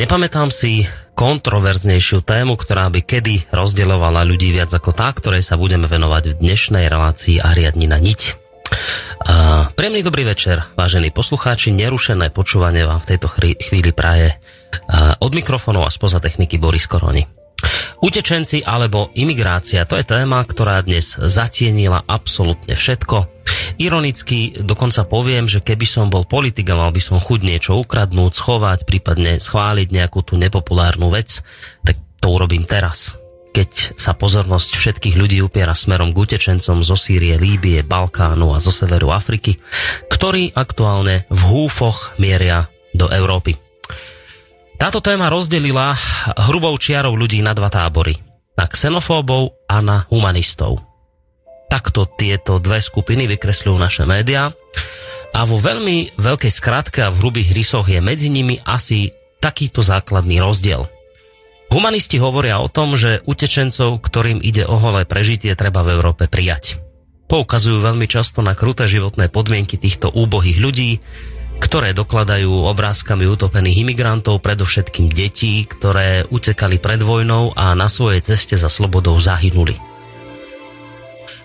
Nepamätám si kontroverznejšiu tému, ktorá by kedy rozdeľovala ľudí viac ako tá, ktorej sa budeme venovať v dnešnej relácii a riadni na niť. A, príjemný dobrý večer, vážení poslucháči, nerušené počúvanie vám v tejto chvíli praje od mikrofónov a spoza techniky Boris Koroni. Utečenci alebo imigrácia, to je téma, ktorá dnes zatienila absolútne všetko Ironicky dokonca poviem, že keby som bol politik a mal by som chuť niečo ukradnúť, schovať, prípadne schváliť nejakú tú nepopulárnu vec, tak to urobím teraz. Keď sa pozornosť všetkých ľudí upiera smerom k utečencom zo Sýrie, Líbie, Balkánu a zo severu Afriky, ktorí aktuálne v húfoch mieria do Európy. Táto téma rozdelila hrubou čiarou ľudí na dva tábory. Na xenofóbov a na humanistov. Takto tieto dve skupiny vykresľujú naše médiá. A vo veľmi veľkej skratke a v hrubých rysoch je medzi nimi asi takýto základný rozdiel. Humanisti hovoria o tom, že utečencov, ktorým ide o holé prežitie, treba v Európe prijať. Poukazujú veľmi často na kruté životné podmienky týchto úbohých ľudí, ktoré dokladajú obrázkami utopených imigrantov, predovšetkým detí, ktoré utekali pred vojnou a na svojej ceste za slobodou zahynuli.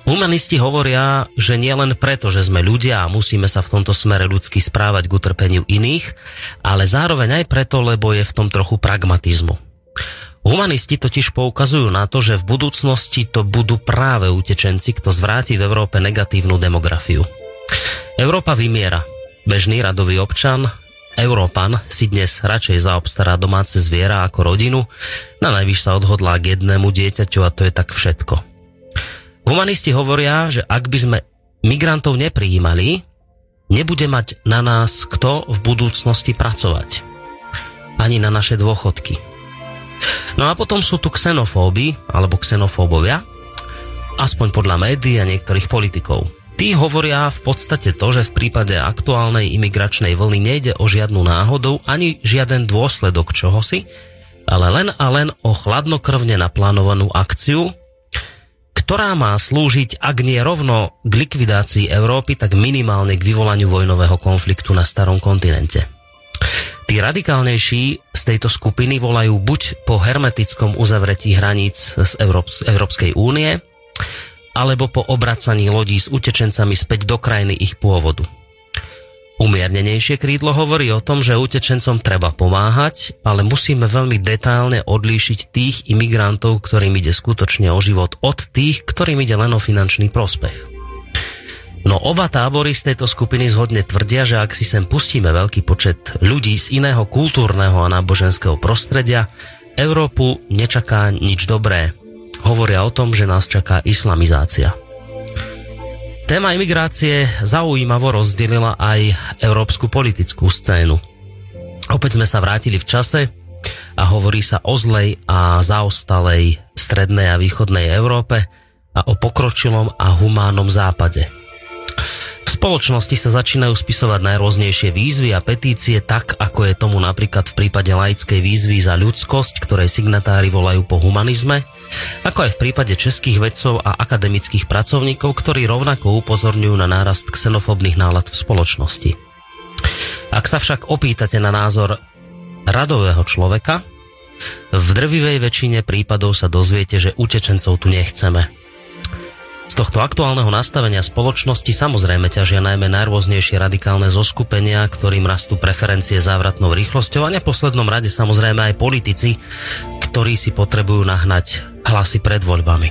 Humanisti hovoria, že nie len preto, že sme ľudia a musíme sa v tomto smere ľudsky správať k utrpeniu iných, ale zároveň aj preto, lebo je v tom trochu pragmatizmu. Humanisti totiž poukazujú na to, že v budúcnosti to budú práve utečenci, kto zvráti v Európe negatívnu demografiu. Európa vymiera. Bežný radový občan, Európan si dnes radšej zaobstará domáce zviera ako rodinu, na najvyš sa odhodlá k jednému dieťaťu a to je tak všetko. Humanisti hovoria, že ak by sme migrantov neprijímali, nebude mať na nás kto v budúcnosti pracovať. Ani na naše dôchodky. No a potom sú tu xenofóby, alebo xenofóbovia, aspoň podľa médií a niektorých politikov. Tí hovoria v podstate to, že v prípade aktuálnej imigračnej vlny nejde o žiadnu náhodou ani žiaden dôsledok čohosi, ale len a len o chladnokrvne naplánovanú akciu, ktorá má slúžiť, ak nie rovno k likvidácii Európy, tak minimálne k vyvolaniu vojnového konfliktu na starom kontinente. Tí radikálnejší z tejto skupiny volajú buď po hermetickom uzavretí hraníc z Európskej únie, alebo po obracaní lodí s utečencami späť do krajiny ich pôvodu. Umiernenejšie krídlo hovorí o tom, že utečencom treba pomáhať, ale musíme veľmi detálne odlíšiť tých imigrantov, ktorým ide skutočne o život, od tých, ktorým ide len o finančný prospech. No oba tábory z tejto skupiny zhodne tvrdia, že ak si sem pustíme veľký počet ľudí z iného kultúrneho a náboženského prostredia, Európu nečaká nič dobré. Hovoria o tom, že nás čaká islamizácia. Téma imigrácie zaujímavo rozdelila aj európsku politickú scénu. Opäť sme sa vrátili v čase a hovorí sa o zlej a zaostalej strednej a východnej Európe a o pokročilom a humánnom západe – v spoločnosti sa začínajú spisovať najrôznejšie výzvy a petície tak, ako je tomu napríklad v prípade laickej výzvy za ľudskosť, ktorej signatári volajú po humanizme, ako aj v prípade českých vedcov a akademických pracovníkov, ktorí rovnako upozorňujú na nárast xenofobných nálad v spoločnosti. Ak sa však opýtate na názor radového človeka, v drvivej väčšine prípadov sa dozviete, že utečencov tu nechceme z tohto aktuálneho nastavenia spoločnosti samozrejme ťažia najmä najrôznejšie radikálne zoskupenia, ktorým rastú preferencie závratnou rýchlosťou a v poslednom rade samozrejme aj politici, ktorí si potrebujú nahnať hlasy pred voľbami.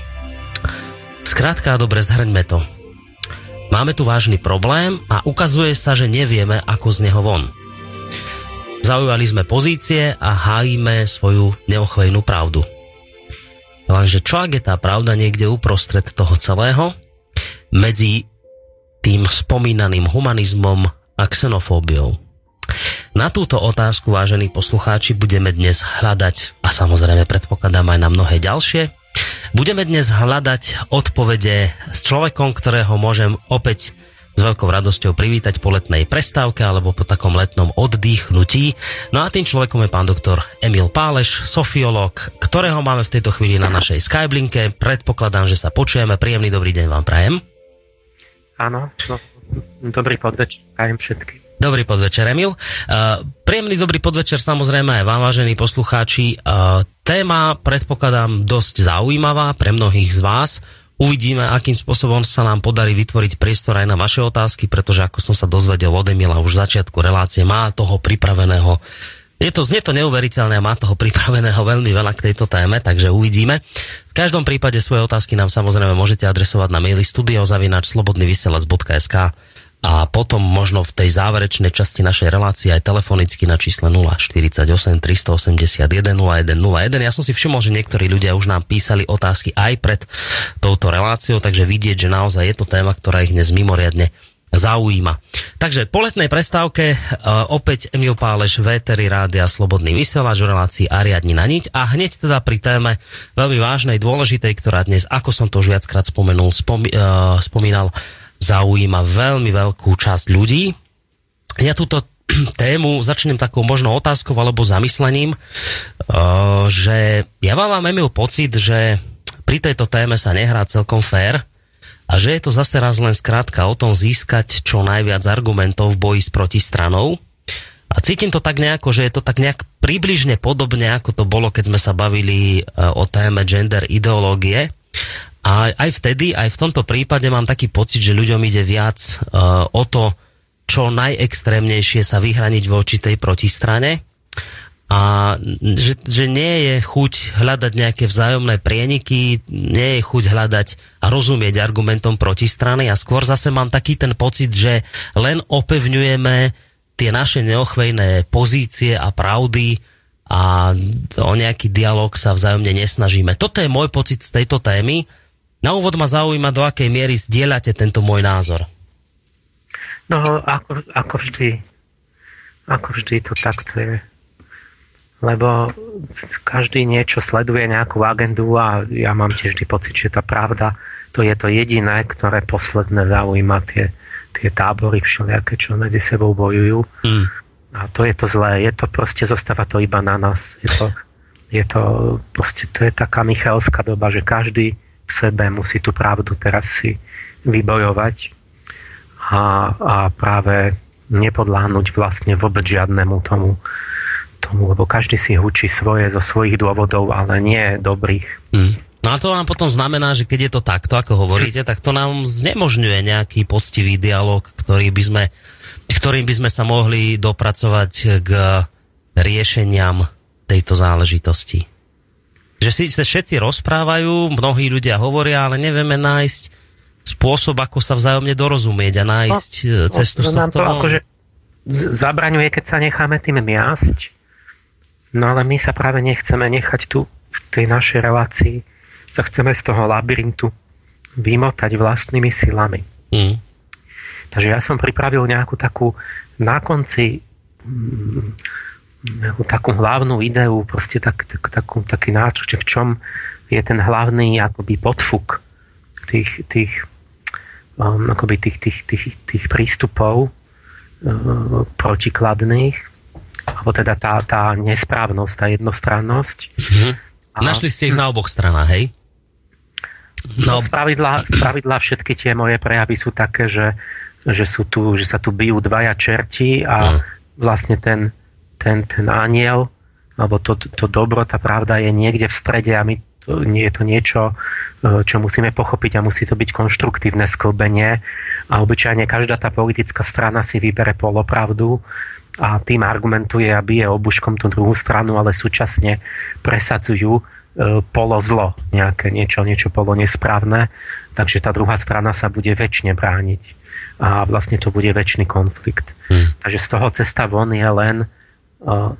Skrátka a dobre zhrňme to. Máme tu vážny problém a ukazuje sa, že nevieme, ako z neho von. Zaujali sme pozície a hájime svoju neochvejnú pravdu. Lenže čo ak je tá pravda niekde uprostred toho celého, medzi tým spomínaným humanizmom a xenofóbiou? Na túto otázku, vážení poslucháči, budeme dnes hľadať, a samozrejme predpokladám aj na mnohé ďalšie, budeme dnes hľadať odpovede s človekom, ktorého môžem opäť s veľkou radosťou privítať po letnej prestávke alebo po takom letnom oddychnutí. No a tým človekom je pán doktor Emil Páleš, sofiológ, ktorého máme v tejto chvíli na našej Skyblinke. Predpokladám, že sa počujeme. Príjemný dobrý deň vám prajem. Áno, no, dobrý podvečer, prajem všetky. Dobrý podvečer, Emil. Uh, príjemný dobrý podvečer samozrejme aj vám, vážení poslucháči. Uh, téma, predpokladám, dosť zaujímavá pre mnohých z vás. Uvidíme, akým spôsobom sa nám podarí vytvoriť priestor aj na vaše otázky, pretože ako som sa dozvedel od Emila už v začiatku relácie, má toho pripraveného je to, znie to neuveriteľné a má toho pripraveného veľmi veľa k tejto téme, takže uvidíme. V každom prípade svoje otázky nám samozrejme môžete adresovať na maily studiozavinačslobodnyvysielac.sk a potom možno v tej záverečnej časti našej relácie aj telefonicky na čísle 048 381 0101. Ja som si všimol, že niektorí ľudia už nám písali otázky aj pred touto reláciou, takže vidieť, že naozaj je to téma, ktorá ich dnes mimoriadne zaujíma. Takže po letnej prestávke uh, opäť Emil Páleš, Véteri Rádia Slobodný vysielač v relácii Ariadni na niť a hneď teda pri téme veľmi vážnej, dôležitej, ktorá dnes, ako som to už viackrát spomenul, spomí, uh, spomínal, zaujíma veľmi veľkú časť ľudí. Ja túto tému začnem takou možno otázkou alebo zamyslením, uh, že ja vám mám, Emil, pocit, že pri tejto téme sa nehrá celkom fér a že je to zase raz len skrátka o tom získať čo najviac argumentov v boji s protistranou. A cítim to tak nejako, že je to tak nejak približne podobne, ako to bolo, keď sme sa bavili uh, o téme gender ideológie. A aj vtedy, aj v tomto prípade mám taký pocit, že ľuďom ide viac uh, o to, čo najextrémnejšie sa vyhraniť voči tej protistrane. A že, že nie je chuť hľadať nejaké vzájomné prieniky, nie je chuť hľadať a rozumieť argumentom protistrany. A skôr zase mám taký ten pocit, že len opevňujeme tie naše neochvejné pozície a pravdy a o nejaký dialog sa vzájomne nesnažíme. Toto je môj pocit z tejto témy na úvod ma zaujíma, do akej miery zdieľate tento môj názor. No, ako, ako vždy. Ako vždy to takto je. Lebo každý niečo sleduje nejakú agendu a ja mám tiež vždy pocit, že tá pravda to je to jediné, ktoré posledné zaujíma tie, tie tábory všelijaké, čo medzi sebou bojujú. Mm. A to je to zlé. Je to proste, zostáva to iba na nás. Je to, je to proste, to je taká Michalská doba, že každý v sebe, musí tú pravdu teraz si vybojovať a, a práve nepodláhnuť vlastne vôbec žiadnemu tomu, tomu, lebo každý si hučí svoje zo svojich dôvodov, ale nie dobrých. Mm. No a to nám potom znamená, že keď je to takto, ako hovoríte, tak to nám znemožňuje nejaký poctivý dialog, ktorý by sme, ktorým by sme sa mohli dopracovať k riešeniam tejto záležitosti že si všetci rozprávajú, mnohí ľudia hovoria, ale nevieme nájsť spôsob, ako sa vzájomne dorozumieť a nájsť no, e, cestu no, z tohto. to akože zabraňuje, keď sa necháme tým miasť, no ale my sa práve nechceme nechať tu v tej našej relácii, sa chceme z toho labyrintu vymotať vlastnými silami. Mm. Takže ja som pripravil nejakú takú na konci mm, takú hlavnú ideu, proste tak, tak, takú, taký že v čom je ten hlavný akoby podfuk tých, tých, um, akoby tých, tých, tých, tých prístupov uh, protikladných, alebo teda tá, tá nesprávnosť, tá jednostrannosť. Mm-hmm. A, Našli ste ich na oboch stranách, hej? No, no spravidla, spravidla všetky tie moje prejavy sú také, že, že, sú tu, že sa tu bijú dvaja čerti a no. vlastne ten, ten, ten aniel, alebo to, to dobro, tá pravda je niekde v strede a my to, nie je to niečo, e, čo musíme pochopiť a musí to byť konštruktívne sklbenie a obyčajne každá tá politická strana si vybere polopravdu a tým argumentuje a bije obuškom tú druhú stranu, ale súčasne presadzujú e, polo zlo, nejaké niečo, niečo polo nesprávne, takže tá druhá strana sa bude väčšine brániť a vlastne to bude väčší konflikt. Hmm. Takže z toho cesta von je len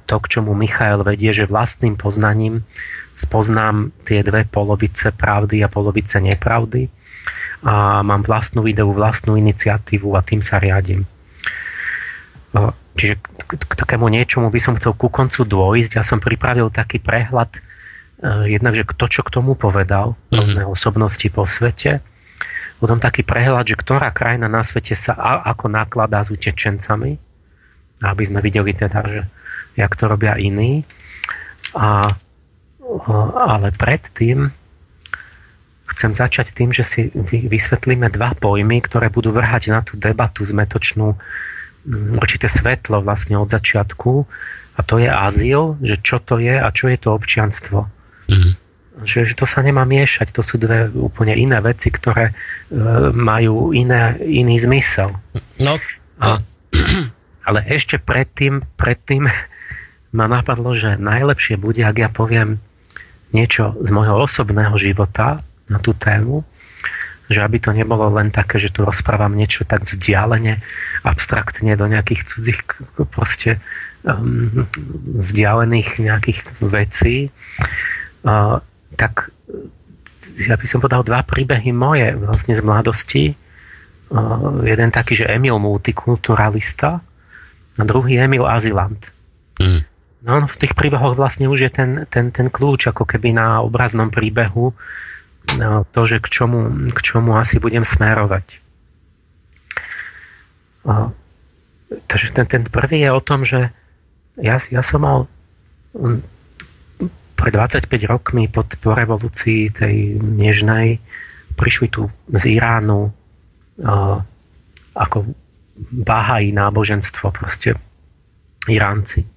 to, k čomu Michael vedie, že vlastným poznaním spoznám tie dve polovice pravdy a polovice nepravdy a mám vlastnú ideu, vlastnú iniciatívu a tým sa riadím. Čiže k takému niečomu by som chcel ku koncu dôjsť. Ja som pripravil taký prehľad, e, jednak, že kto čo k tomu povedal, mhm. rôzne mm-hmm. osobnosti po svete. Potom taký prehľad, že ktorá krajina na svete sa ako nakladá s utečencami, aby sme videli teda, že jak to robia iní. A, ale predtým chcem začať tým, že si vysvetlíme dva pojmy, ktoré budú vrhať na tú debatu zmetočnú mm, určité svetlo vlastne od začiatku a to je azyl, že čo to je a čo je to občianstvo. Mm. Že, že to sa nemá miešať, to sú dve úplne iné veci, ktoré e, majú iné, iný zmysel. No, to... a, ale ešte predtým, predtým ma napadlo, že najlepšie bude, ak ja poviem niečo z môjho osobného života na tú tému, že aby to nebolo len také, že tu rozprávam niečo tak vzdialene, abstraktne do nejakých cudzích proste um, vzdialených nejakých vecí, uh, tak ja by som podal dva príbehy moje vlastne z mladosti. Uh, jeden taký, že Emil multikulturalista a druhý Emil Azilant. Mm. No, v tých príbehoch vlastne už je ten, ten, ten kľúč ako keby na obraznom príbehu no, to, že k čomu, k čomu asi budem smerovať. A, takže ten, ten prvý je o tom, že ja, ja som mal pred 25 rokmi po, po revolúcii tej nežnej prišli tu z Iránu a, ako Bahají náboženstvo proste Iránci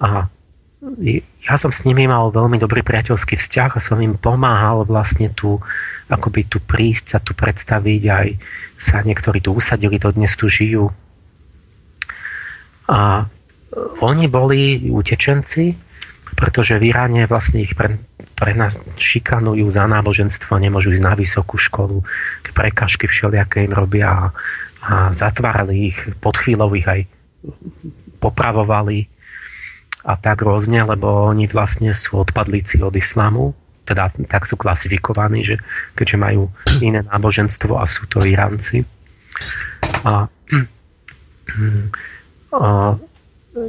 a ja som s nimi mal veľmi dobrý priateľský vzťah a som im pomáhal vlastne tu akoby tu prísť sa tu predstaviť aj sa niektorí tu usadili, to dnes tu žijú. A oni boli utečenci, pretože v Iráne vlastne ich pre, pre nás šikanujú za náboženstvo, nemôžu ísť na vysokú školu, prekažky všelijaké im robia a, a zatvárali ich, pod chvíľou ich aj popravovali a tak rôzne, lebo oni vlastne sú odpadlíci od islamu, teda tak sú klasifikovaní, že keďže majú iné náboženstvo a sú to Iránci. A, a,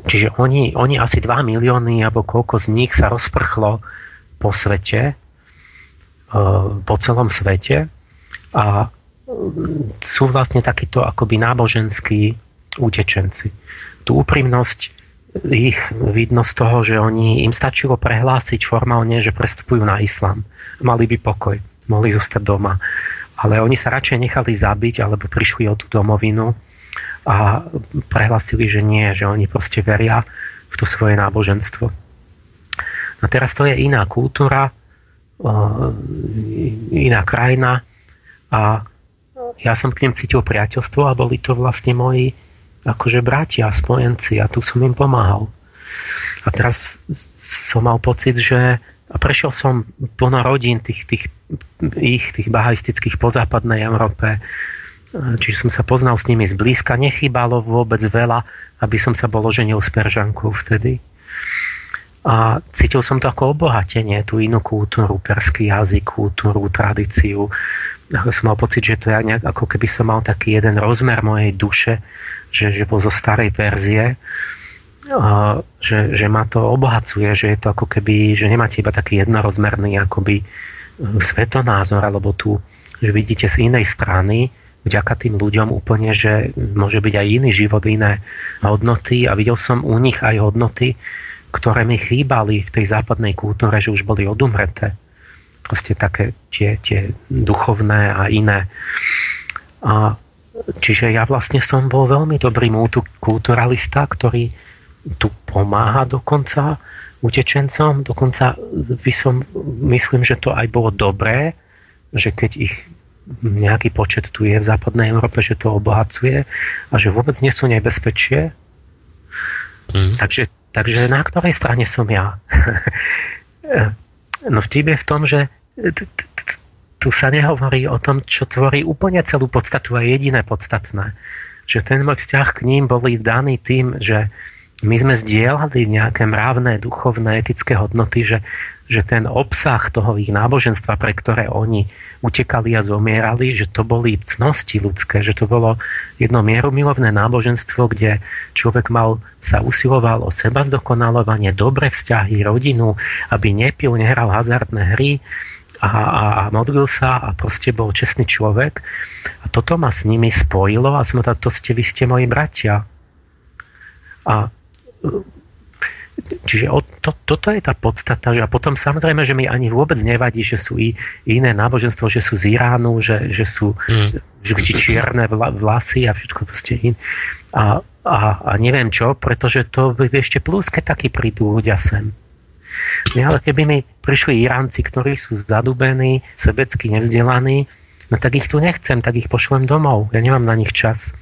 čiže oni, oni asi 2 milióny alebo koľko z nich sa rozprchlo po svete, po celom svete a sú vlastne takíto akoby náboženskí utečenci. Tú úprimnosť ich vidno z toho, že oni im stačilo prehlásiť formálne, že prestupujú na islám. Mali by pokoj, mohli zostať doma. Ale oni sa radšej nechali zabiť, alebo prišli o tú domovinu a prehlásili, že nie, že oni proste veria v to svoje náboženstvo. A teraz to je iná kultúra, iná krajina a ja som k nim cítil priateľstvo a boli to vlastne moji akože bratia, spojenci a tu som im pomáhal. A teraz som mal pocit, že a prešiel som plno rodín tých, tých, ich, tých bahaistických po západnej Európe, čiže som sa poznal s nimi zblízka, nechýbalo vôbec veľa, aby som sa bol oženil s Peržankou vtedy. A cítil som to ako obohatenie, tú inú kultúru, perský jazyk, kultúru, tradíciu. Som mal pocit, že to je nejak, ako keby som mal taký jeden rozmer mojej duše, že, že zo starej verzie, a, že, že ma to obohacuje, že je to ako keby, že nemáte iba taký jednorozmerný akoby e, svetonázor, alebo tu, že vidíte z inej strany, vďaka tým ľuďom úplne, že môže byť aj iný život, iné hodnoty a videl som u nich aj hodnoty, ktoré mi chýbali v tej západnej kultúre, že už boli odumreté. Proste také tie, tie duchovné a iné. A Čiže ja vlastne som bol veľmi dobrý multikulturalista, ktorý tu pomáha dokonca utečencom. Dokonca by som, myslím, že to aj bolo dobré, že keď ich nejaký počet tu je v západnej Európe, že to obohacuje a že vôbec nie sú nebezpečie. Mm. Takže, takže na ktorej strane som ja? no vtip je v tom, že tu sa nehovorí o tom, čo tvorí úplne celú podstatu a jediné podstatné. Že ten môj vzťah k ním boli daný tým, že my sme zdieľali nejaké mravné, duchovné, etické hodnoty, že, že ten obsah toho ich náboženstva, pre ktoré oni utekali a zomierali, že to boli cnosti ľudské, že to bolo jedno mierumilovné náboženstvo, kde človek mal, sa usiloval o seba zdokonalovanie, dobré vzťahy, rodinu, aby nepil, nehral hazardné hry, a, a, a modlil sa a proste bol čestný človek. A toto ma s nimi spojilo a som to ste, vy ste moji bratia. A Čiže o, to, toto je tá podstata. Že, a potom samozrejme, že mi ani vôbec nevadí, že sú i, iné náboženstvo, že sú z Iránu, že, že sú mm. že čierne vlasy a všetko proste in. A a, a neviem čo, pretože to ešte plus, keď takí prídu ľudia sem. Nie, ale keby mi prišli Iránci, ktorí sú zadubení, sebecky nevzdelaní, no tak ich tu nechcem, tak ich pošlem domov. Ja nemám na nich čas.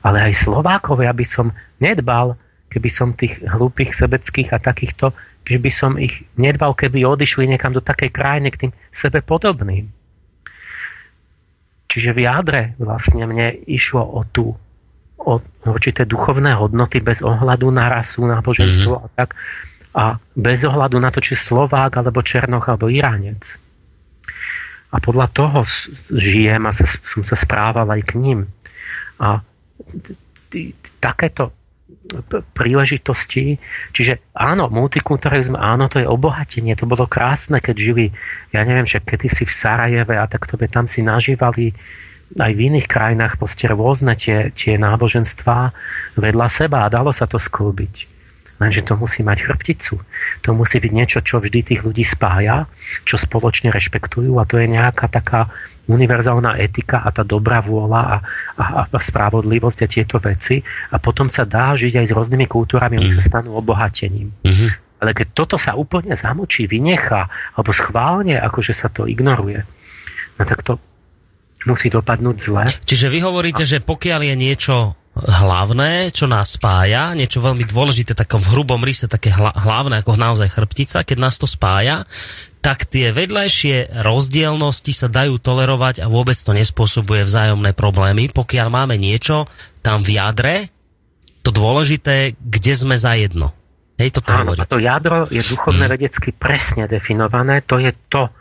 Ale aj Slovákov, ja by som nedbal, keby som tých hlúpých, sebeckých a takýchto, keby som ich nedbal, keby odišli niekam do takej krajiny k tým sebe podobným. Čiže v jadre vlastne mne išlo o tú o určité duchovné hodnoty bez ohľadu na rasu, náboženstvo mm-hmm. a tak. A bez ohľadu na to, či Slovák, alebo Černoch, alebo Iránec. A podľa toho žijem a sa, som sa správal aj k ním. A takéto príležitosti. Čiže áno, multikulturalizm, áno, to je obohatenie. To bolo krásne, keď žili, ja neviem, že kedysi v Sarajeve a tak to by tam si nažívali aj v iných krajinách proste rôzne tie, tie náboženstvá vedľa seba a dalo sa to sklbiť. Lenže to musí mať chrbticu. To musí byť niečo, čo vždy tých ľudí spája, čo spoločne rešpektujú a to je nejaká taká univerzálna etika a tá dobrá vôľa a, a, a spravodlivosť a tieto veci a potom sa dá žiť aj s rôznymi kultúrami, oni mm. sa mhm. stanú obohatením. Mm-hmm. Ale keď toto sa úplne zamočí, vynechá alebo schválne, akože sa to ignoruje, no tak to musí dopadnúť zle. Čiže vy hovoríte, a... že pokiaľ je niečo hlavné, čo nás spája, niečo veľmi dôležité, takom v hrubom rise, také hlavné ako naozaj chrbtica, keď nás to spája, tak tie vedľajšie rozdielnosti sa dajú tolerovať a vôbec to nespôsobuje vzájomné problémy, pokiaľ máme niečo tam v jadre, to dôležité, kde sme za jedno. Hej, to Áno, a to jadro je duchovné hmm. vedecky presne definované, to je to,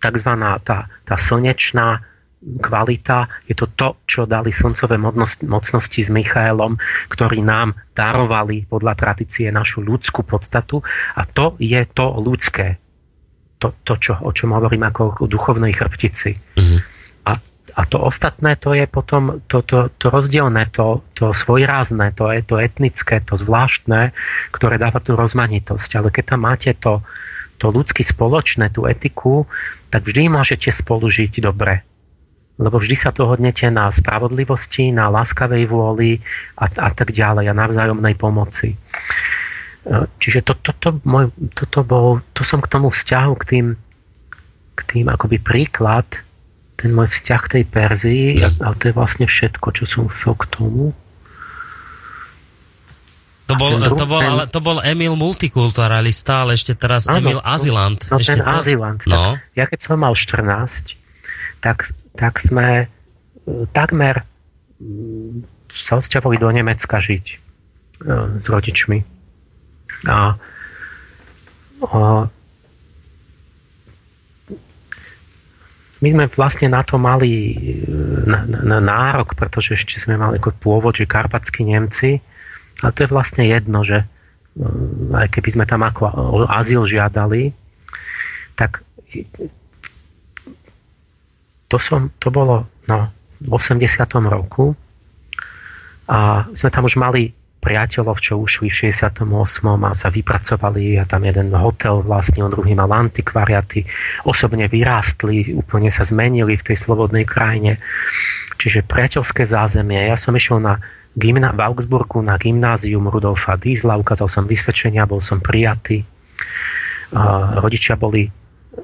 tzv. tá, tá slnečná kvalita, je to to, čo dali slncové mocnosti s Michaelom, ktorí nám darovali podľa tradície našu ľudskú podstatu a to je to ľudské. To, to čo, o čom hovorím ako o duchovnej chrbtici. Mm-hmm. A, a to ostatné, to je potom to, to, to rozdielne, to, to svojrázne, to je to etnické, to zvláštne, ktoré dáva tú rozmanitosť. Ale keď tam máte to, to ľudské spoločné, tú etiku, tak vždy môžete spolu žiť dobre. Lebo vždy sa dohodnete na spravodlivosti, na láskavej vôli a, a tak ďalej a na vzájomnej pomoci. E, čiže to, to, to, môj, toto bol, to som k tomu vzťahu, k tým, k tým akoby príklad, ten môj vzťah k tej Perzii, a, to je vlastne všetko, čo som chcel k tomu. To bol, druh, to, bol, ten... ale, to bol Emil multikulturalista, ale ešte teraz áno, Emil Azilant. No, ešte ten to... Azilant. No. Tak, ja keď som mal 14, tak, tak sme e, takmer mm, sa odsťahovali do Nemecka žiť e, s rodičmi. A, a my sme vlastne na to mali e, nárok, pretože ešte sme mali ako pôvod, že karpatskí Nemci, ale to je vlastne jedno, že aj keby sme tam ako azyl žiadali, tak to, som, to bolo no, v 80. roku a sme tam už mali priateľov, čo ušli v 68. a sa vypracovali a tam jeden hotel vlastne, on druhý mal antikvariaty, osobne vyrástli, úplne sa zmenili v tej slobodnej krajine. Čiže priateľské zázemie. Ja som išiel na gymna- v Augsburgu na gymnázium Rudolfa Diesla, ukázal som vysvedčenia, bol som prijatý. Uh, rodičia boli,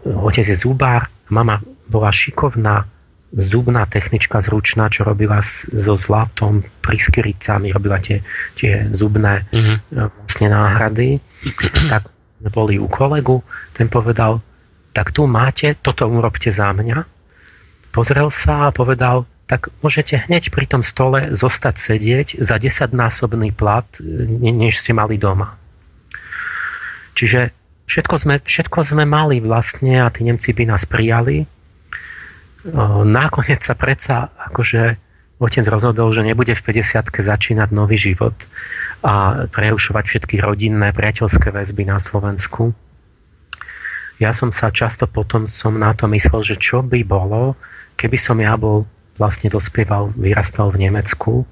otec je zubár, mama bola šikovná, zubná technička zručná, čo robila so zlatom, priskyricami, robila tie, tie zubné uh-huh. vlastne náhrady. tak boli u kolegu, ten povedal, tak tu máte, toto urobte za mňa. Pozrel sa a povedal, tak môžete hneď pri tom stole zostať sedieť za 10-násobný plat, než ste mali doma. Čiže všetko sme, všetko sme mali vlastne a tí Nemci by nás prijali. Nakoniec sa predsa akože otec rozhodol, že nebude v 50 začínať nový život a prerušovať všetky rodinné, priateľské väzby na Slovensku. Ja som sa často potom som na to myslel, že čo by bolo, keby som ja bol vlastne dospieval, vyrastal v Nemecku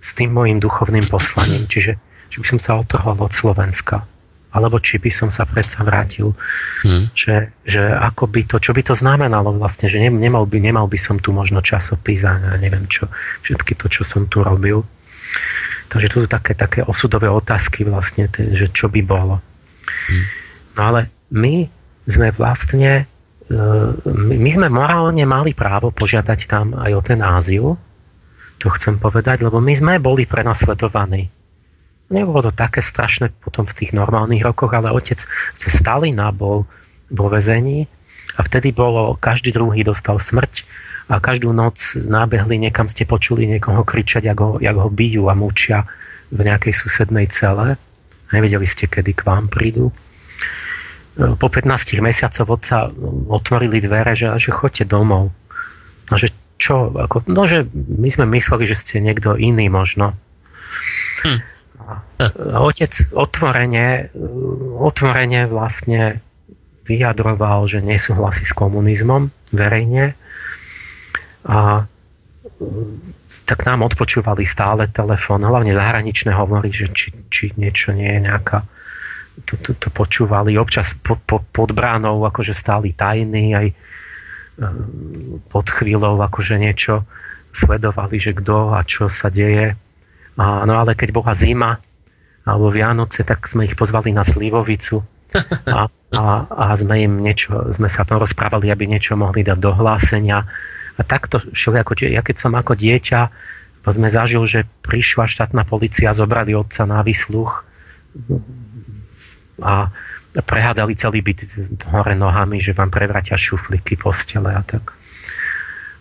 s tým môjim duchovným poslaním. Čiže či by som sa otrhol od Slovenska alebo či by som sa predsa vrátil, hmm. že, že ako by to, čo by to znamenalo vlastne, že nemal by, nemal by som tu možno časopis a neviem čo, všetky to, čo som tu robil. Takže tu sú také, také osudové otázky vlastne, že čo by bolo. Hmm. No ale my sme vlastne my sme morálne mali právo požiadať tam aj o ten azyl, to chcem povedať, lebo my sme boli prenasledovaní. Nebolo to také strašné potom v tých normálnych rokoch, ale otec cez Stalina bol vo vezení a vtedy bolo, každý druhý dostal smrť a každú noc nábehli, niekam ste počuli niekoho kričať, jak ho, jak ho bijú a mučia v nejakej susednej cele. Nevedeli ste, kedy k vám prídu po 15 mesiacoch otca otvorili dvere, že, že chodte domov. A že čo? Ako, no, že my sme mysleli, že ste niekto iný možno. Hm. A otec otvorene, otvorene vlastne vyjadroval, že nesúhlasí s komunizmom verejne. A tak nám odpočúvali stále telefón, hlavne zahraničné hovorí, že či, či niečo nie je nejaká to, to, to počúvali občas po, po, pod bránou, akože stáli tajní, aj pod chvíľou akože niečo sledovali, že kto a čo sa deje. A, no ale keď bola zima alebo Vianoce, tak sme ich pozvali na Slivovicu a, a, a sme im niečo, sme sa rozprávali, aby niečo mohli dať do hlásenia. A takto šli ako, ja keď som ako dieťa sme zažil, že prišla štátna policia, zobrali otca na výsluch a prehádzali celý byt hore nohami, že vám prevratia šuflíky, postele a tak.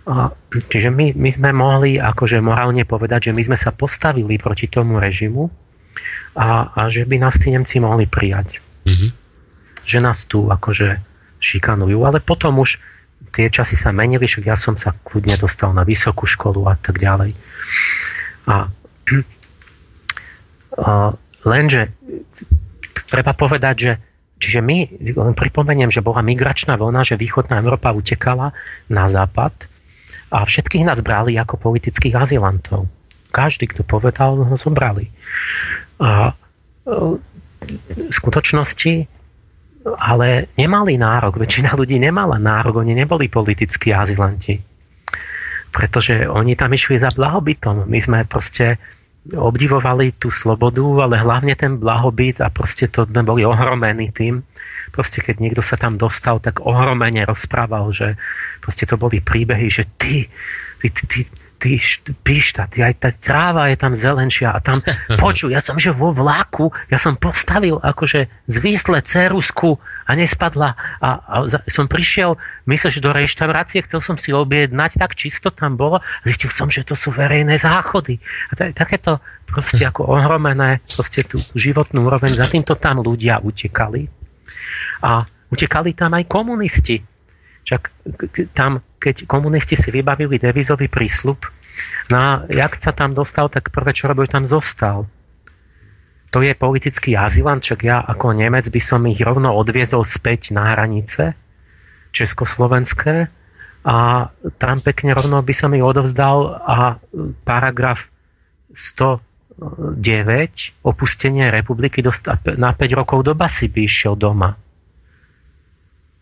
A, čiže my, my sme mohli akože morálne povedať, že my sme sa postavili proti tomu režimu a, a že by nás tí Nemci mohli prijať. Mm-hmm. Že nás tu akože šikanujú, ale potom už tie časy sa menili, však ja som sa kľudne dostal na vysokú školu a tak ďalej. A, a lenže treba povedať, že Čiže my, len pripomeniem, že bola migračná vlna, že východná Európa utekala na západ a všetkých nás brali ako politických azylantov. Každý, kto povedal, ho zobrali. A e, v skutočnosti ale nemali nárok, väčšina ľudí nemala nárok, oni neboli politickí azylanti. Pretože oni tam išli za blahobytom. My sme proste obdivovali tú slobodu, ale hlavne ten blahobyt a proste to sme boli ohromení tým. Proste keď niekto sa tam dostal, tak ohromene rozprával, že proste to boli príbehy, že ty, ty, ty, ty ty píšta, ty aj tá tráva je tam zelenšia a tam poču, ja som že vo vláku, ja som postavil akože zvísle cerusku a nespadla a, a som prišiel, myslel, že do reštaurácie, chcel som si objednať, tak čisto tam bolo a zistil som, že to sú verejné záchody. A to, takéto proste ako ohromené proste tú životnú úroveň, za týmto tam ľudia utekali. A utekali tam aj komunisti. Však tam, keď komunisti si vybavili devizový prísľub, no a jak sa tam dostal, tak prvé, čo robil, tam zostal to je politický azylant, čak ja ako Nemec by som ich rovno odviezol späť na hranice československé a tam pekne rovno by som ich odovzdal a paragraf 109 opustenie republiky na 5 rokov do basy by išiel doma.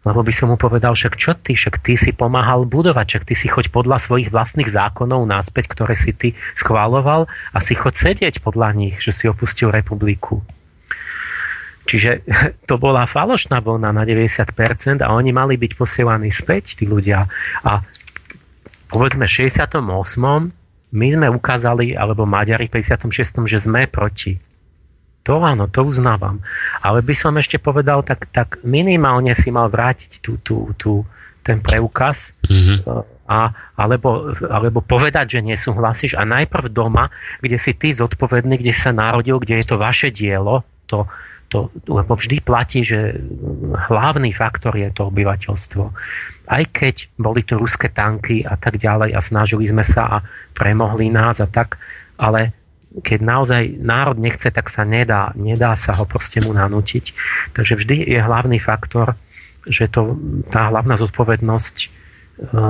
Lebo by som mu povedal, však čo ty, však ty si pomáhal budovať, však ty si choď podľa svojich vlastných zákonov náspäť, ktoré si ty schváloval a si choď sedieť podľa nich, že si opustil republiku. Čiže to bola falošná vlna na 90% a oni mali byť posielaní späť, tí ľudia. A povedzme v 68. my sme ukázali, alebo Maďari v 56. že sme proti to áno, to uznávam. Ale by som ešte povedal, tak, tak minimálne si mal vrátiť tú, tú, tú, ten preukaz mm-hmm. a, alebo, alebo povedať, že nesúhlasíš a najprv doma, kde si ty zodpovedný, kde sa narodil, kde je to vaše dielo, to, to, lebo vždy platí, že hlavný faktor je to obyvateľstvo. Aj keď boli tu ruské tanky a tak ďalej a snažili sme sa a premohli nás a tak, ale keď naozaj národ nechce, tak sa nedá, nedá sa ho proste mu nanútiť. Takže vždy je hlavný faktor, že to, tá hlavná zodpovednosť e,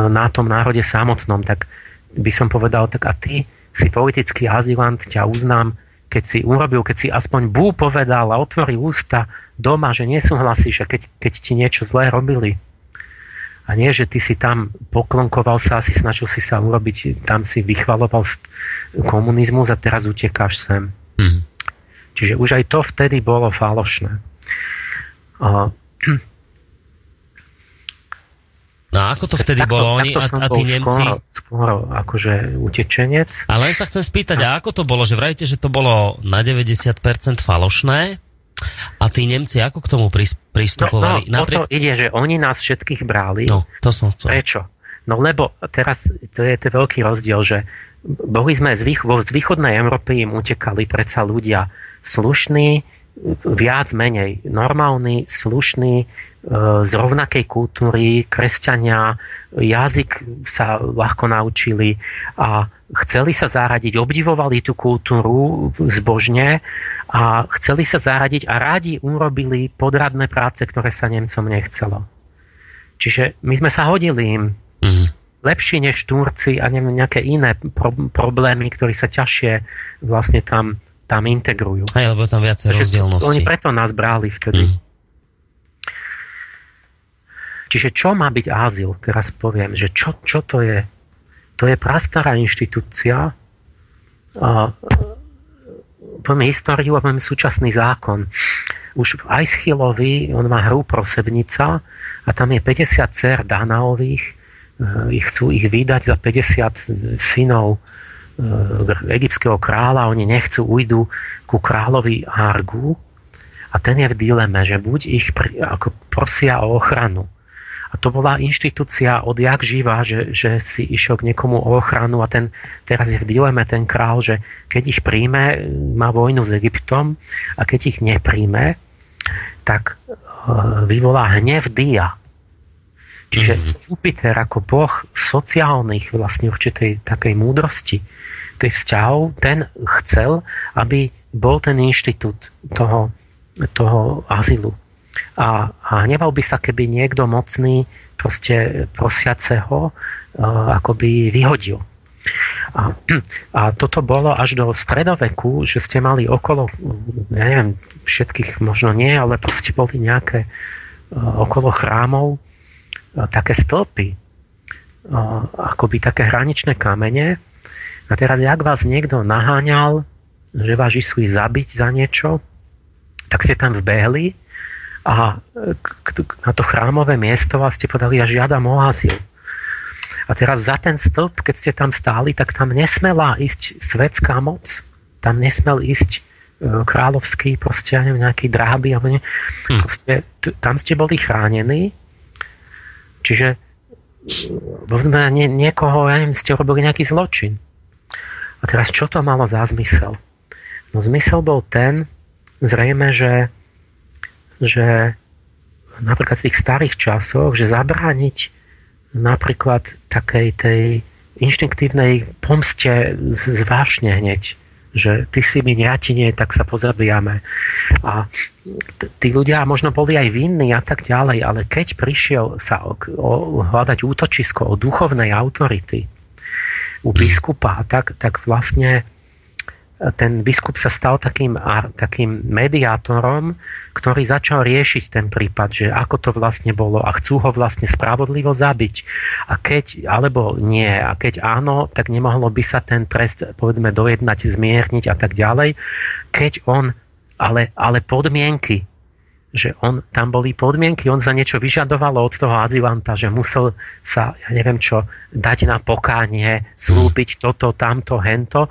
na tom národe samotnom, tak by som povedal, tak a ty si politický azylant, ťa uznám, keď si urobil, keď si aspoň bú povedal a otvoril ústa doma, že nesúhlasíš a keď, keď ti niečo zlé robili. A nie, že ty si tam poklonkoval sa, si snažil si sa urobiť, tam si vychvaloval komunizmus a teraz utekáš sem. Mm. Čiže už aj to vtedy bolo falošné. A, No a ako to vtedy takto, bolo? Oni, a, a tí Nemci... Skoro, skoro akože utečenec. Ale len sa chcem spýtať, a ako to bolo? Že vrajte, že to bolo na 90% falošné? A tí Nemci ako k tomu pristupovali? No, no, Napriek... to ide, že oni nás všetkých brali. No, to som chcel. Prečo? No lebo teraz to je ten veľký rozdiel, že boli sme z, vých, z východnej Európy im utekali predsa ľudia slušní, viac menej normálni, slušní, z rovnakej kultúry, kresťania, jazyk sa ľahko naučili a chceli sa zaradiť, obdivovali tú kultúru zbožne a chceli sa zaradiť a rádi urobili podradné práce, ktoré sa Nemcom nechcelo. Čiže my sme sa hodili im mm. Lepší než Turci a neviem, nejaké iné pro- problémy, ktorí sa ťažšie vlastne tam, tam integrujú. Aj, lebo tam viacej rozdielnosti. Oni preto nás brali vtedy. Mm. Čiže čo má byť azyl? Teraz poviem, že čo, čo to je? To je prastará inštitúcia, a, poviem históriu a poviem súčasný zákon. Už v Aischylovi, on má hru Prosebnica a tam je 50 dcer Danaových, ich chcú ich vydať za 50 synov e, egyptského kráľa, oni nechcú, ujdu ku kráľovi Argu. A ten je v dileme, že buď ich ako prosia o ochranu, a to bola inštitúcia odjak živá, že, že si išiel k niekomu o ochranu. A ten, teraz je v dileme ten král, že keď ich príjme, má vojnu s Egyptom. A keď ich nepríjme, tak e, vyvolá hnev dia. Čiže mm-hmm. Jupiter ako boh sociálnych vlastne určitej takej múdrosti tých vzťahov, ten chcel, aby bol ten inštitút toho, toho azylu. A, a hneval by sa, keby niekto mocný proste prosiaceho uh, akoby vyhodil. A, a toto bolo až do stredoveku, že ste mali okolo, ja neviem, všetkých možno nie, ale proste boli nejaké uh, okolo chrámov také stĺpy, uh, akoby také hraničné kamene. A teraz, jak vás niekto naháňal, že vás išli zabiť za niečo, tak ste tam vbehli a na to chrámové miesto vás ste podali a žiadam o azyl. A teraz za ten stĺp, keď ste tam stáli, tak tam nesmela ísť svetská moc. Tam nesmel ísť e, kráľovský, proste, ja neviem, nejaký dráby, alebo ne. Hm. Proste, tam ste boli chránení, čiže povedzme, nie, niekoho, ja neviem, ste robili nejaký zločin. A teraz čo to malo za zmysel? No zmysel bol ten, zrejme, že že napríklad v tých starých časoch, že zabrániť napríklad takej tej inštinktívnej pomste zvážne hneď, že ty si mi neatinie, tak sa pozabijame. A tí ľudia možno boli aj vinní a tak ďalej, ale keď prišiel sa o, o, hľadať útočisko o duchovnej autority u biskupa, tak, tak vlastne ten biskup sa stal takým, takým mediátorom, ktorý začal riešiť ten prípad, že ako to vlastne bolo a chcú ho vlastne spravodlivo zabiť. A keď, alebo nie, a keď áno, tak nemohlo by sa ten trest, povedzme, dojednať, zmierniť a tak ďalej. Keď on, ale, ale podmienky, že on, tam boli podmienky, on za niečo vyžadovalo od toho azylanta, že musel sa, ja neviem čo, dať na pokánie, slúbiť toto, tamto, hento.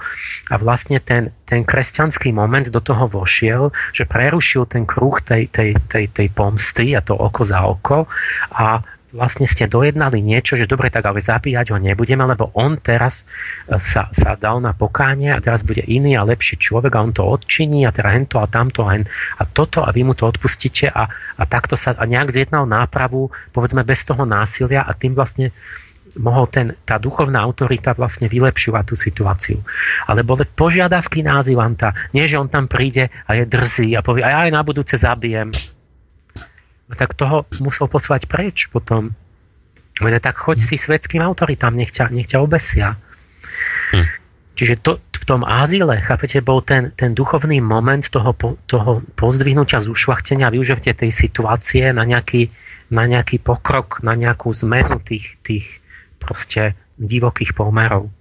A vlastne ten, ten kresťanský moment do toho vošiel, že prerušil ten kruh tej, tej, tej, tej pomsty a to oko za oko. A vlastne ste dojednali niečo, že dobre, tak ale zabíjať ho nebudeme, lebo on teraz e, sa, sa dal na pokánie a teraz bude iný a lepší človek a on to odčiní a teda hento a tamto a, hen, a toto a vy mu to odpustíte a, a takto sa a nejak zjednal nápravu, povedzme bez toho násilia a tým vlastne mohol ten, tá duchovná autorita vlastne vylepšovať tú situáciu. Ale boli požiadavky na azylanta. Nie, že on tam príde a je drzý a povie, a ja aj na budúce zabijem tak toho musel poslať preč potom. Veď tak choď si svetským autoritám, nech ťa, nech ťa obesia. Hm. Čiže to, v tom azile, chápete, bol ten, ten duchovný moment toho, toho pozdvihnutia, zušvachtenia, využitia tej situácie na nejaký, na nejaký pokrok, na nejakú zmenu tých, tých proste divokých pomerov.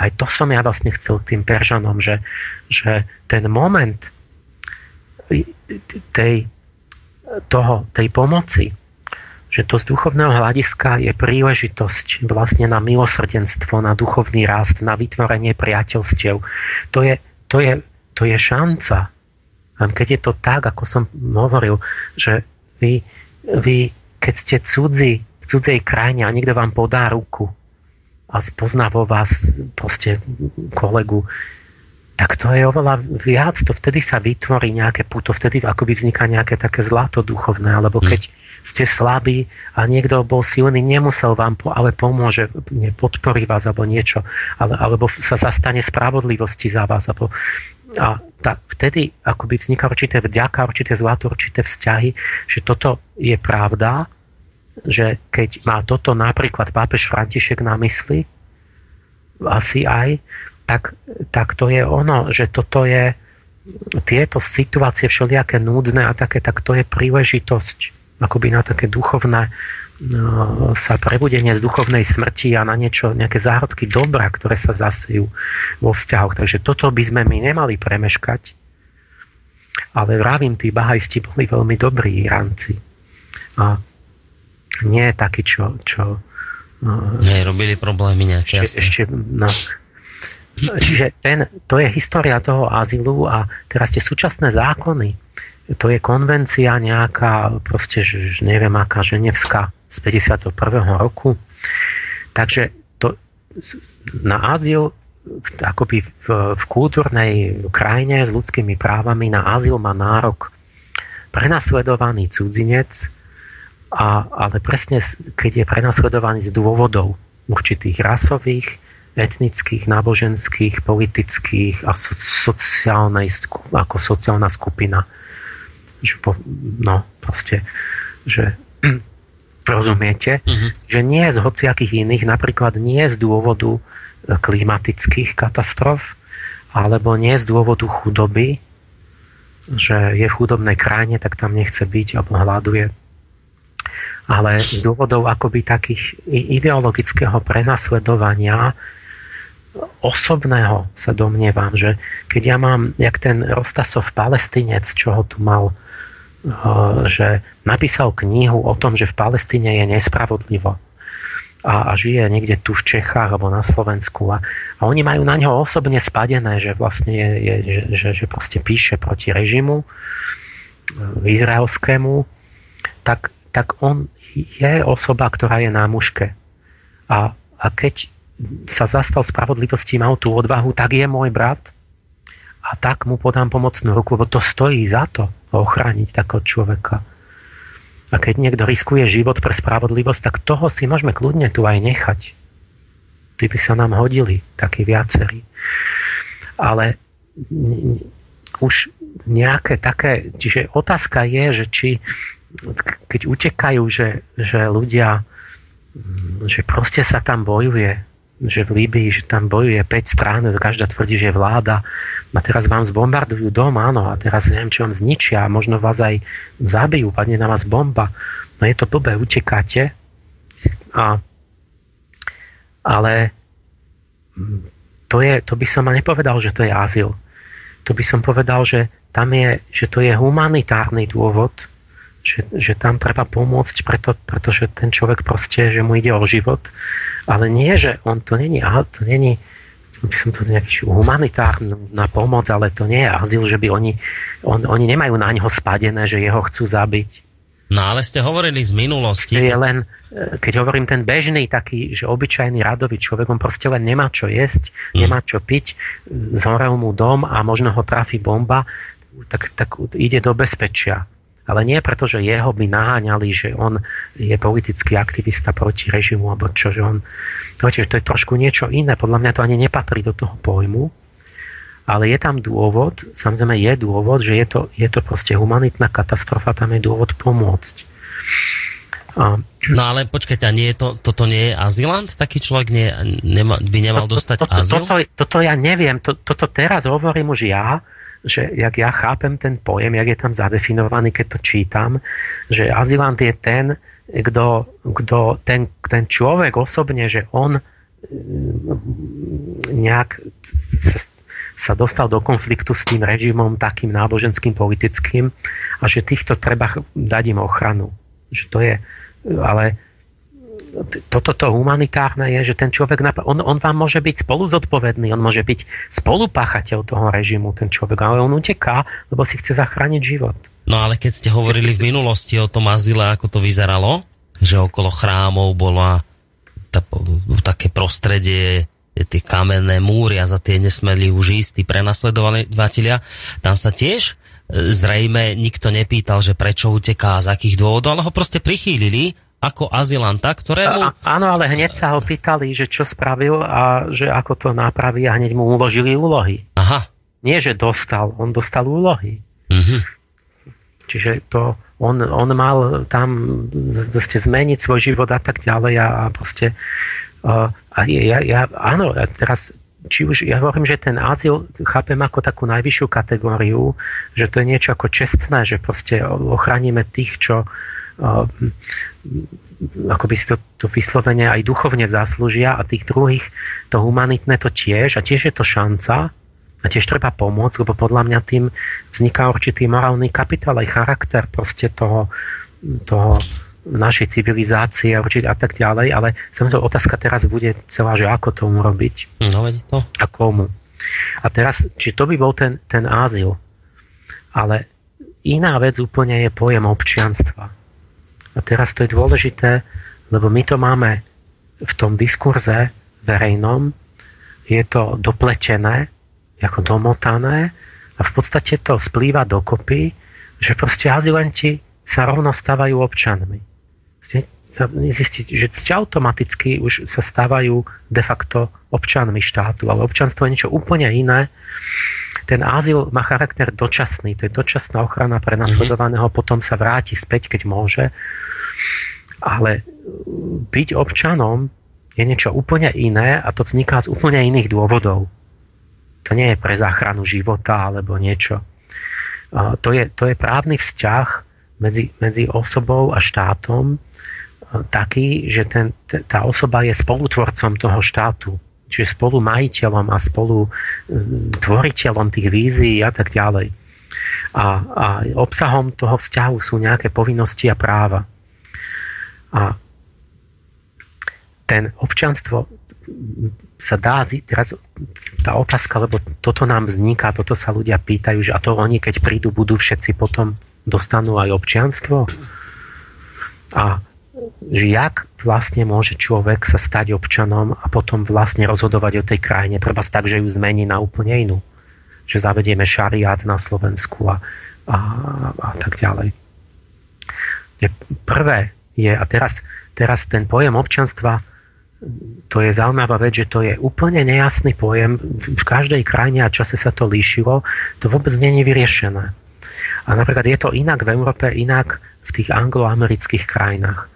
Aj to som ja vlastne chcel tým Peržanom, že, že ten moment tej, toho, tej pomoci, že to z duchovného hľadiska je príležitosť vlastne na milosrdenstvo, na duchovný rast, na vytvorenie priateľstiev. To je, to je, to je šanca. Keď je to tak, ako som hovoril, že vy, vy keď ste cudzí, v cudzej krajine a niekto vám podá ruku a spozná vo vás proste kolegu, tak to je oveľa viac. To vtedy sa vytvorí nejaké puto, vtedy akoby vzniká nejaké také zlato duchovné, alebo keď ste slabí a niekto bol silný, nemusel vám, po, ale pomôže, podporí vás alebo niečo, ale, alebo sa zastane spravodlivosti za vás. Alebo, a tá, vtedy akoby vzniká určité vďaka, určité zlato, určité vzťahy, že toto je pravda, že keď má toto napríklad pápež František na mysli, asi aj, tak, tak to je ono, že toto je tieto situácie všelijaké núdzne a také, tak to je príležitosť akoby na také duchovné no, sa prebudenie z duchovnej smrti a na niečo, nejaké zárodky dobra, ktoré sa zasejú vo vzťahoch. Takže toto by sme my nemali premeškať. Ale vravím, tí bahajsti boli veľmi dobrí Iránci. A nie je taký, čo... čo no, nie, robili problémy nejaké. Ešte, ešte, no, Čiže ten, to je história toho azylu a teraz tie súčasné zákony, to je konvencia nejaká, proste, neviem aká, ženevská z 51. roku. Takže to, na azyl akoby v, v kultúrnej krajine s ľudskými právami na azyl má nárok prenasledovaný cudzinec, a, ale presne keď je prenasledovaný z dôvodov určitých rasových, etnických, náboženských, politických a so, sociálnej, ako sociálna skupina že po, no proste, že rozumiete, uh-huh. že nie z hociakých iných, napríklad nie z dôvodu e, klimatických katastrof, alebo nie z dôvodu chudoby, že je v chudobnej krajine, tak tam nechce byť alebo hľaduje. Ale z dôvodov akoby takých ideologického prenasledovania osobného sa domnievam, že keď ja mám, jak ten Rostasov palestinec, čo ho tu mal že napísal knihu o tom, že v Palestíne je nespravodlivo a, a žije niekde tu v Čechách alebo na Slovensku a, a oni majú na ňo osobne spadené, že vlastne je, je, že, že, že proste píše proti režimu e, izraelskému, tak, tak on je osoba, ktorá je na muške. A, a keď sa zastal spravodlivosti, mal tú odvahu, tak je môj brat a tak mu podám pomocnú ruku, lebo to stojí za to ochrániť takého človeka. A keď niekto riskuje život pre spravodlivosť, tak toho si môžeme kľudne tu aj nechať. Tí by sa nám hodili, takí viacerí. Ale už nejaké také... Čiže otázka je, že či keď utekajú, že, že ľudia že proste sa tam bojuje, že v Líbii, že tam bojuje 5 strán, každá tvrdí, že je vláda. A teraz vám zbombardujú dom, áno, a teraz neviem, čo vám zničia, a možno vás aj zabijú, padne na vás bomba. No je to blbé, utekáte. A, ale to, je, to by som nepovedal, že to je azyl. To by som povedal, že tam je, že to je humanitárny dôvod, že, že tam treba pomôcť, preto, pretože ten človek proste, že mu ide o život ale nie, že on to není, to není by som to nejaký humanitárna pomoc, ale to nie je azyl, že by oni, on, oni nemajú na ňo spadené, že jeho chcú zabiť. No ale ste hovorili z minulosti. Je len, e, keď hovorím ten bežný taký, že obyčajný radový človek, on proste len nemá čo jesť, hmm. nemá čo piť, zhorel mu dom a možno ho trafi bomba, tak, tak ide do bezpečia ale nie preto, že jeho by naháňali, že on je politický aktivista proti režimu, alebo čo, že on... Viete, to je trošku niečo iné, podľa mňa to ani nepatrí do toho pojmu, ale je tam dôvod, samozrejme je dôvod, že je to, je to proste humanitná katastrofa, tam je dôvod pomôcť. A... No ale počkajte, a nie je to, toto nie je azylant? Taký človek nie, nema, by nemal to, dostať to, to, azyl? Toto, toto ja neviem, to, toto teraz hovorím už ja, že jak ja chápem ten pojem, jak je tam zadefinovaný, keď to čítam, že azylant je ten, kto, kto ten, ten človek osobne, že on nejak sa, sa dostal do konfliktu s tým režimom takým náboženským, politickým a že týchto treba dať im ochranu. Že to je, ale toto to humanitárne je, že ten človek, on, on vám môže byť spolu zodpovedný, on môže byť spolupáchateľ toho režimu, ten človek, ale on uteká, lebo si chce zachrániť život. No ale keď ste hovorili v minulosti o tom azile, ako to vyzeralo, že okolo chrámov bola tá, také prostredie, tie kamenné múry a za tie nesmeli už istí prenasledovateľia, tam sa tiež e, zrejme nikto nepýtal, že prečo uteká, z akých dôvodov, ale ho proste prichýlili ako azylanta, ktorému... A, áno, ale hneď sa ho pýtali, že čo spravil a že ako to napraví a hneď mu uložili úlohy. Aha. Nie, že dostal, on dostal úlohy. Mhm. Čiže to, on, on mal tam proste zmeniť svoj život a tak ďalej a, a proste uh, a ja, ja, áno, teraz či už ja hovorím, že ten azyl chápem ako takú najvyššiu kategóriu, že to je niečo ako čestné, že proste ochránime tých, čo uh, ako by si to, to vyslovene aj duchovne zaslúžia a tých druhých to humanitné to tiež a tiež je to šanca a tiež treba pomôcť, lebo podľa mňa tým vzniká určitý morálny kapitál aj charakter proste toho, toho našej civilizácie a tak ďalej, ale samozrejme otázka teraz bude celá, že ako to urobiť. No, to. A komu. A teraz, či to by bol ten, ten azyl, ale iná vec úplne je pojem občianstva. A teraz to je dôležité, lebo my to máme v tom diskurze verejnom, je to dopletené, ako domotané a v podstate to splýva dokopy, že proste azylanti sa rovno stávajú občanmi. Zistiť, že automaticky už sa stávajú de facto občanmi štátu, ale občanstvo je niečo úplne iné. Ten azyl má charakter dočasný, to je dočasná ochrana pre nasledovaného, mm-hmm. potom sa vráti späť, keď môže ale byť občanom je niečo úplne iné a to vzniká z úplne iných dôvodov. To nie je pre záchranu života alebo niečo. To je, to je právny vzťah medzi, medzi osobou a štátom taký, že ten, tá osoba je spolutvorcom toho štátu. Čiže spolu majiteľom a spolu tvoriteľom tých vízií a tak ďalej. A, a obsahom toho vzťahu sú nejaké povinnosti a práva. A ten občanstvo sa dá, teraz tá otázka, lebo toto nám vzniká, toto sa ľudia pýtajú, že a to oni, keď prídu, budú všetci potom dostanú aj občianstvo? A že jak vlastne môže človek sa stať občanom a potom vlastne rozhodovať o tej krajine. Treba tak, že ju zmení na úplne inú. Že zavedieme šariát na Slovensku a, a, a tak ďalej. Prvé, je, a teraz, teraz ten pojem občanstva, to je zaujímavá vec, že to je úplne nejasný pojem, v každej krajine a čase sa to líšilo, to vôbec je vyriešené. A napríklad je to inak v Európe, inak v tých angloamerických krajinách.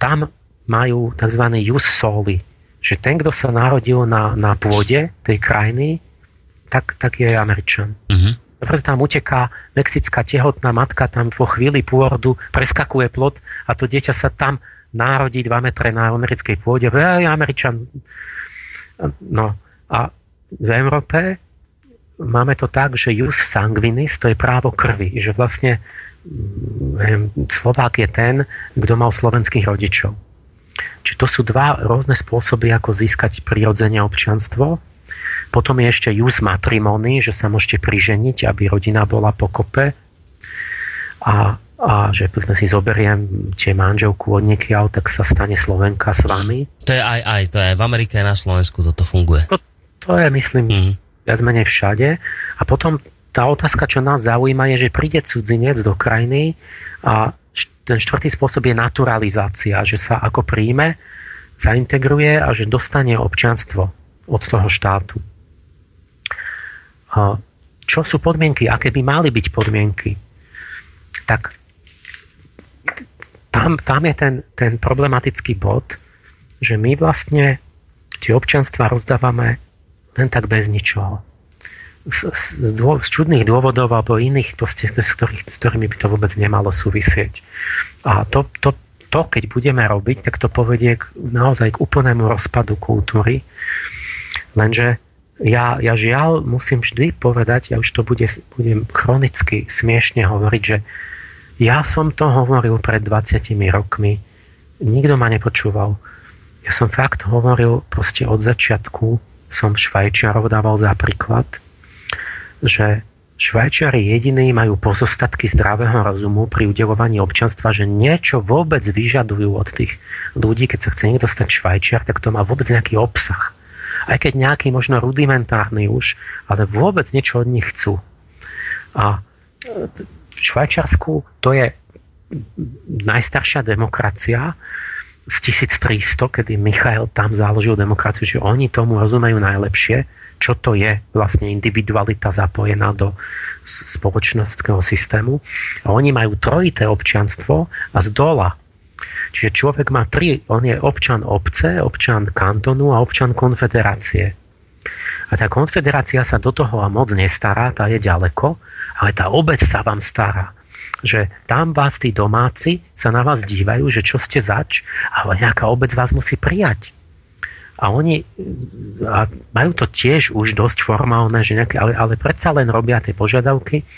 Tam majú tzv. jus soli, že ten, kto sa narodil na, na pôde tej krajiny, tak, tak je Američan. Uh-huh preto tam uteká mexická tehotná matka, tam vo chvíli pôrodu preskakuje plot a to dieťa sa tam národí 2 metre na americkej pôde. Aj Američan. No a v Európe máme to tak, že jus sanguinis to je právo krvi, že vlastne neviem, Slovák je ten, kto mal slovenských rodičov. Čiže to sú dva rôzne spôsoby, ako získať prirodzene občianstvo. Potom je ešte jus matrimony, že sa môžete priženiť, aby rodina bola pokope. A, a že sme si zoberiem tie manželku od niekiaľ, tak sa stane Slovenka s vami. To je aj, aj, to je aj v Amerike, aj na Slovensku toto funguje. To, to je, myslím, mm. viac menej všade. A potom tá otázka, čo nás zaujíma, je, že príde cudzinec do krajiny a ten štvrtý spôsob je naturalizácia, že sa ako príjme, zaintegruje a že dostane občianstvo od toho štátu čo sú podmienky, aké by mali byť podmienky, tak tam, tam je ten, ten problematický bod, že my vlastne tie občanstva rozdávame len tak bez ničoho. Z, z, z čudných dôvodov alebo iných, proste, s, ktorých, s ktorými by to vôbec nemalo súvisieť. A to, to, to, keď budeme robiť, tak to povedie k, naozaj k úplnému rozpadu kultúry Lenže ja, ja žiaľ musím vždy povedať, ja už to bude, budem chronicky smiešne hovoriť, že ja som to hovoril pred 20 rokmi, nikto ma nepočúval. Ja som fakt hovoril proste od začiatku, som Švajčiarov dával za príklad, že Švajčiari jediní majú pozostatky zdravého rozumu pri udelovaní občanstva, že niečo vôbec vyžadujú od tých ľudí, keď sa chce niekto stať Švajčiar, tak to má vôbec nejaký obsah. Aj keď nejaký možno rudimentárny už, ale vôbec niečo od nich chcú. A v Švajčiarsku to je najstaršia demokracia, z 1300, kedy Michael tam založil demokraciu, že oni tomu rozumejú najlepšie, čo to je vlastne individualita zapojená do spoločenského systému. A oni majú trojité občianstvo a z dola. Čiže človek má tri, on je občan obce, občan kantonu a občan konfederácie. A tá konfederácia sa do toho moc nestará, tá je ďaleko, ale tá obec sa vám stará že tam vás tí domáci sa na vás dívajú, že čo ste zač, ale nejaká obec vás musí prijať. A oni a majú to tiež už dosť formálne, že nejaké, ale, ale predsa len robia tie požiadavky,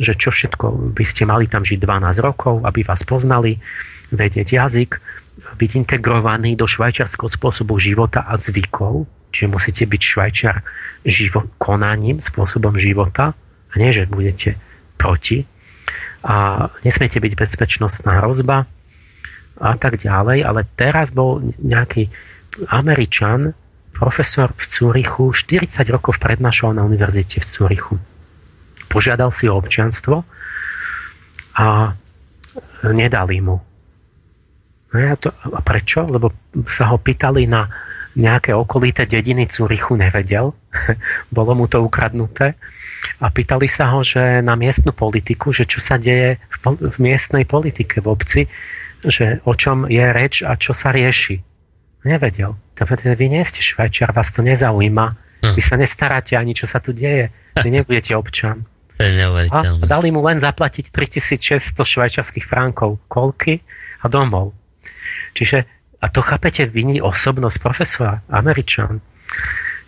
že čo všetko by ste mali tam žiť 12 rokov, aby vás poznali, vedieť jazyk, byť integrovaný do švajčiarského spôsobu života a zvykov, čiže musíte byť švajčiar živo, konaním, spôsobom života, a nie, že budete proti a nesmiete byť bezpečnostná hrozba a tak ďalej, ale teraz bol nejaký Američan, profesor v Cúrichu, 40 rokov prednášal na univerzite v Cúrichu. Požiadal si o občianstvo a nedali mu. No a, to, a prečo? Lebo sa ho pýtali na nejaké okolité dediny Cúrichu, nevedel. Bolo mu to ukradnuté a pýtali sa ho, že na miestnu politiku, že čo sa deje v, v miestnej politike v obci, že o čom je reč a čo sa rieši. Nevedel. Vy nie ste švajčiar, vás to nezaujíma. Hm. Vy sa nestaráte ani, čo sa tu deje. Vy nebudete občan. A dali mu len zaplatiť 3600 švajčiarských frankov kolky a domov. Čiže, a to chápete, viní osobnosť profesora, Američan.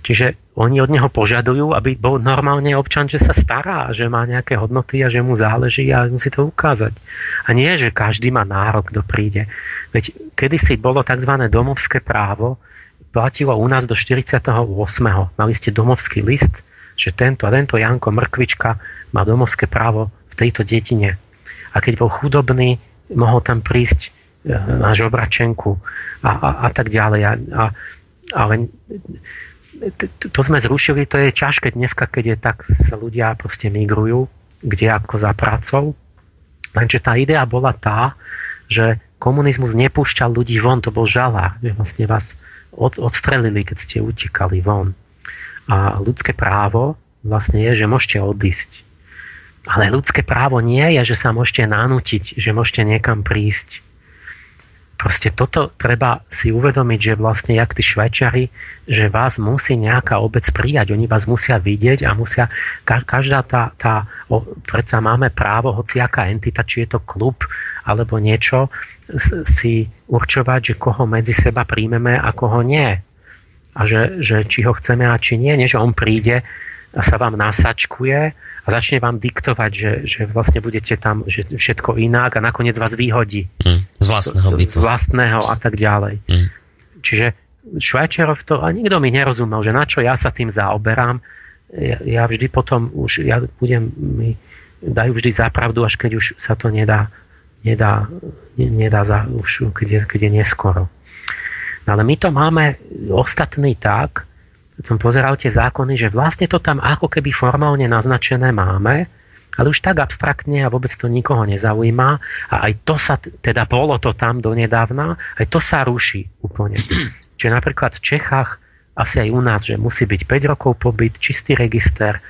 Čiže oni od neho požadujú, aby bol normálne občan, že sa stará, že má nejaké hodnoty a že mu záleží a musí to ukázať. A nie, že každý má nárok, kto príde. Veď kedysi bolo tzv. domovské právo, platilo u nás do 48. Mali ste domovský list, že tento a tento Janko Mrkvička má domovské právo v tejto dedine. A keď bol chudobný, mohol tam prísť na žobračenku a, a, a tak ďalej. A, a, ale to sme zrušili, to je ťažké dneska, keď je tak, sa ľudia proste migrujú, kde ako za pracou. Lenže tá idea bola tá, že komunizmus nepúšťal ľudí von, to bol žalár, že vlastne vás od, odstrelili, keď ste utekali von. A ľudské právo vlastne je, že môžete odísť. Ale ľudské právo nie je, že sa môžete nanútiť, že môžete niekam prísť Proste toto treba si uvedomiť, že vlastne jak tí švajčari, že vás musí nejaká obec prijať. Oni vás musia vidieť a musia, každá tá, tá o, predsa máme právo, hociaká entita, či je to klub alebo niečo, si určovať, že koho medzi seba príjmeme a koho nie. A že, že či ho chceme a či nie. Nie, on príde a sa vám nasačkuje a začne vám diktovať, že, že vlastne budete tam že všetko inak a nakoniec vás vyhodí. Mm, z vlastného bytu. Z vlastného a tak ďalej. Mm. Čiže Švajčiarov to, a nikto mi nerozumel, že na čo ja sa tým zaoberám. Ja, ja vždy potom už, ja budem, mi dajú vždy zapravdu, až keď už sa to nedá, nedá, nedá za, už keď je, keď je neskoro. No ale my to máme ostatní tak, som pozeral tie zákony, že vlastne to tam ako keby formálne naznačené máme, ale už tak abstraktne a vôbec to nikoho nezaujíma a aj to sa, teda bolo to tam donedávna, aj to sa ruší úplne. Čiže napríklad v Čechách, asi aj u nás, že musí byť 5 rokov pobyt, čistý register,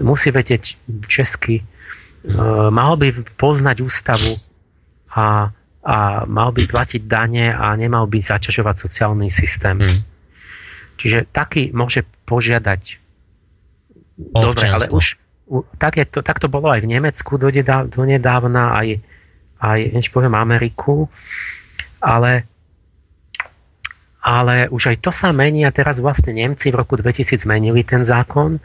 musí vedieť česky, e, mal by poznať ústavu a, a mal by platiť dane a nemal by zaťažovať sociálny systém. Mm. Čiže taký môže požiadať. Dobre, ale už tak, je to, tak to bolo aj v Nemecku donedávna, aj, aj než poviem Ameriku, ale, ale už aj to sa mení a teraz vlastne Nemci v roku 2000 zmenili ten zákon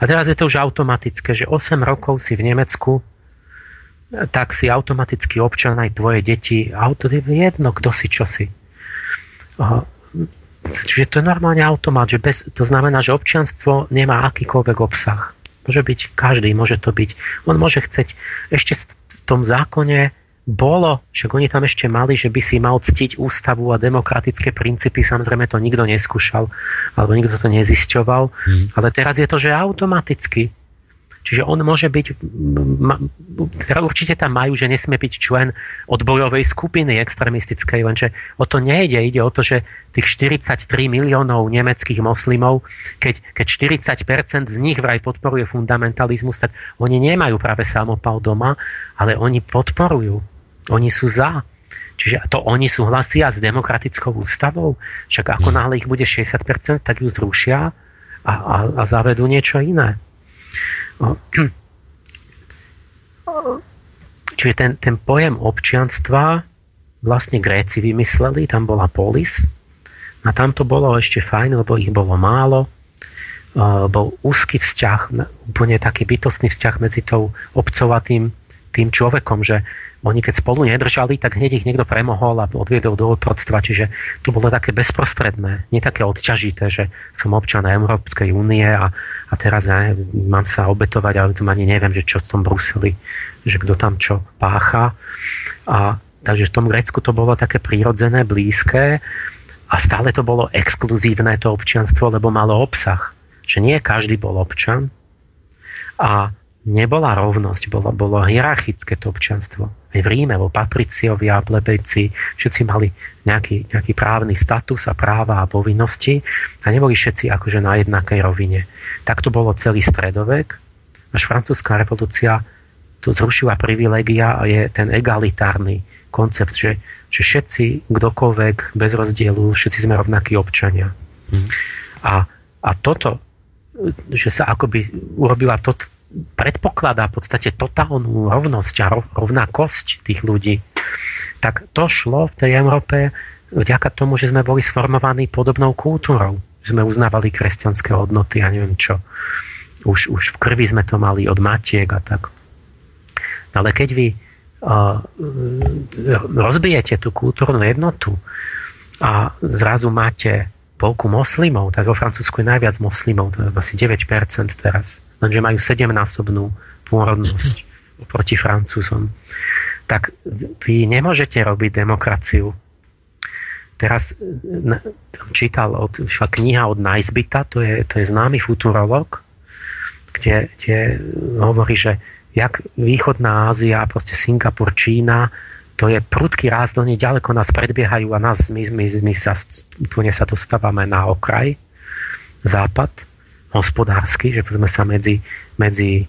a teraz je to už automatické, že 8 rokov si v Nemecku tak si automaticky občan aj tvoje deti, auto je jedno, kto si, čo si. Čiže to je normálne automat, že bez, to znamená, že občianstvo nemá akýkoľvek obsah. Môže byť každý, môže to byť. On môže chceť, ešte v tom zákone bolo, však oni tam ešte mali, že by si mal ctiť ústavu a demokratické princípy, samozrejme to nikto neskúšal, alebo nikto to nezisťoval, mm. ale teraz je to, že automaticky. Čiže on môže byť, teda určite tam majú, že nesmie byť člen odbojovej skupiny extremistickej, lenže o to nejde. Ide o to, že tých 43 miliónov nemeckých moslimov, keď, keď 40% z nich vraj podporuje fundamentalizmus, tak oni nemajú práve samopal doma, ale oni podporujú oni sú za. Čiže to oni súhlasia s demokratickou ústavou? Však ako hmm. náhle ich bude 60%, tak ju zrušia a, a, a zavedú niečo iné. Čiže ten, ten pojem občianstva vlastne Gréci vymysleli, tam bola polis a tam to bolo ešte fajn, lebo ich bolo málo. Bol úzky vzťah, úplne taký bytostný vzťah medzi tou obcov a tým, tým človekom, že oni keď spolu nedržali, tak hneď ich niekto premohol a odviedol do otroctva. Čiže to bolo také bezprostredné, nie také odťažité, že som občan Európskej únie a, a teraz ja mám sa obetovať, ale tam ani neviem, že čo v tom Bruseli, že kto tam čo pácha. A, takže v tom Grécku to bolo také prírodzené, blízke a stále to bolo exkluzívne to občianstvo, lebo malo obsah. Že nie každý bol občan a nebola rovnosť, bolo, bolo hierarchické to občanstvo. Aj v Ríme, bo patriciovia, plebejci, všetci mali nejaký, nejaký právny status a práva a povinnosti a neboli všetci akože na jednakej rovine. Tak to bolo celý stredovek, až francúzska revolúcia tu zrušila privilegia a je ten egalitárny koncept, že, že všetci, kdokoľvek, bez rozdielu, všetci sme rovnakí občania. Mm. A, a toto, že sa akoby urobila to, predpokladá v podstate totálnu rovnosť a rovnakosť tých ľudí, tak to šlo v tej Európe vďaka tomu, že sme boli sformovaní podobnou kultúrou. Že sme uznávali kresťanské hodnoty a neviem čo. Už, už v krvi sme to mali od matiek a tak. Ale keď vy uh, rozbijete tú kultúrnu jednotu a zrazu máte polku moslimov, tak vo Francúzsku je najviac moslimov, to je asi 9% teraz lenže majú sedemnásobnú pôrodnosť proti Francúzom. Tak vy nemôžete robiť demokraciu. Teraz e, čítal od, kniha od Najzbyta, to je, to je známy futurolog, kde, kde hovorí, že jak východná Ázia, proste Singapur, Čína, to je prudký rast, oni ďaleko nás predbiehajú a nás, my, my, my sa, sa dostávame na okraj, západ hospodársky, že sme sa medzi, medzi e,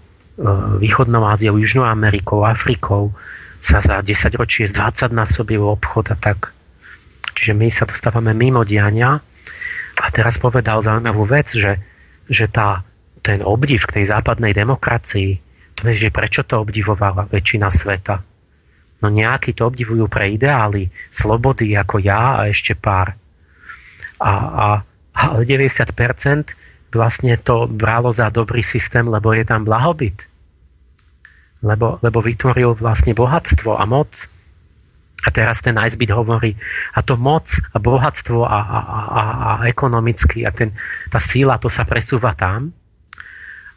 východnou Áziou, Južnou Amerikou, Afrikou sa za 10 ročí 20 násobil obchod a tak. Čiže my sa dostávame mimo diania a teraz povedal zaujímavú vec, že, že tá, ten obdiv k tej západnej demokracii, to je, že prečo to obdivovala väčšina sveta. No nejakí to obdivujú pre ideály, slobody ako ja a ešte pár. A, a, ale 90% vlastne to bralo za dobrý systém, lebo je tam blahobyt. Lebo, lebo vytvoril vlastne bohatstvo a moc. A teraz ten Icebit hovorí, a to moc a bohatstvo a, a, a, a ekonomicky a ten, tá síla, to sa presúva tam.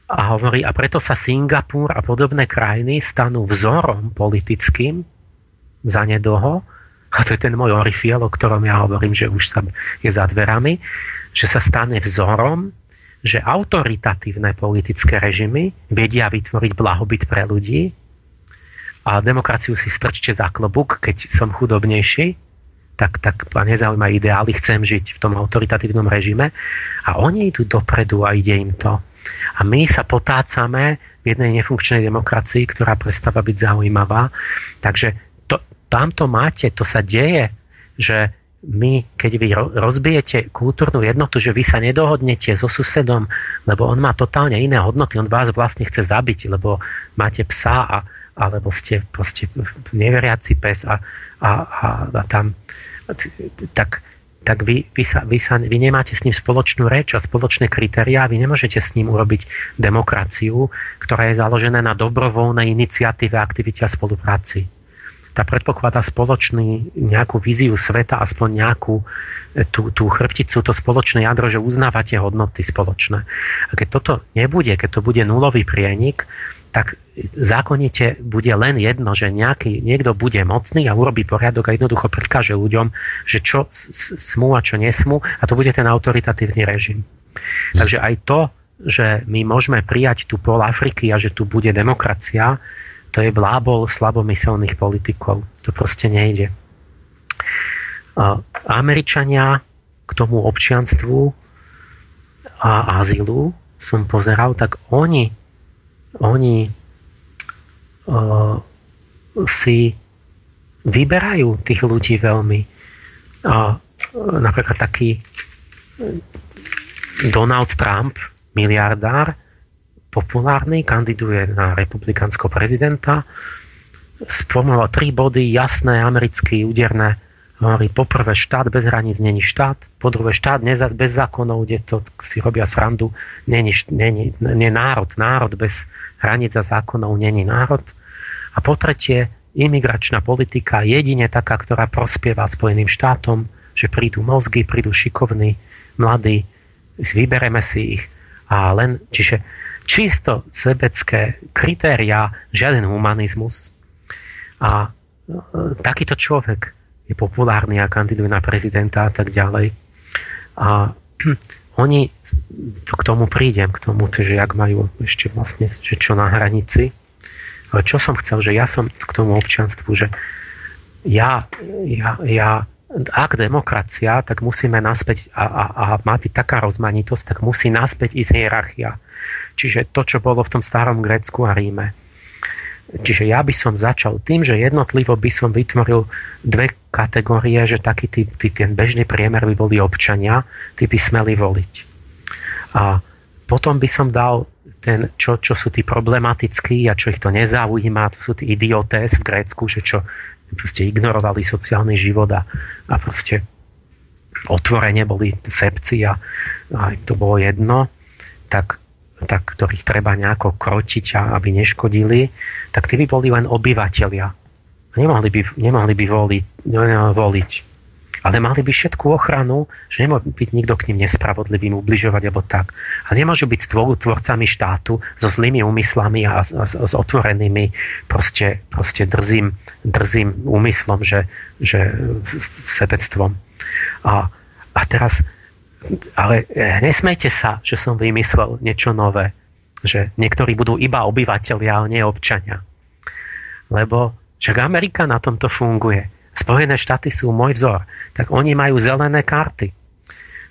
A hovorí, a preto sa Singapur a podobné krajiny stanú vzorom politickým za nedoho, a to je ten môj orifiel, o ktorom ja hovorím, že už sa je za dverami, že sa stane vzorom že autoritatívne politické režimy vedia vytvoriť blahobyt pre ľudí a demokraciu si strčte za klobúk, keď som chudobnejší, tak, tak ma nezaujíma ideály, chcem žiť v tom autoritatívnom režime a oni idú dopredu a ide im to. A my sa potácame v jednej nefunkčnej demokracii, ktorá prestáva byť zaujímavá. Takže to, tamto máte, to sa deje, že my, keď vy rozbijete kultúrnu jednotu, že vy sa nedohodnete so susedom, lebo on má totálne iné hodnoty, on vás vlastne chce zabiť, lebo máte psa a, alebo ste proste neveriaci pes a, a, a, a tam tak, tak vy, vy, sa, vy, sa, vy nemáte s ním spoločnú reč a spoločné kritériá, vy nemôžete s ním urobiť demokraciu, ktorá je založená na dobrovoľnej iniciatíve, aktivite a spolupráci. Tá predpokladá spoločný nejakú víziu sveta, aspoň nejakú e, tú, tú chrbticu, to spoločné jadro, že uznávate hodnoty spoločné. A keď toto nebude, keď to bude nulový prienik, tak zákonite bude len jedno, že nejaký, niekto bude mocný a urobí poriadok a jednoducho prikáže ľuďom, že čo smú a čo nesmú a to bude ten autoritatívny režim. Takže aj to, že my môžeme prijať tu pol Afriky a že tu bude demokracia, to je blábol slabomyselných politikov. To proste nejde. Američania k tomu občianstvu a azylu som pozeral, tak oni oni uh, si vyberajú tých ľudí veľmi. A uh, napríklad taký Donald Trump, miliardár, populárny, kandiduje na republikánskeho prezidenta, spomenul tri body, jasné, americké, úderné, Hovorí, poprvé štát bez hraníc není štát, po druhé štát bez zákonov, kde to si robia srandu, není, není, nie národ. Národ bez hraníc a zákonov není národ. A po tretie, imigračná politika jedine taká, ktorá prospieva Spojeným štátom, že prídu mozgy, prídu šikovní, mladí, vybereme si ich. A len, čiže čisto sebecké kritéria, žiaden humanizmus. A e, takýto človek je populárny a kandiduje na prezidenta a tak ďalej. A oni, to k tomu prídem, k tomu, že jak majú ešte vlastne, že čo na hranici. Ale čo som chcel, že ja som k tomu občanstvu, že ja, ja, ja ak demokracia, tak musíme naspäť a, a, a má byť taká rozmanitosť, tak musí naspäť ísť hierarchia. Čiže to, čo bolo v tom starom Grécku a Ríme Čiže ja by som začal tým, že jednotlivo by som vytvoril dve kategórie, že taký tí, tí, ten bežný priemer by boli občania, tí by smeli voliť. A potom by som dal ten, čo, čo sú tí problematickí a čo ich to nezaujíma, to sú tí idiotés v Grécku, že čo proste ignorovali sociálny život a, a proste otvorene boli sebci a, a to bolo jedno, tak tak, ktorých treba nejako krotiť, a aby neškodili, tak tí by boli len obyvateľia. Nemohli by, nemohli by voliť, voliť. Ale mali by všetku ochranu, že nemôže byť nikto k ním nespravodlivým, ubližovať alebo tak. A nemôžu byť tvorcami štátu so zlými úmyslami a, a, a s otvorenými proste, proste drzým, drzým úmyslom, že, že sebectvom. A, a teraz ale e, nesmejte sa, že som vymyslel niečo nové. Že niektorí budú iba obyvateľia, ale nie občania. Lebo však Amerika na tomto funguje. Spojené štáty sú môj vzor. Tak oni majú zelené karty.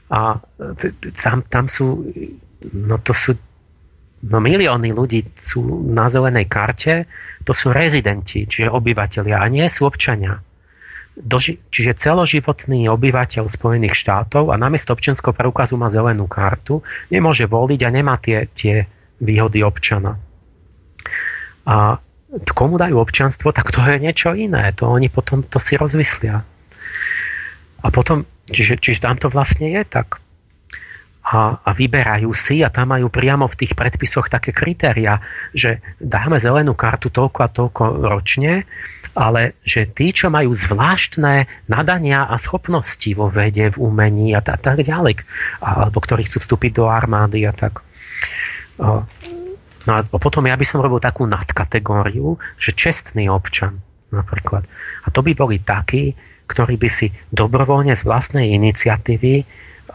A tam, tam sú, no to sú, no milióny ľudí sú na zelenej karte, to sú rezidenti, čiže obyvateľia a nie sú občania doži- čiže celoživotný obyvateľ Spojených štátov a namiesto občianského preukazu má zelenú kartu, nemôže voliť a nemá tie, tie výhody občana. A komu dajú občanstvo, tak to je niečo iné. To oni potom to si rozvyslia. A potom, čiže, čiže tam to vlastne je tak. A, a vyberajú si a tam majú priamo v tých predpisoch také kritéria, že dáme zelenú kartu toľko a toľko ročne ale že tí, čo majú zvláštne nadania a schopnosti vo vede, v umení a tak, tak ďalej, alebo ktorí chcú vstúpiť do armády a tak. No a potom ja by som robil takú nadkategóriu, že čestný občan napríklad. A to by boli takí, ktorí by si dobrovoľne z vlastnej iniciatívy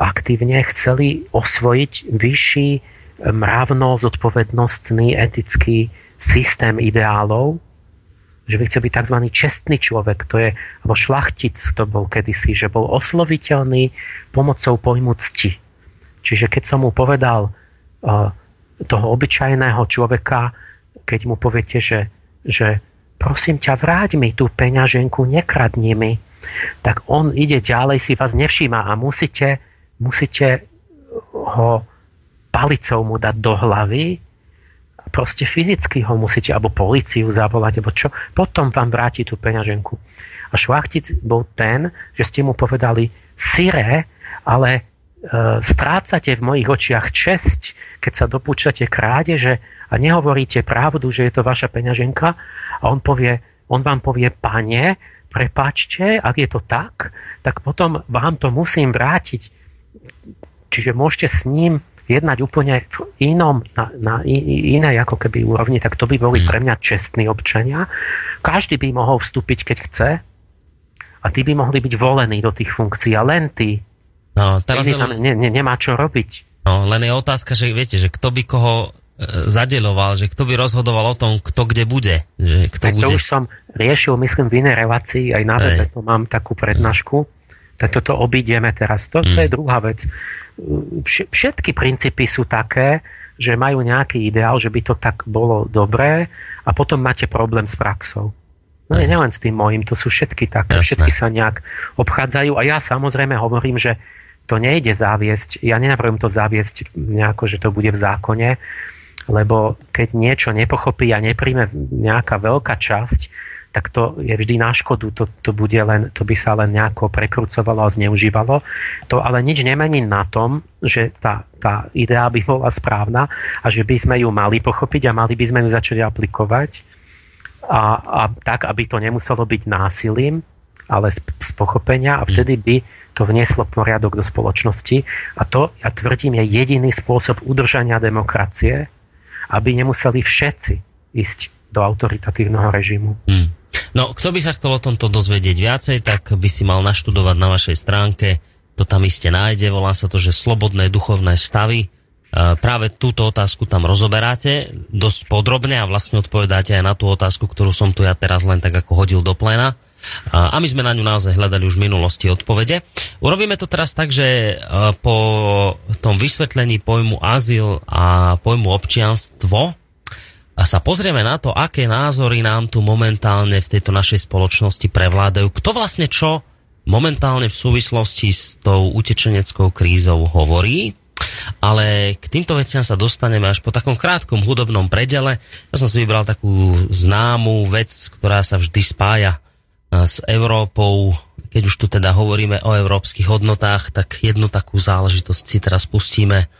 aktívne chceli osvojiť vyšší mravno zodpovednostný etický systém ideálov, že by chcel byť tzv. čestný človek, to je, alebo šlachtic to bol kedysi, že bol osloviteľný pomocou pojmu cti. Čiže keď som mu povedal uh, toho obyčajného človeka, keď mu poviete, že, že prosím ťa, vráť mi tú peňaženku, nekradni mi, tak on ide ďalej, si vás nevšíma a musíte, musíte ho palicou mu dať do hlavy, proste fyzicky ho musíte, alebo policiu zavolať, alebo čo, potom vám vráti tú peňaženku. A šlachtic bol ten, že ste mu povedali, Sire, ale e, strácate v mojich očiach česť, keď sa dopúčate krádeže a nehovoríte pravdu, že je to vaša peňaženka a on, povie, on vám povie, pane, prepačte, ak je to tak, tak potom vám to musím vrátiť. Čiže môžete s ním jednať úplne v inom, na, na inej ako keby úrovni, tak to by boli hmm. pre mňa čestní občania. Každý by mohol vstúpiť, keď chce a tí by mohli byť volení do tých funkcií a len tí. No, teraz len... ne, ne, nemá čo robiť. No, len je otázka, že viete, že kto by koho e, zadeloval, že kto by rozhodoval o tom, kto kde bude. Že kto tak bude. to už som riešil, myslím, v inej relácii, aj na webe to mám takú prednášku. Tak toto obídeme teraz. To, to je mm. druhá vec. Všetky princípy sú také, že majú nejaký ideál, že by to tak bolo dobré a potom máte problém s praxou. No nie, nielen s tým mojim, to sú všetky také. Jasné. Všetky sa nejak obchádzajú a ja samozrejme hovorím, že to nejde zaviesť, ja nenavrhujem to zaviesť nejako, že to bude v zákone, lebo keď niečo nepochopí a nepríjme nejaká veľká časť, tak to je vždy na škodu, to, to, bude len, to by sa len nejako prekrucovalo a zneužívalo. To ale nič nemení na tom, že tá, tá idea by bola správna a že by sme ju mali pochopiť a mali by sme ju začať aplikovať a, a tak, aby to nemuselo byť násilím, ale z, z pochopenia a vtedy by to vnieslo poriadok do spoločnosti a to, ja tvrdím, je jediný spôsob udržania demokracie, aby nemuseli všetci ísť do autoritatívneho režimu. Hmm. No, kto by sa chcel o tomto dozvedieť viacej, tak by si mal naštudovať na vašej stránke, to tam iste nájde, volá sa to, že Slobodné duchovné stavy. E, práve túto otázku tam rozoberáte dosť podrobne a vlastne odpovedáte aj na tú otázku, ktorú som tu ja teraz len tak ako hodil do pléna. A my sme na ňu naozaj hľadali už v minulosti odpovede. Urobíme to teraz tak, že e, po tom vysvetlení pojmu azyl a pojmu občianstvo a sa pozrieme na to, aké názory nám tu momentálne v tejto našej spoločnosti prevládajú. Kto vlastne čo momentálne v súvislosti s tou utečeneckou krízou hovorí. Ale k týmto veciam sa dostaneme až po takom krátkom hudobnom predele. Ja som si vybral takú známú vec, ktorá sa vždy spája s Európou. Keď už tu teda hovoríme o európskych hodnotách, tak jednu takú záležitosť si teraz pustíme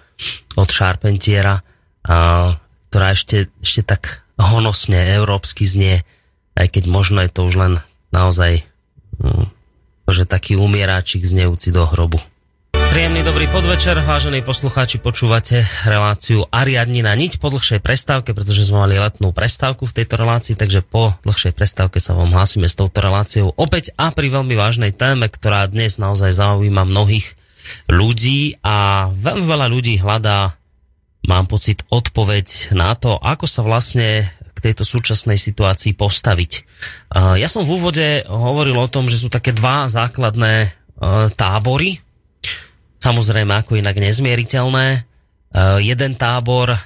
od Charpentiera ktorá ešte, ešte tak honosne európsky znie, aj keď možno je to už len naozaj hm, že taký umieráčik znejúci do hrobu. Príjemný dobrý podvečer, vážení poslucháči, počúvate reláciu Ariadnina niť po dlhšej prestávke, pretože sme mali letnú prestávku v tejto relácii, takže po dlhšej prestávke sa vám hlásime s touto reláciou opäť a pri veľmi vážnej téme, ktorá dnes naozaj zaujíma mnohých ľudí a veľmi veľa ľudí hľadá mám pocit, odpoveď na to, ako sa vlastne k tejto súčasnej situácii postaviť. Ja som v úvode hovoril o tom, že sú také dva základné e, tábory, samozrejme ako inak nezmieriteľné. E, jeden tábor, e,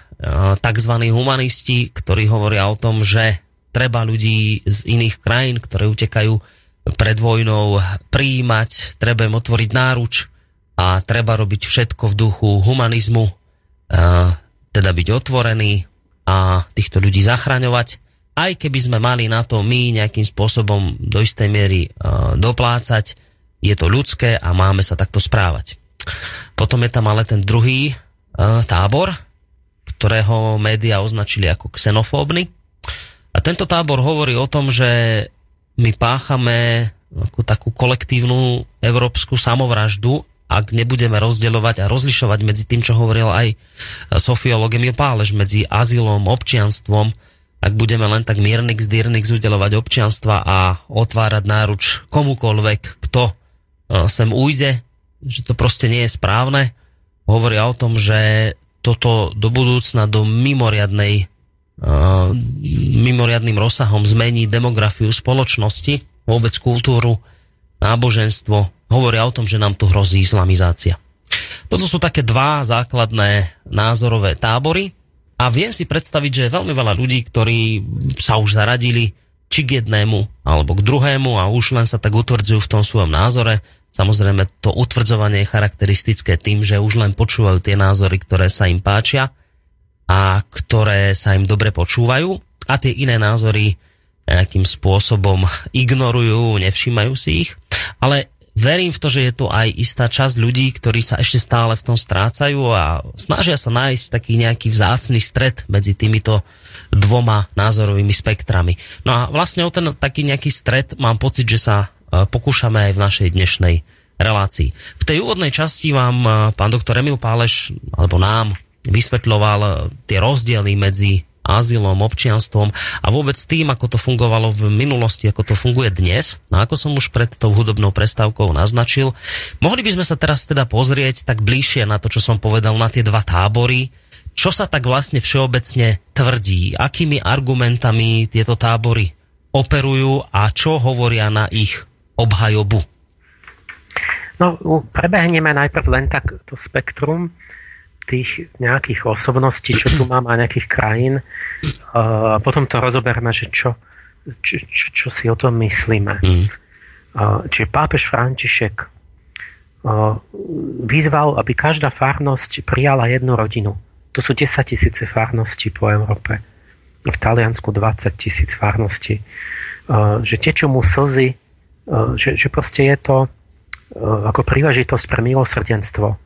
tzv. humanisti, ktorí hovoria o tom, že treba ľudí z iných krajín, ktoré utekajú pred vojnou, prijímať, treba im otvoriť náruč a treba robiť všetko v duchu humanizmu, teda byť otvorený a týchto ľudí zachraňovať, aj keby sme mali na to my nejakým spôsobom do istej miery doplácať, je to ľudské a máme sa takto správať. Potom je tam ale ten druhý tábor, ktorého médiá označili ako xenofóbny. A tento tábor hovorí o tom, že my páchame takú kolektívnu európsku samovraždu ak nebudeme rozdeľovať a rozlišovať medzi tým, čo hovoril aj sofiolog Emil Pálež, medzi azylom, občianstvom, ak budeme len tak miernix, dyrnix udelovať občianstva a otvárať náruč komukolvek, kto e, sem ujde, že to proste nie je správne. Hovoria o tom, že toto do budúcna do mimoriadnej uh, mimoriadným rozsahom zmení demografiu spoločnosti, vôbec kultúru, náboženstvo, hovoria o tom, že nám tu hrozí islamizácia. Toto sú také dva základné názorové tábory a viem si predstaviť, že je veľmi veľa ľudí, ktorí sa už zaradili či k jednému alebo k druhému a už len sa tak utvrdzujú v tom svojom názore. Samozrejme to utvrdzovanie je charakteristické tým, že už len počúvajú tie názory, ktoré sa im páčia a ktoré sa im dobre počúvajú a tie iné názory nejakým spôsobom ignorujú, nevšímajú si ich, ale verím v to, že je tu aj istá časť ľudí, ktorí sa ešte stále v tom strácajú a snažia sa nájsť taký nejaký vzácný stred medzi týmito dvoma názorovými spektrami. No a vlastne o ten taký nejaký stred mám pocit, že sa e, pokúšame aj v našej dnešnej relácii. V tej úvodnej časti vám e, pán doktor Emil Páleš, alebo nám, vysvetľoval e, tie rozdiely medzi azylom, občianstvom a vôbec tým, ako to fungovalo v minulosti, ako to funguje dnes. No ako som už pred tou hudobnou prestávkou naznačil, mohli by sme sa teraz teda pozrieť tak bližšie na to, čo som povedal, na tie dva tábory, čo sa tak vlastne všeobecne tvrdí, akými argumentami tieto tábory operujú a čo hovoria na ich obhajobu. No, prebehneme najprv len tak to spektrum tých nejakých osobností, čo tu mám a nejakých krajín. A potom to rozoberme, že čo, čo, čo, čo si o tom myslíme. Mm. Čiže pápež František vyzval, aby každá farnosť prijala jednu rodinu. To sú 10 tisíce farností po Európe. V Taliansku 20 tisíc farností. Že tečú mu slzy, že, že proste je to ako príležitosť pre milosrdenstvo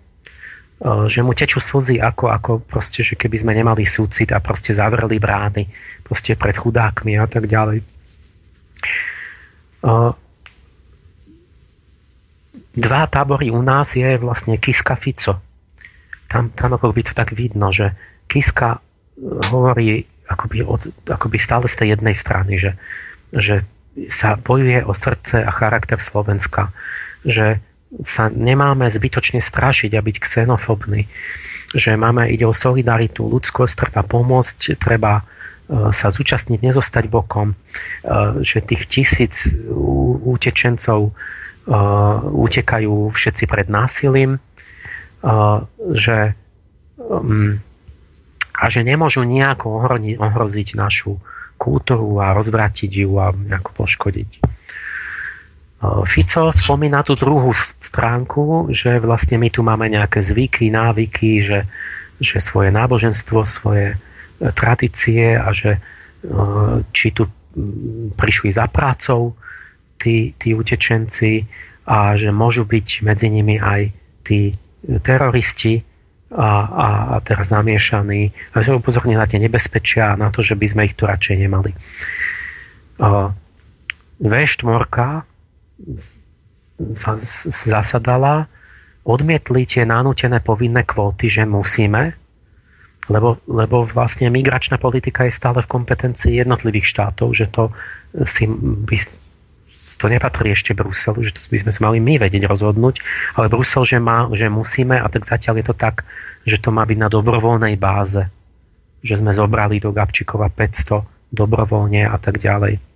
že mu tečú slzy ako, ako proste, že keby sme nemali súcit a proste zavreli brány proste pred chudákmi a tak ďalej. Eh, dva tábory u nás je vlastne Kiska Fico. Tam, tam ako by to tak vidno, že Kiska eh, hovorí akoby, od, akoby stále z tej jednej strany, že, že sa bojuje o srdce a charakter Slovenska, že sa nemáme zbytočne strašiť a byť xenofobní. Že máme, ide o solidaritu, ľudskosť, treba pomôcť, treba e, sa zúčastniť, nezostať bokom, e, že tých tisíc utečencov e, utekajú všetci pred násilím, že, mm, a že nemôžu nejako ohroziť našu kultúru a rozvrátiť ju a nejako poškodiť. Fico spomína tú druhú stránku, že vlastne my tu máme nejaké zvyky, návyky, že, že svoje náboženstvo, svoje e, tradície a že e, či tu prišli za prácou tí, tí utečenci a že môžu byť medzi nimi aj tí teroristi a, a, a teraz zamiešaní. A že upozorní na tie nebezpečia a na to, že by sme ich tu radšej nemali. V4 zasadala, odmietli tie nanútené povinné kvóty, že musíme, lebo, lebo vlastne migračná politika je stále v kompetencii jednotlivých štátov, že to si by, to nepatrí ešte Bruselu, že to by sme mali my vedieť rozhodnúť, ale Brusel, že, má, že musíme a tak zatiaľ je to tak, že to má byť na dobrovoľnej báze, že sme zobrali do Gabčíkova 500 dobrovoľne a tak ďalej.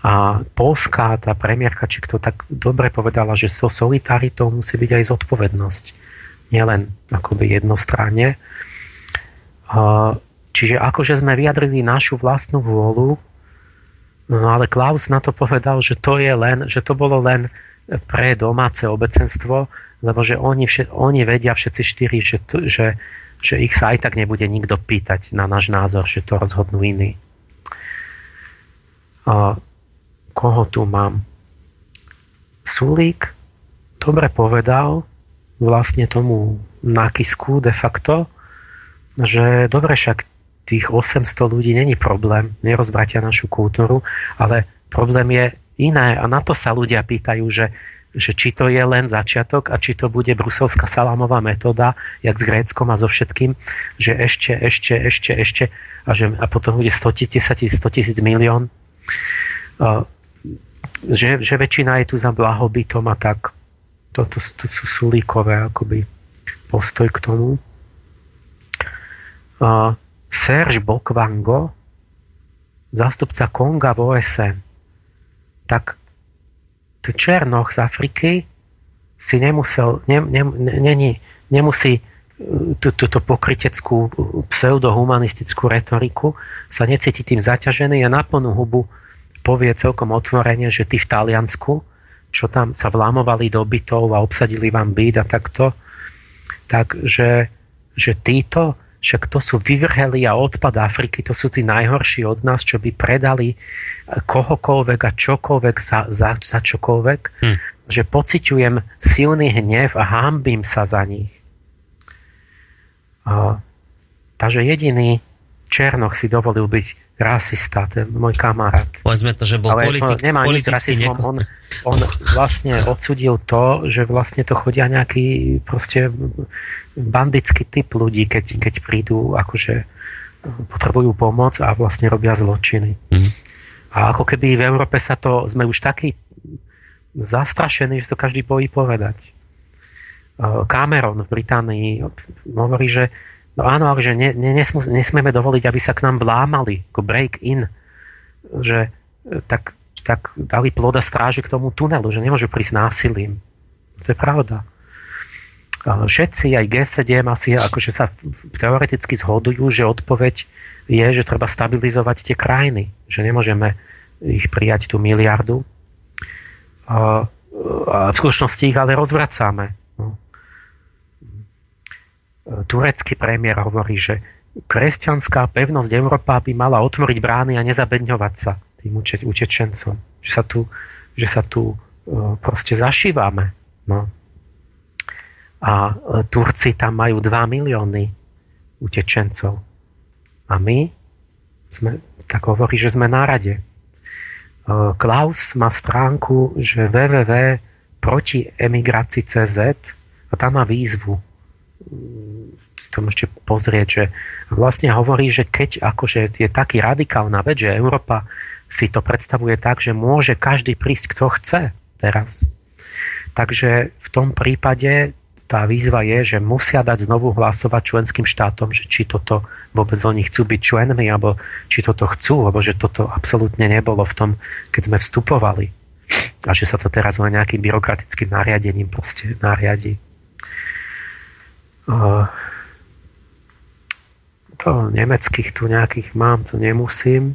A Polská, tá premiérka, či kto tak dobre povedala, že so solidaritou musí byť aj zodpovednosť. Nielen akoby jednostranne. Čiže akože sme vyjadrili našu vlastnú vôľu, no ale Klaus na to povedal, že to je len, že to bolo len pre domáce obecenstvo, lebo že oni, všet, oni vedia všetci štyri, že, to, že, že ich sa aj tak nebude nikto pýtať na náš názor, že to rozhodnú iní koho tu mám. Sulík dobre povedal vlastne tomu nákisku de facto, že dobre však tých 800 ľudí není problém, nerozvratia našu kultúru, ale problém je iné a na to sa ľudia pýtajú, že, že či to je len začiatok a či to bude bruselská salámová metóda, jak s Gréckom a so všetkým, že ešte, ešte, ešte, ešte a, že, a potom bude 100 tisíc, 100 tisíc milión že, že väčšina je tu za blahobytom a tak. Toto to, sú sulíkové akoby postoj k tomu. Uh, Serge Bokvango, zástupca Konga v OSN, tak Černoch z Afriky si nemusel, ne, ne, ne, nemusí túto pokryteckú pseudohumanistickú retoriku sa necíti tým zaťažený a na plnú hubu povie celkom otvorene, že tí v Taliansku, čo tam sa vlámovali do bytov a obsadili vám byt a takto, takže že títo však to sú vyvrheli a odpad Afriky, to sú tí najhorší od nás, čo by predali kohokoľvek a čokoľvek za, za, za čokoľvek, hm. že pociťujem silný hnev a hámbim sa za nich. Uh, takže jediný Černoch si dovolil byť rasista, ten môj kamarát. Povedzme to, že bol Ale politik, nemá politický nič nieko... on, on vlastne odsudil to, že vlastne to chodia nejaký proste bandický typ ľudí, keď, keď prídu akože potrebujú pomoc a vlastne robia zločiny. Mm. A ako keby v Európe sa to, sme už takí zastrašení, že to každý bojí povedať. Cameron v Británii hovorí, že No áno, ale že ne, ne, nesmú, nesmieme dovoliť, aby sa k nám vlámali, ako break in, že e, tak, tak dali ploda stráži k tomu tunelu, že nemôžu prísť násilím. To je pravda. Všetci, aj G7 asi akože sa teoreticky zhodujú, že odpoveď je, že treba stabilizovať tie krajiny, že nemôžeme ich prijať tú miliardu. A v skutočnosti ich ale rozvracáme turecký premiér hovorí, že kresťanská pevnosť Európa by mala otvoriť brány a nezabedňovať sa tým utečencom. Že sa tu, že sa tu e, proste zašívame. No. A e, Turci tam majú 2 milióny utečencov. A my sme, tak hovorí, že sme na rade. E, Klaus má stránku, že www proti emigrácii CZ a tam má výzvu si to môžete pozrieť, že vlastne hovorí, že keď akože je taký radikálna vec, že Európa si to predstavuje tak, že môže každý prísť, kto chce teraz. Takže v tom prípade tá výzva je, že musia dať znovu hlasovať členským štátom, že či toto vôbec oni chcú byť členmi, alebo či toto chcú, alebo že toto absolútne nebolo v tom, keď sme vstupovali. A že sa to teraz len nejakým byrokratickým nariadením proste nariadi to nemeckých tu nejakých mám, to nemusím.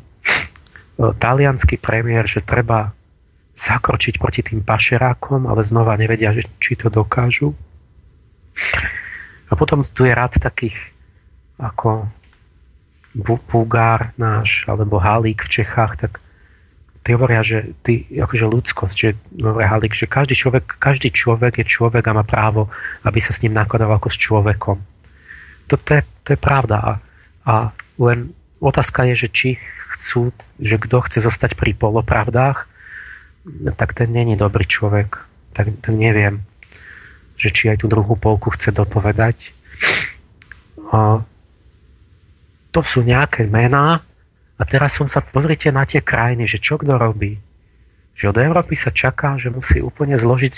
Talianský premiér, že treba zakročiť proti tým pašerákom, ale znova nevedia, že, či to dokážu. A potom tu je rád takých ako Bugár náš, alebo Halík v Čechách, tak tí hovoria, že ty, akože ľudskosť, že hovoria Halik, že každý človek, každý človek je človek a má právo, aby sa s ním nakladal ako s človekom. To, to, je, to je pravda. A, a len otázka je, že či chcú, že kto chce zostať pri polopravdách, tak ten není dobrý človek. Tak, tak neviem, že či aj tú druhú polku chce dopovedať. A to sú nejaké mená, a teraz som sa, pozrite na tie krajiny, že čo kto robí. Že od Európy sa čaká, že musí úplne zložiť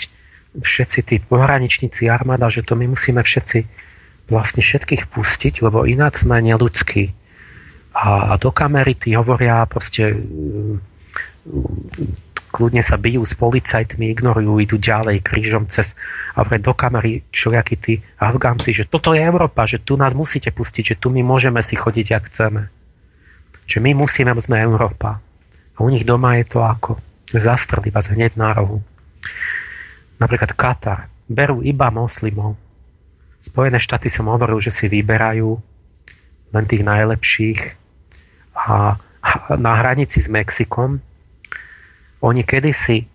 všetci tí pohraničníci armáda, že to my musíme všetci vlastne všetkých pustiť, lebo inak sme neludskí. A, a do kamery tí hovoria proste mm, kľudne sa bijú s policajtmi, ignorujú, idú ďalej krížom cez a do kamery všelijakí tí Afgánci, že toto je Európa, že tu nás musíte pustiť, že tu my môžeme si chodiť, ak chceme. Že my musíme, sme Európa. A u nich doma je to ako zastreli vás hneď na rohu. Napríklad Katar. Berú iba moslimov. Spojené štáty som hovoril, že si vyberajú len tých najlepších. A na hranici s Mexikom oni kedysi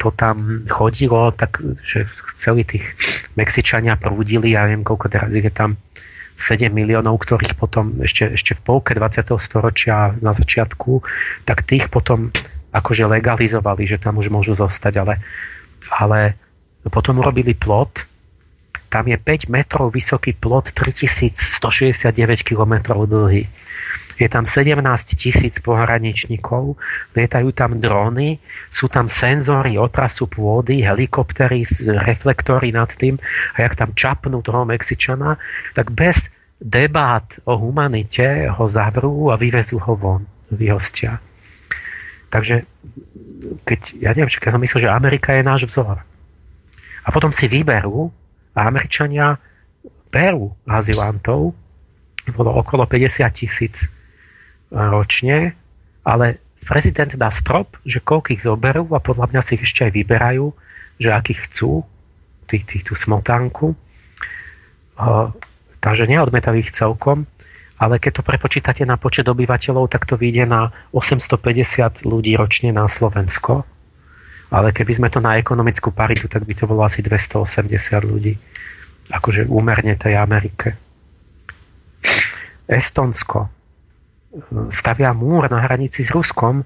to tam chodilo, tak že celí tých Mexičania prúdili, ja neviem koľko teraz je tam 7 miliónov, ktorých potom ešte, ešte v polke 20. storočia na začiatku, tak tých potom akože legalizovali, že tam už môžu zostať, ale, ale potom urobili plot, tam je 5 metrov vysoký plot, 3169 km dlhý. Je tam 17 tisíc pohraničníkov, lietajú tam dróny, sú tam senzory otrasu pôdy, helikoptery, reflektory nad tým a jak tam čapnú toho Mexičana, tak bez debát o humanite ho zavrú a vyvezú ho von, vyhostia. Takže keď, ja neviem, keď som myslel, že Amerika je náš vzor. A potom si vyberú a Američania berú azylantov, bolo okolo 50 tisíc ročne, ale prezident dá strop, že koľkých zoberú a podľa mňa si ich ešte aj vyberajú, že akých chcú, tých, tých tú smotánku. Takže neodmetajú ich celkom, ale keď to prepočítate na počet obyvateľov, tak to vyjde na 850 ľudí ročne na Slovensko. Ale keby sme to na ekonomickú paritu, tak by to bolo asi 280 ľudí. Akože úmerne tej Amerike. Estonsko stavia múr na hranici s Ruskom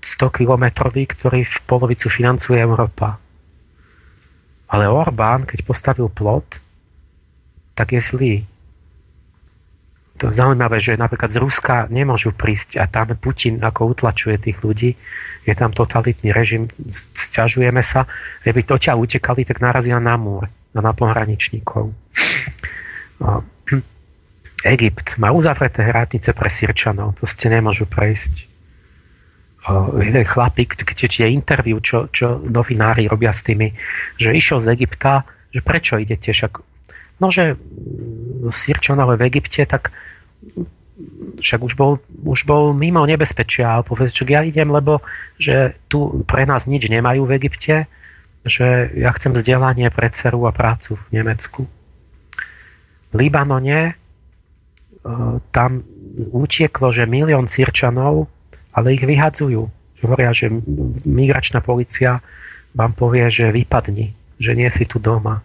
100 kilometrový, ktorý v polovicu financuje Európa. Ale Orbán, keď postavil plot, tak je zlý to je zaujímavé, že napríklad z Ruska nemôžu prísť a tam Putin ako utlačuje tých ľudí, je tam totalitný režim, sťažujeme sa, keby to ťa utekali, tak narazia na múr, na pohraničníkov. Egypt má uzavreté hranice pre Sirčanov, proste nemôžu prejsť. Jeden chlapík, keď je interviu, čo, čo novinári robia s tými, že išiel z Egypta, že prečo idete, však no, že Sirčanové v Egypte, tak však už bol, už bol mimo nebezpečia a povedz, že ja idem, lebo že tu pre nás nič nemajú v Egypte, že ja chcem vzdelanie pre dceru a prácu v Nemecku. V Libanone tam utieklo, že milión Sirčanov, ale ich vyhadzujú. Hovoria, že migračná policia vám povie, že vypadni, že nie si tu doma. E,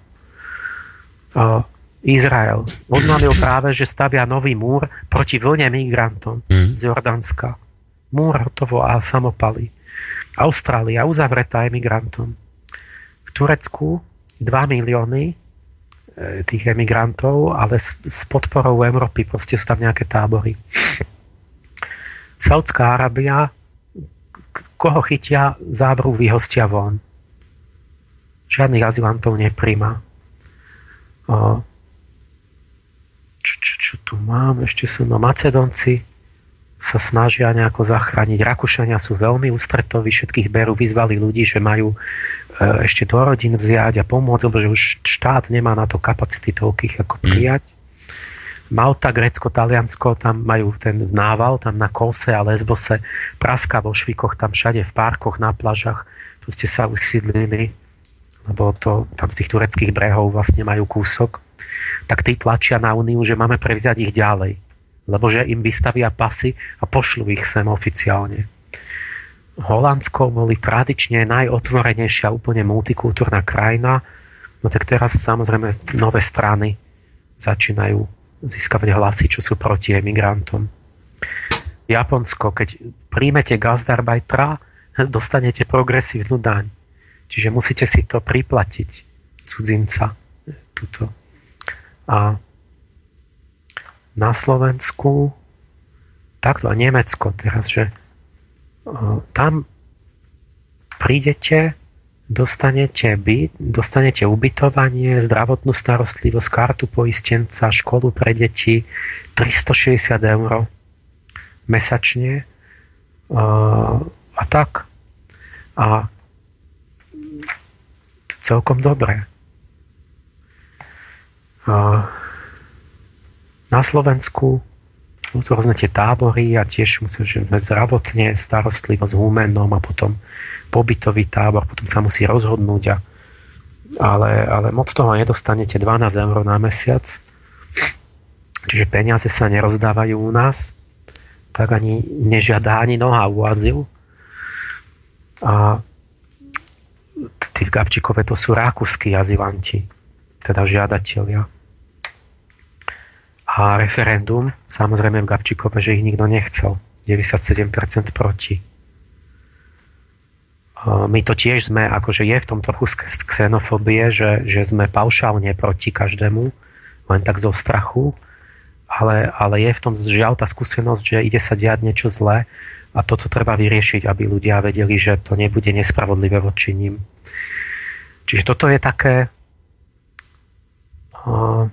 Izrael oznámil práve, že stavia nový múr proti vlne migrantom mm. z Jordánska. Múr hotovo a samopaly. Austrália uzavretá emigrantom. V Turecku 2 milióny e, tých emigrantov, ale s, s podporou Európy, proste sú tam nejaké tábory. Saudská Arábia, koho chytia, zábru vyhostia von. Žiadnych azylantov nepríjma čo, čo, čo tu mám, ešte sú no Macedonci sa snažia nejako zachrániť. Rakúšania sú veľmi ústretoví, všetkých berú, vyzvali ľudí, že majú e, ešte do rodín vziať a pomôcť, lebo že už štát nemá na to kapacity toľkých ako mm. prijať. Malta, Grécko, Taliansko, tam majú ten nával, tam na Kose a Lesbose, Praska vo Švikoch, tam všade v parkoch, na plažach, ste sa usídlili, lebo to tam z tých tureckých brehov vlastne majú kúsok tak tí tlačia na Úniu, že máme prevziať ich ďalej. Lebo že im vystavia pasy a pošlu ich sem oficiálne. Holandsko boli tradične najotvorenejšia, úplne multikultúrna krajina, no tak teraz samozrejme nové strany začínajú získavať hlasy, čo sú proti emigrantom. Japonsko, keď príjmete gazdarbajtra, dostanete progresívnu daň. Čiže musíte si to priplatiť, cudzinca. Tuto. A na Slovensku takto a Nemecko teraz, že tam prídete, dostanete byt, dostanete ubytovanie, zdravotnú starostlivosť, kartu poistenca, školu pre deti, 360 eur mesačne a tak. A celkom dobré. Na Slovensku sú to rôzne tie tábory a tiež musím, že zdravotne starostlivosť s humenom a potom pobytový tábor, potom sa musí rozhodnúť a ale, ale moc toho nedostanete 12 eur na mesiac. Čiže peniaze sa nerozdávajú u nás, tak ani nežiadá ani noha u azyl. A tí v Gabčíkove to sú rakúsky azylanti, teda žiadatelia a referendum, samozrejme v Gabčíkove, že ich nikto nechcel. 97% proti. My to tiež sme, akože je v tom trochu xenofobie, že, že sme paušálne proti každému, len tak zo strachu, ale, ale je v tom žiaľ tá skúsenosť, že ide sa diať niečo zlé a toto treba vyriešiť, aby ľudia vedeli, že to nebude nespravodlivé voči ním. Čiže toto je také uh,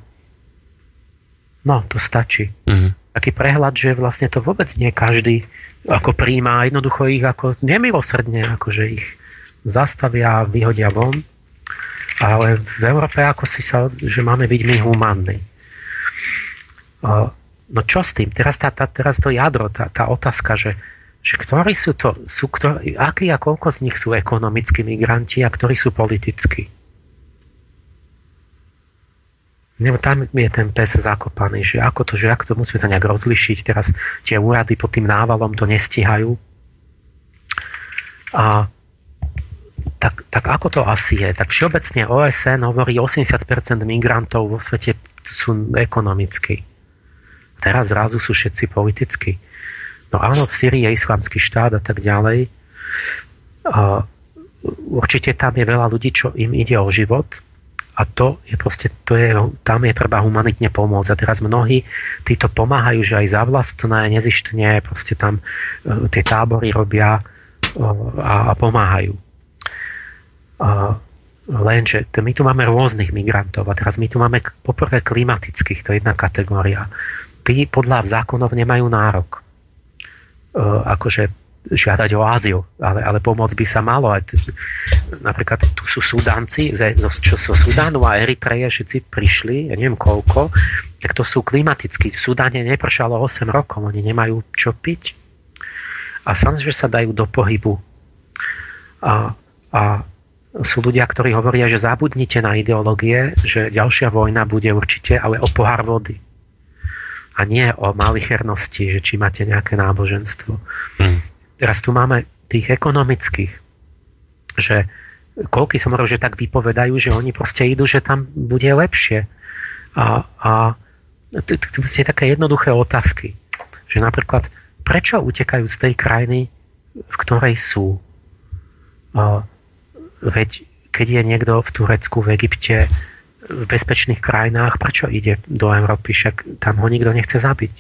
No, to stačí. Mm-hmm. Taký prehľad, že vlastne to vôbec nie každý ako príjma, jednoducho ich ako nemilosrdne, akože ich zastavia a vyhodia von. Ale v Európe ako si sa, že máme byť my humánni. No čo s tým? Teraz, tá, tá, teraz to jadro, tá, tá otázka, že, že ktorí sú to, sú, ktorí, akí a koľko z nich sú ekonomickí migranti a ktorí sú politickí. Nebo tam je ten pes zakopaný, že ako to, že ako to musíme to nejak rozlišiť. Teraz tie úrady pod tým návalom to nestihajú. A tak, tak ako to asi je? Tak všeobecne OSN hovorí 80% migrantov vo svete sú ekonomicky. Teraz zrazu sú všetci politicky. No áno, v Syrii je islamský štát a tak ďalej. A určite tam je veľa ľudí, čo im ide o život a to je proste, to je, tam je treba humanitne pomôcť. A teraz mnohí títo pomáhajú, že aj za vlastné, nezištne, proste tam uh, tie tábory robia uh, a, a pomáhajú. Uh, lenže my tu máme rôznych migrantov a teraz my tu máme poprvé klimatických, to je jedna kategória. Tí podľa zákonov nemajú nárok. Uh, akože žiadať o áziu, ale, ale pomôcť by sa malo. Aj t- napríklad tu sú Sudánci, čo sú Sudánu a Eritreje, všetci prišli, ja neviem koľko, tak to sú klimatickí. V Sudáne nepršalo 8 rokov, oni nemajú čo piť. A samozrejme sa dajú do pohybu. A, a sú ľudia, ktorí hovoria, že zabudnite na ideológie, že ďalšia vojna bude určite, ale o pohár vody. A nie o malichernosti, že či máte nejaké náboženstvo. Hmm. Teraz tu máme tých ekonomických, že koľky som hovoril, že tak vypovedajú, že oni proste idú, že tam bude lepšie. A, a to sú také jednoduché otázky. Že napríklad, prečo utekajú z tej krajiny, v ktorej sú? A, veď keď je niekto v Turecku, v Egypte, v bezpečných krajinách, prečo ide do Európy? Však tam ho nikto nechce zabiť.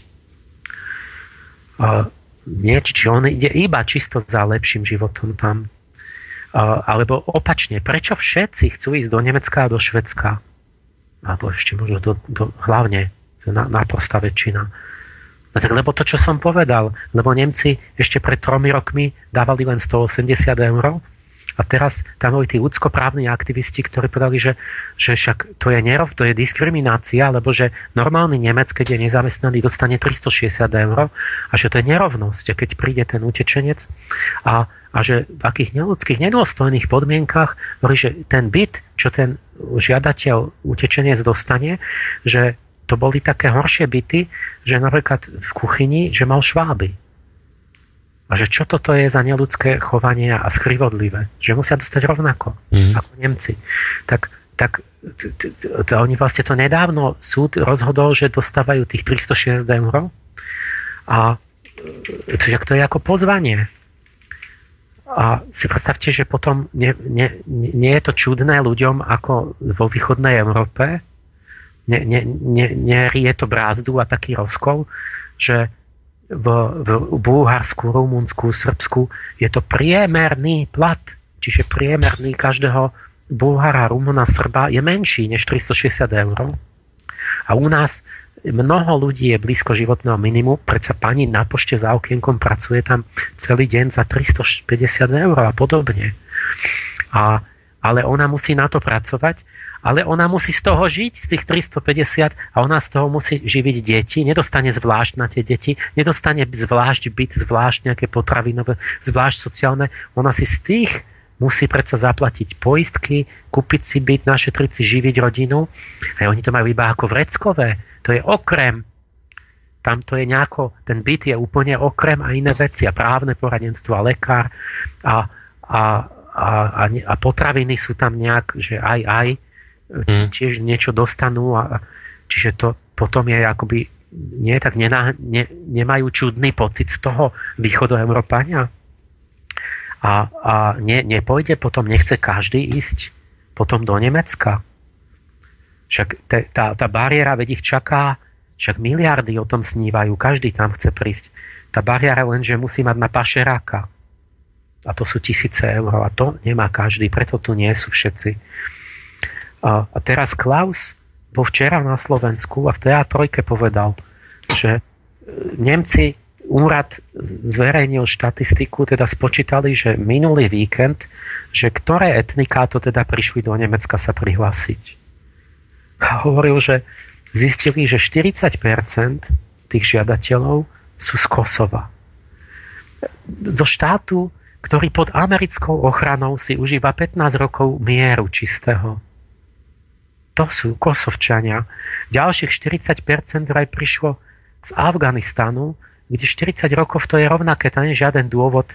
A, nie, či on ide iba čisto za lepším životom tam. Alebo opačne, prečo všetci chcú ísť do Nemecka a do Švedska? Alebo ešte možno do, do, hlavne na, naprostá väčšina. No tak lebo to, čo som povedal, lebo Nemci ešte pred tromi rokmi dávali len 180 eur a teraz tam boli tí ľudskoprávni aktivisti, ktorí povedali, že, že však to je nerov, to je diskriminácia, lebo že normálny Nemec, keď je nezamestnaný, dostane 360 eur a že to je nerovnosť, keď príde ten utečenec. A, a že v akých neludských, nedôstojných podmienkach, že ten byt, čo ten žiadateľ, utečenec dostane, že to boli také horšie byty, že napríklad v kuchyni, že mal šváby a že čo toto je za neludské chovanie a skrivodlivé. Že musia dostať rovnako mm. ako Nemci. Tak, tak to, oni vlastne to nedávno súd rozhodol, že dostávajú tých 360 eur a čiže to je ako pozvanie. A si predstavte, že potom nie, nie, nie je to čudné ľuďom ako vo východnej Európe, nie, nie, nie, nie je to brázdu a taký rozkol, že v, v Bulharsku, Rumunsku, Srbsku je to priemerný plat, čiže priemerný každého Bulhara, Rumuna, Srba je menší než 360 eur. A u nás mnoho ľudí je blízko životného minimu, predsa pani na pošte za okienkom pracuje tam celý deň za 350 eur a podobne. A, ale ona musí na to pracovať ale ona musí z toho žiť, z tých 350 a ona z toho musí živiť deti, nedostane zvlášť na tie deti, nedostane zvlášť byt, zvlášť nejaké potravinové, zvlášť sociálne, ona si z tých musí predsa zaplatiť poistky, kúpiť si byt, našetriť si, živiť rodinu. A oni to majú iba ako vreckové. To je okrem. Tam to je nejako, ten byt je úplne okrem a iné veci a právne poradenstvo a lekár a, a, a, a, a potraviny sú tam nejak, že aj, aj mm. tiež niečo dostanú a čiže to potom je akoby nie, tak nená, ne, nemajú čudný pocit z toho východoeurópania. A, a ne, nepojde, potom nechce každý ísť potom do Nemecka. Však te, tá, tá bariéra, veď ich čaká, však miliardy o tom snívajú, každý tam chce prísť. Tá bariéra len, že musí mať na pašeráka. A to sú tisíce eur a to nemá každý, preto tu nie sú všetci. A, a teraz Klaus vo včera na Slovensku a v TA3 povedal, že e, Nemci úrad zverejnil štatistiku, teda spočítali, že minulý víkend, že ktoré etniká to teda prišli do Nemecka sa prihlásiť. A hovoril, že zistili, že 40% tých žiadateľov sú z Kosova. Zo štátu, ktorý pod americkou ochranou si užíva 15 rokov mieru čistého to sú Kosovčania. Ďalších 40% vraj prišlo z Afganistanu, kde 40 rokov to je rovnaké, tam nie je žiaden dôvod,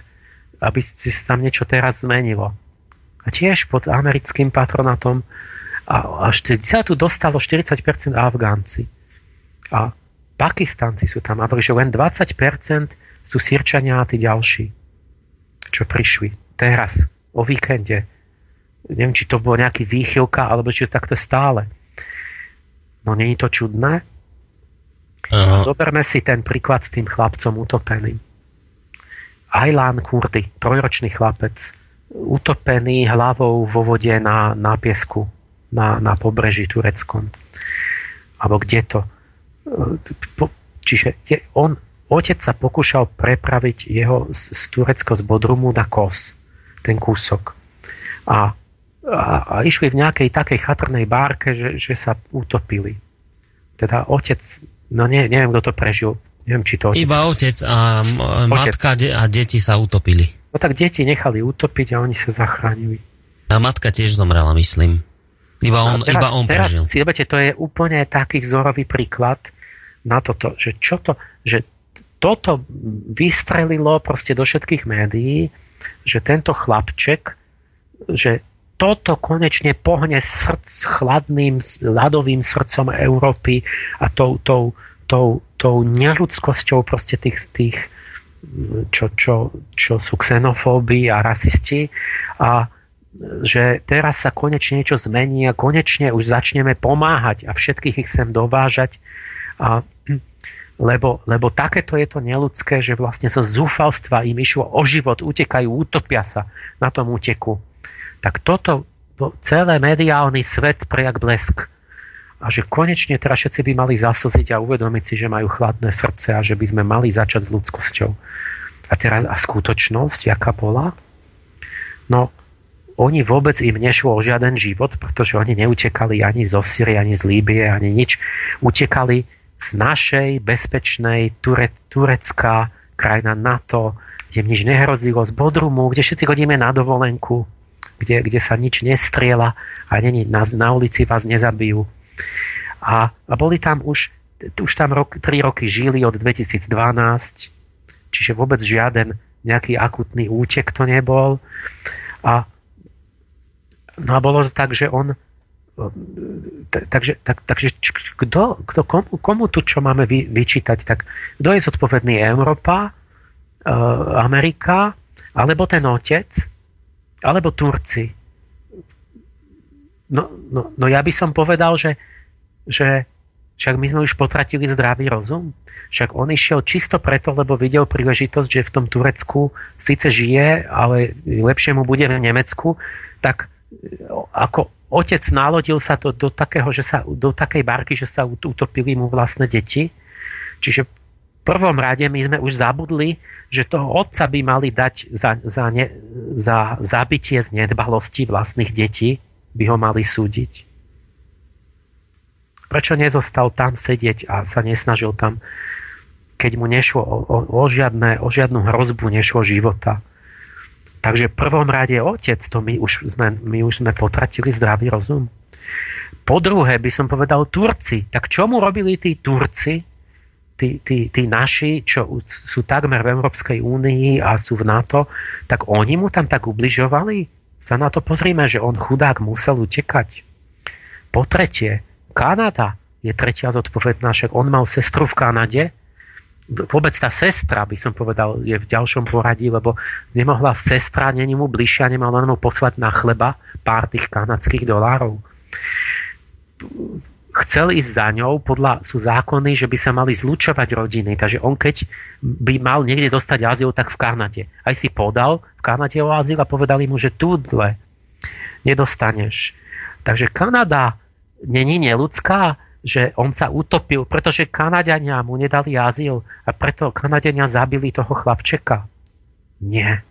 aby si tam niečo teraz zmenilo. A tiež pod americkým patronatom a až sa tu dostalo 40% Afgánci. A Pakistanci sú tam, a že len 20% sú Sirčania a tí ďalší, čo prišli teraz, o víkende. Neviem, či to bolo nejaký výchylka, alebo či to takto stále. No je to čudné? Aha. Zoberme si ten príklad s tým chlapcom utopeným. Ajlán Kurdy, trojročný chlapec, utopený hlavou vo vode na, na piesku, na, na pobreží tureckom. Alebo kde to? Čiže je, on, otec sa pokúšal prepraviť jeho z, z Turecko z Bodrumu na Kos, ten kúsok. A, a, a išli v nejakej takej chatrnej bárke, že, že sa utopili. Teda otec, no nie, neviem, kto to prežil. Neviem, či to otec... Iba otec a otec. matka a deti sa utopili. No tak deti nechali utopiť a oni sa zachránili. A matka tiež zomrela, myslím. Iba on, teraz, iba on teraz, prežil. Si, to je úplne taký vzorový príklad, na toto, že čo to, že toto vystrelilo proste do všetkých médií, že tento chlapček, že toto konečne pohne srdc chladným, ľadovým srdcom Európy a tou, tou, tou, tou neľudskosťou proste tých, tých čo, čo, čo sú xenofóby a rasisti. A že teraz sa konečne niečo zmení a konečne už začneme pomáhať a všetkých ich sem dovážať. A, lebo, lebo takéto je to neludské, že vlastne zo zúfalstva im išlo o život, utekajú, utopia sa na tom úteku. Tak toto celé mediálny svet prejak blesk. A že konečne teraz všetci by mali zaslziť a uvedomiť si, že majú chladné srdce a že by sme mali začať s ľudskosťou. A teraz a skutočnosť, jaká bola? No, oni vôbec im nešlo o žiaden život, pretože oni neutekali ani zo Syrie, ani z Líbie, ani nič. Utekali z našej bezpečnej Ture, turecká krajina NATO, kde nič nehrozilo, z Bodrumu, kde všetci chodíme na dovolenku, kde, kde sa nič nestriela a není, na, na ulici vás nezabijú. A, a boli tam už, už tam rok, 3 roky žili od 2012, čiže vôbec žiaden nejaký akutný útek to nebol. A, no a bolo to tak, že on takže, tak, takže kto, kto, komu, komu tu čo máme vy, vyčítať? Tak kto je zodpovedný? Európa, e, Amerika, alebo ten otec, alebo Turci? No, no, no ja by som povedal, že, že však my sme už potratili zdravý rozum. Však on išiel čisto preto, lebo videl príležitosť, že v tom Turecku síce žije, ale lepšie mu bude v Nemecku, tak ako otec nálodil sa to do, takého, že sa, do takej barky, že sa utopili mu vlastné deti. Čiže prvom rade my sme už zabudli, že toho otca by mali dať za, za, ne, za zabitie z nedbalosti vlastných detí, by ho mali súdiť. Prečo nezostal tam sedieť a sa nesnažil tam, keď mu nešlo o, o, o, žiadne, o žiadnu hrozbu, nešlo života. Takže v prvom rade otec, to my už sme, my už sme potratili zdravý rozum. Po druhé by som povedal Turci. Tak čo mu robili tí Turci, tí, tí, tí naši, čo sú takmer v Európskej únii a sú v NATO, tak oni mu tam tak ubližovali? Sa na to pozrime, že on chudák musel utekať. Po tretie, Kanada je tretia zodpovedná, však on mal sestru v Kanade, vôbec tá sestra, by som povedal, je v ďalšom poradí, lebo nemohla sestra, není mu bližšia, nemala mu poslať na chleba pár tých kanadských dolárov. Chcel ísť za ňou, podľa sú zákony, že by sa mali zlučovať rodiny, takže on keď by mal niekde dostať azyl, tak v Kanade. Aj si podal v Kanade o azyl a povedali mu, že tu dle nedostaneš. Takže Kanada není neludská, že on sa utopil, pretože Kanadiania mu nedali azyl a preto Kanadiania zabili toho chlapčeka. Nie.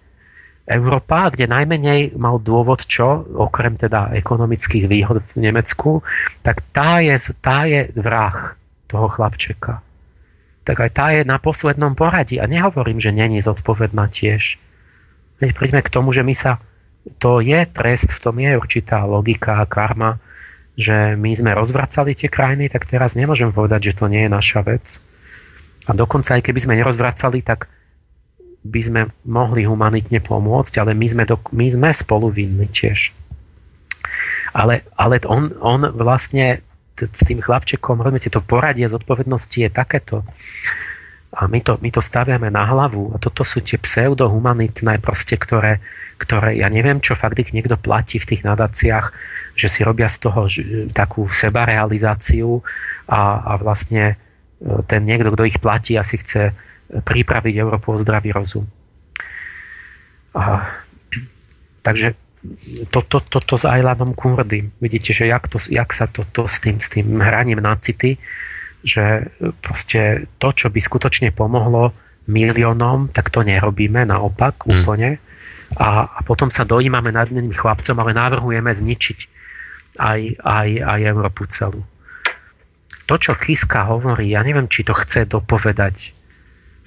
Európa, kde najmenej mal dôvod čo, okrem teda ekonomických výhod v Nemecku, tak tá je, tá je vrah toho chlapčeka. Tak aj tá je na poslednom poradí. A nehovorím, že není zodpovedná tiež. Veď príďme k tomu, že my sa... To je trest, v tom je určitá logika a karma, že my sme rozvracali tie krajiny, tak teraz nemôžem povedať, že to nie je naša vec. A dokonca aj keby sme nerozvracali, tak by sme mohli humanitne pomôcť, ale my sme, do, my sme spolu vinní tiež. Ale, ale on, on vlastne s tým chlapčekom, rozumiete, to poradie zodpovednosti je takéto. A my to, my to staviame na hlavu. A toto sú tie pseudohumanitné proste, ktoré, ktoré, ja neviem, čo fakt ich niekto platí v tých nadáciách, že si robia z toho takú sebarealizáciu a, a vlastne e, ten niekto, kto ich platí, asi chce pripraviť Európu o zdravý rozum. A, takže toto to, to, to s Ajlanom Kurdym. Vidíte, že jak, to, jak sa to, to s, tým, s tým hraním na city, že proste to, čo by skutočne pomohlo miliónom, tak to nerobíme, naopak mm. úplne. A, a potom sa dojímame nad iným chlapcom, ale navrhujeme zničiť aj, aj, aj Európu celú. To, čo Kiska hovorí, ja neviem, či to chce dopovedať.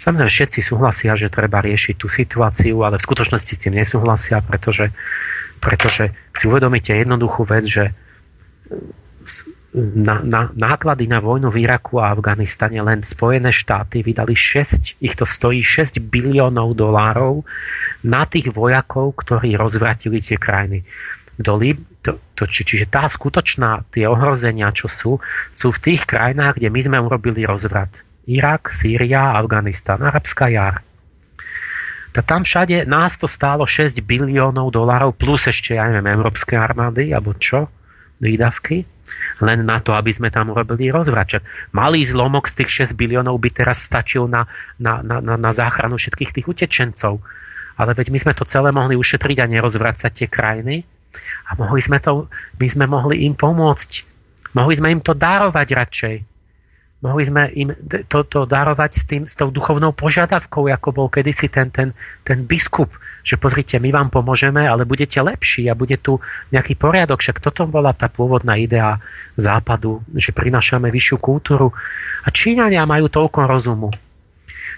Samozrejme, všetci súhlasia, že treba riešiť tú situáciu, ale v skutočnosti s tým nesúhlasia, pretože, pretože si uvedomíte jednoduchú vec, že na, na, náklady na vojnu v Iraku a Afganistane len Spojené štáty vydali 6, ich to stojí 6 biliónov dolárov na tých vojakov, ktorí rozvratili tie krajiny. Do Lib, to, to, či, čiže tá skutočná, tie ohrozenia, čo sú, sú v tých krajinách, kde my sme urobili rozvrat. Irak, Sýria, Afganistan, Arabská jar. Tak tam všade nás to stálo 6 biliónov dolárov plus ešte, ja neviem, európske armády, alebo čo, výdavky len na to, aby sme tam urobili rozvračak. Malý zlomok z tých 6 biliónov by teraz stačil na, na, na, na, na záchranu všetkých tých utečencov. Ale veď my sme to celé mohli ušetriť a nerozvracať tie krajiny. A mohli sme to, my sme mohli im pomôcť. Mohli sme im to darovať radšej. Mohli sme im to, to darovať s, tým, s tou duchovnou požiadavkou, ako bol kedysi ten, ten, ten biskup, že pozrite, my vám pomôžeme, ale budete lepší a bude tu nejaký poriadok. Však toto bola tá pôvodná idea západu, že prinášame vyššiu kultúru. A Číňania majú toľko rozumu.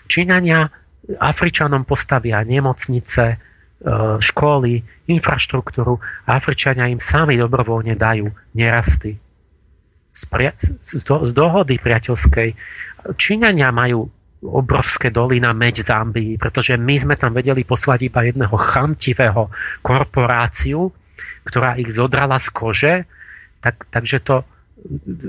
Číňania Afričanom postavia nemocnice, e, školy, infraštruktúru a Afričania im sami dobrovoľne dajú nerasty. Z, pria- z, do- z dohody priateľskej Číňania majú obrovské doly na meď Zambii, pretože my sme tam vedeli poslať iba jedného chamtivého korporáciu, ktorá ich zodrala z kože, tak, takže to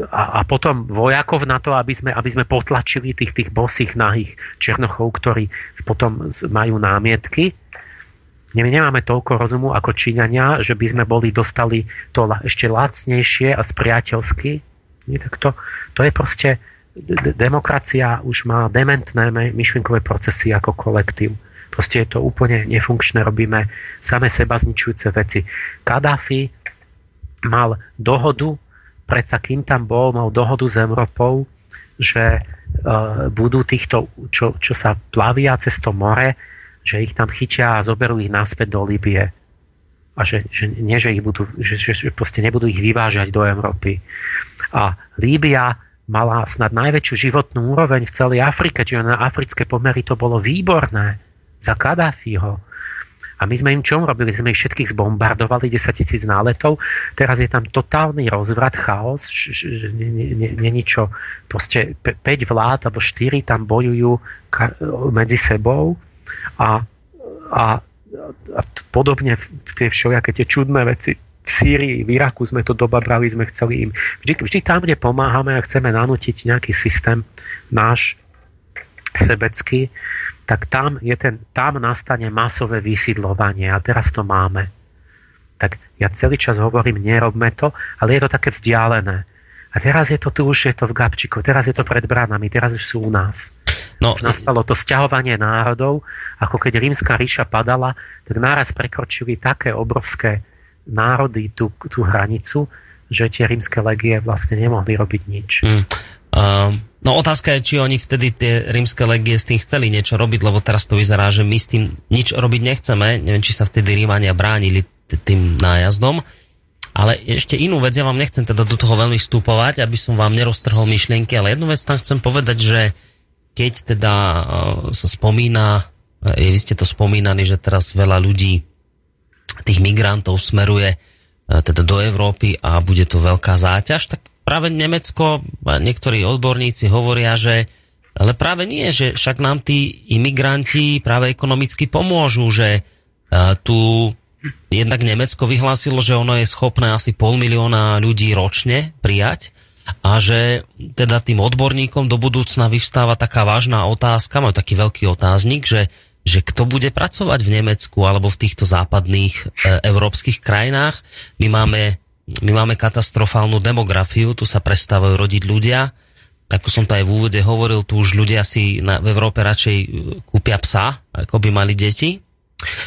a, a potom vojakov na to, aby sme, aby sme potlačili tých, tých bosých nahých černochov, ktorí potom majú námietky. My nemáme toľko rozumu ako Číňania, že by sme boli dostali to ešte lacnejšie a spriateľsky. Tak to, to je proste demokracia už má dementné myšlienkové procesy ako kolektív. Proste je to úplne nefunkčné, robíme same seba zničujúce veci. Kadáfi mal dohodu, predsa kým tam bol, mal dohodu s Európou, že uh, budú týchto, čo, čo sa plavia cez to more, že ich tam chytia a zoberú ich naspäť do Libie. A že, že nie, že ich budú, že, že proste nebudú ich vyvážať do Európy. A Líbia mala snad najväčšiu životnú úroveň v celej Afrike, čiže na africké pomery to bolo výborné za Kadáfiho. A my sme im čo robili? Sme ich všetkých zbombardovali, 10 tisíc náletov. Teraz je tam totálny rozvrat, chaos, není čo. Proste 5 vlád alebo 4 tam bojujú medzi sebou a, a, a podobne tie všelijaké tie čudné veci v Sýrii, v Iraku sme to dobabrali, sme chceli im. Vždy, vždy tam, kde pomáhame a chceme nanútiť nejaký systém náš sebecký, tak tam, je ten, tam nastane masové vysídlovanie a teraz to máme. Tak ja celý čas hovorím, nerobme to, ale je to také vzdialené. A teraz je to tu už, je to v Gabčiku, teraz je to pred bránami, teraz už sú u nás. No, už nastalo to sťahovanie národov, ako keď rímska ríša padala, tak náraz prekročili také obrovské národy tú, tú hranicu, že tie rímske legie vlastne nemohli robiť nič. Mm. Uh, no otázka je, či oni vtedy tie rímske legie s tým chceli niečo robiť, lebo teraz to vyzerá, že my s tým nič robiť nechceme. Neviem, či sa vtedy Rímania bránili tým nájazdom. Ale ešte inú vec, ja vám nechcem teda do toho veľmi vstupovať, aby som vám neroztrhol myšlienky, ale jednu vec tam chcem povedať, že keď teda uh, sa spomína, uh, vy ste to spomínali, že teraz veľa ľudí tých migrantov smeruje teda do Európy a bude to veľká záťaž, tak práve Nemecko, niektorí odborníci hovoria, že ale práve nie, že však nám tí imigranti práve ekonomicky pomôžu, že tu jednak Nemecko vyhlásilo, že ono je schopné asi pol milióna ľudí ročne prijať a že teda tým odborníkom do budúcna vyvstáva taká vážna otázka, majú taký veľký otáznik, že, že kto bude pracovať v Nemecku alebo v týchto západných e, európskych krajinách. My máme, my máme katastrofálnu demografiu, tu sa prestávajú rodiť ľudia. Ako som to aj v úvode hovoril, tu už ľudia si na, v Európe radšej e, kúpia psa, ako by mali deti.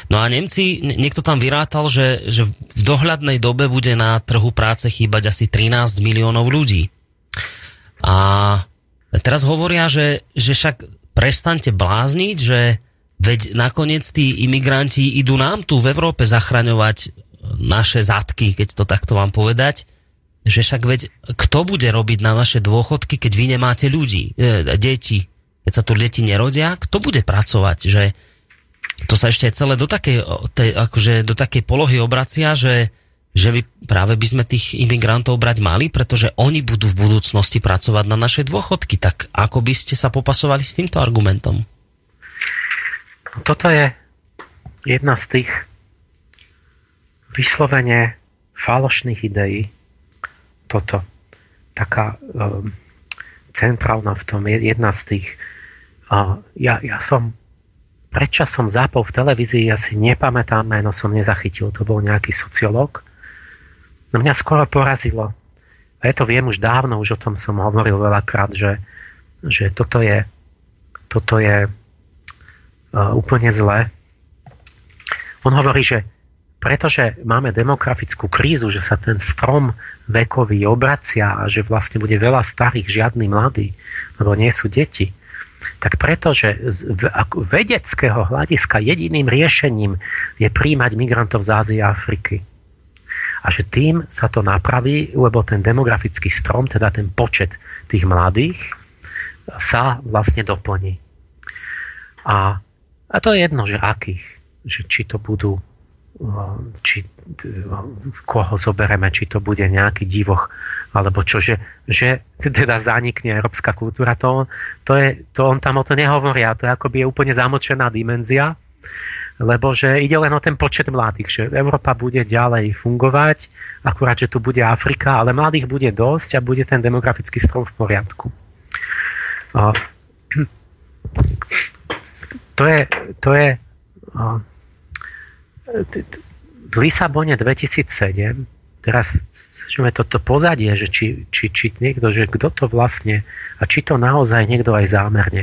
No a Nemci, niekto tam vyrátal, že, že v dohľadnej dobe bude na trhu práce chýbať asi 13 miliónov ľudí. A teraz hovoria, že, že však prestante blázniť, že veď nakoniec tí imigranti idú nám tu v Európe zachraňovať naše zadky, keď to takto vám povedať, že však veď kto bude robiť na vaše dôchodky, keď vy nemáte ľudí, e, deti, keď sa tu deti nerodia, kto bude pracovať, že to sa ešte celé do takej, tej, akože do takej polohy obracia, že, že my práve by sme tých imigrantov brať mali, pretože oni budú v budúcnosti pracovať na naše dôchodky. Tak ako by ste sa popasovali s týmto argumentom? Toto je jedna z tých vyslovene falošných ideí. Toto. Taká um, centrálna v tom. Jedna z tých. Uh, ja, ja som predčasom zápol v televízii, ja si nepamätám, meno som nezachytil, to bol nejaký sociológ. No mňa skoro porazilo. A ja to viem už dávno, už o tom som hovoril veľakrát, že, že toto je, toto je úplne zlé. On hovorí, že pretože máme demografickú krízu, že sa ten strom vekový obracia a že vlastne bude veľa starých, žiadny mladý, lebo nie sú deti, tak pretože z vedeckého hľadiska jediným riešením je príjmať migrantov z Ázie a Afriky. A že tým sa to napraví, lebo ten demografický strom, teda ten počet tých mladých, sa vlastne doplní. A, a to je jedno, že akých. Že či to budú či koho zobereme, či to bude nejaký divoch alebo čo, že, že teda zanikne európska kultúra, to, to, je, to on tam o to nehovorí a to je akoby je úplne zamočená dimenzia, lebo že ide len o ten počet mladých, že Európa bude ďalej fungovať, akurát, že tu bude Afrika, ale mladých bude dosť a bude ten demografický strom v poriadku. To je, to je v Lisabone 2007 teraz skúšame toto pozadie, že či, či, či niekto, že kto to vlastne a či to naozaj niekto aj zámerne.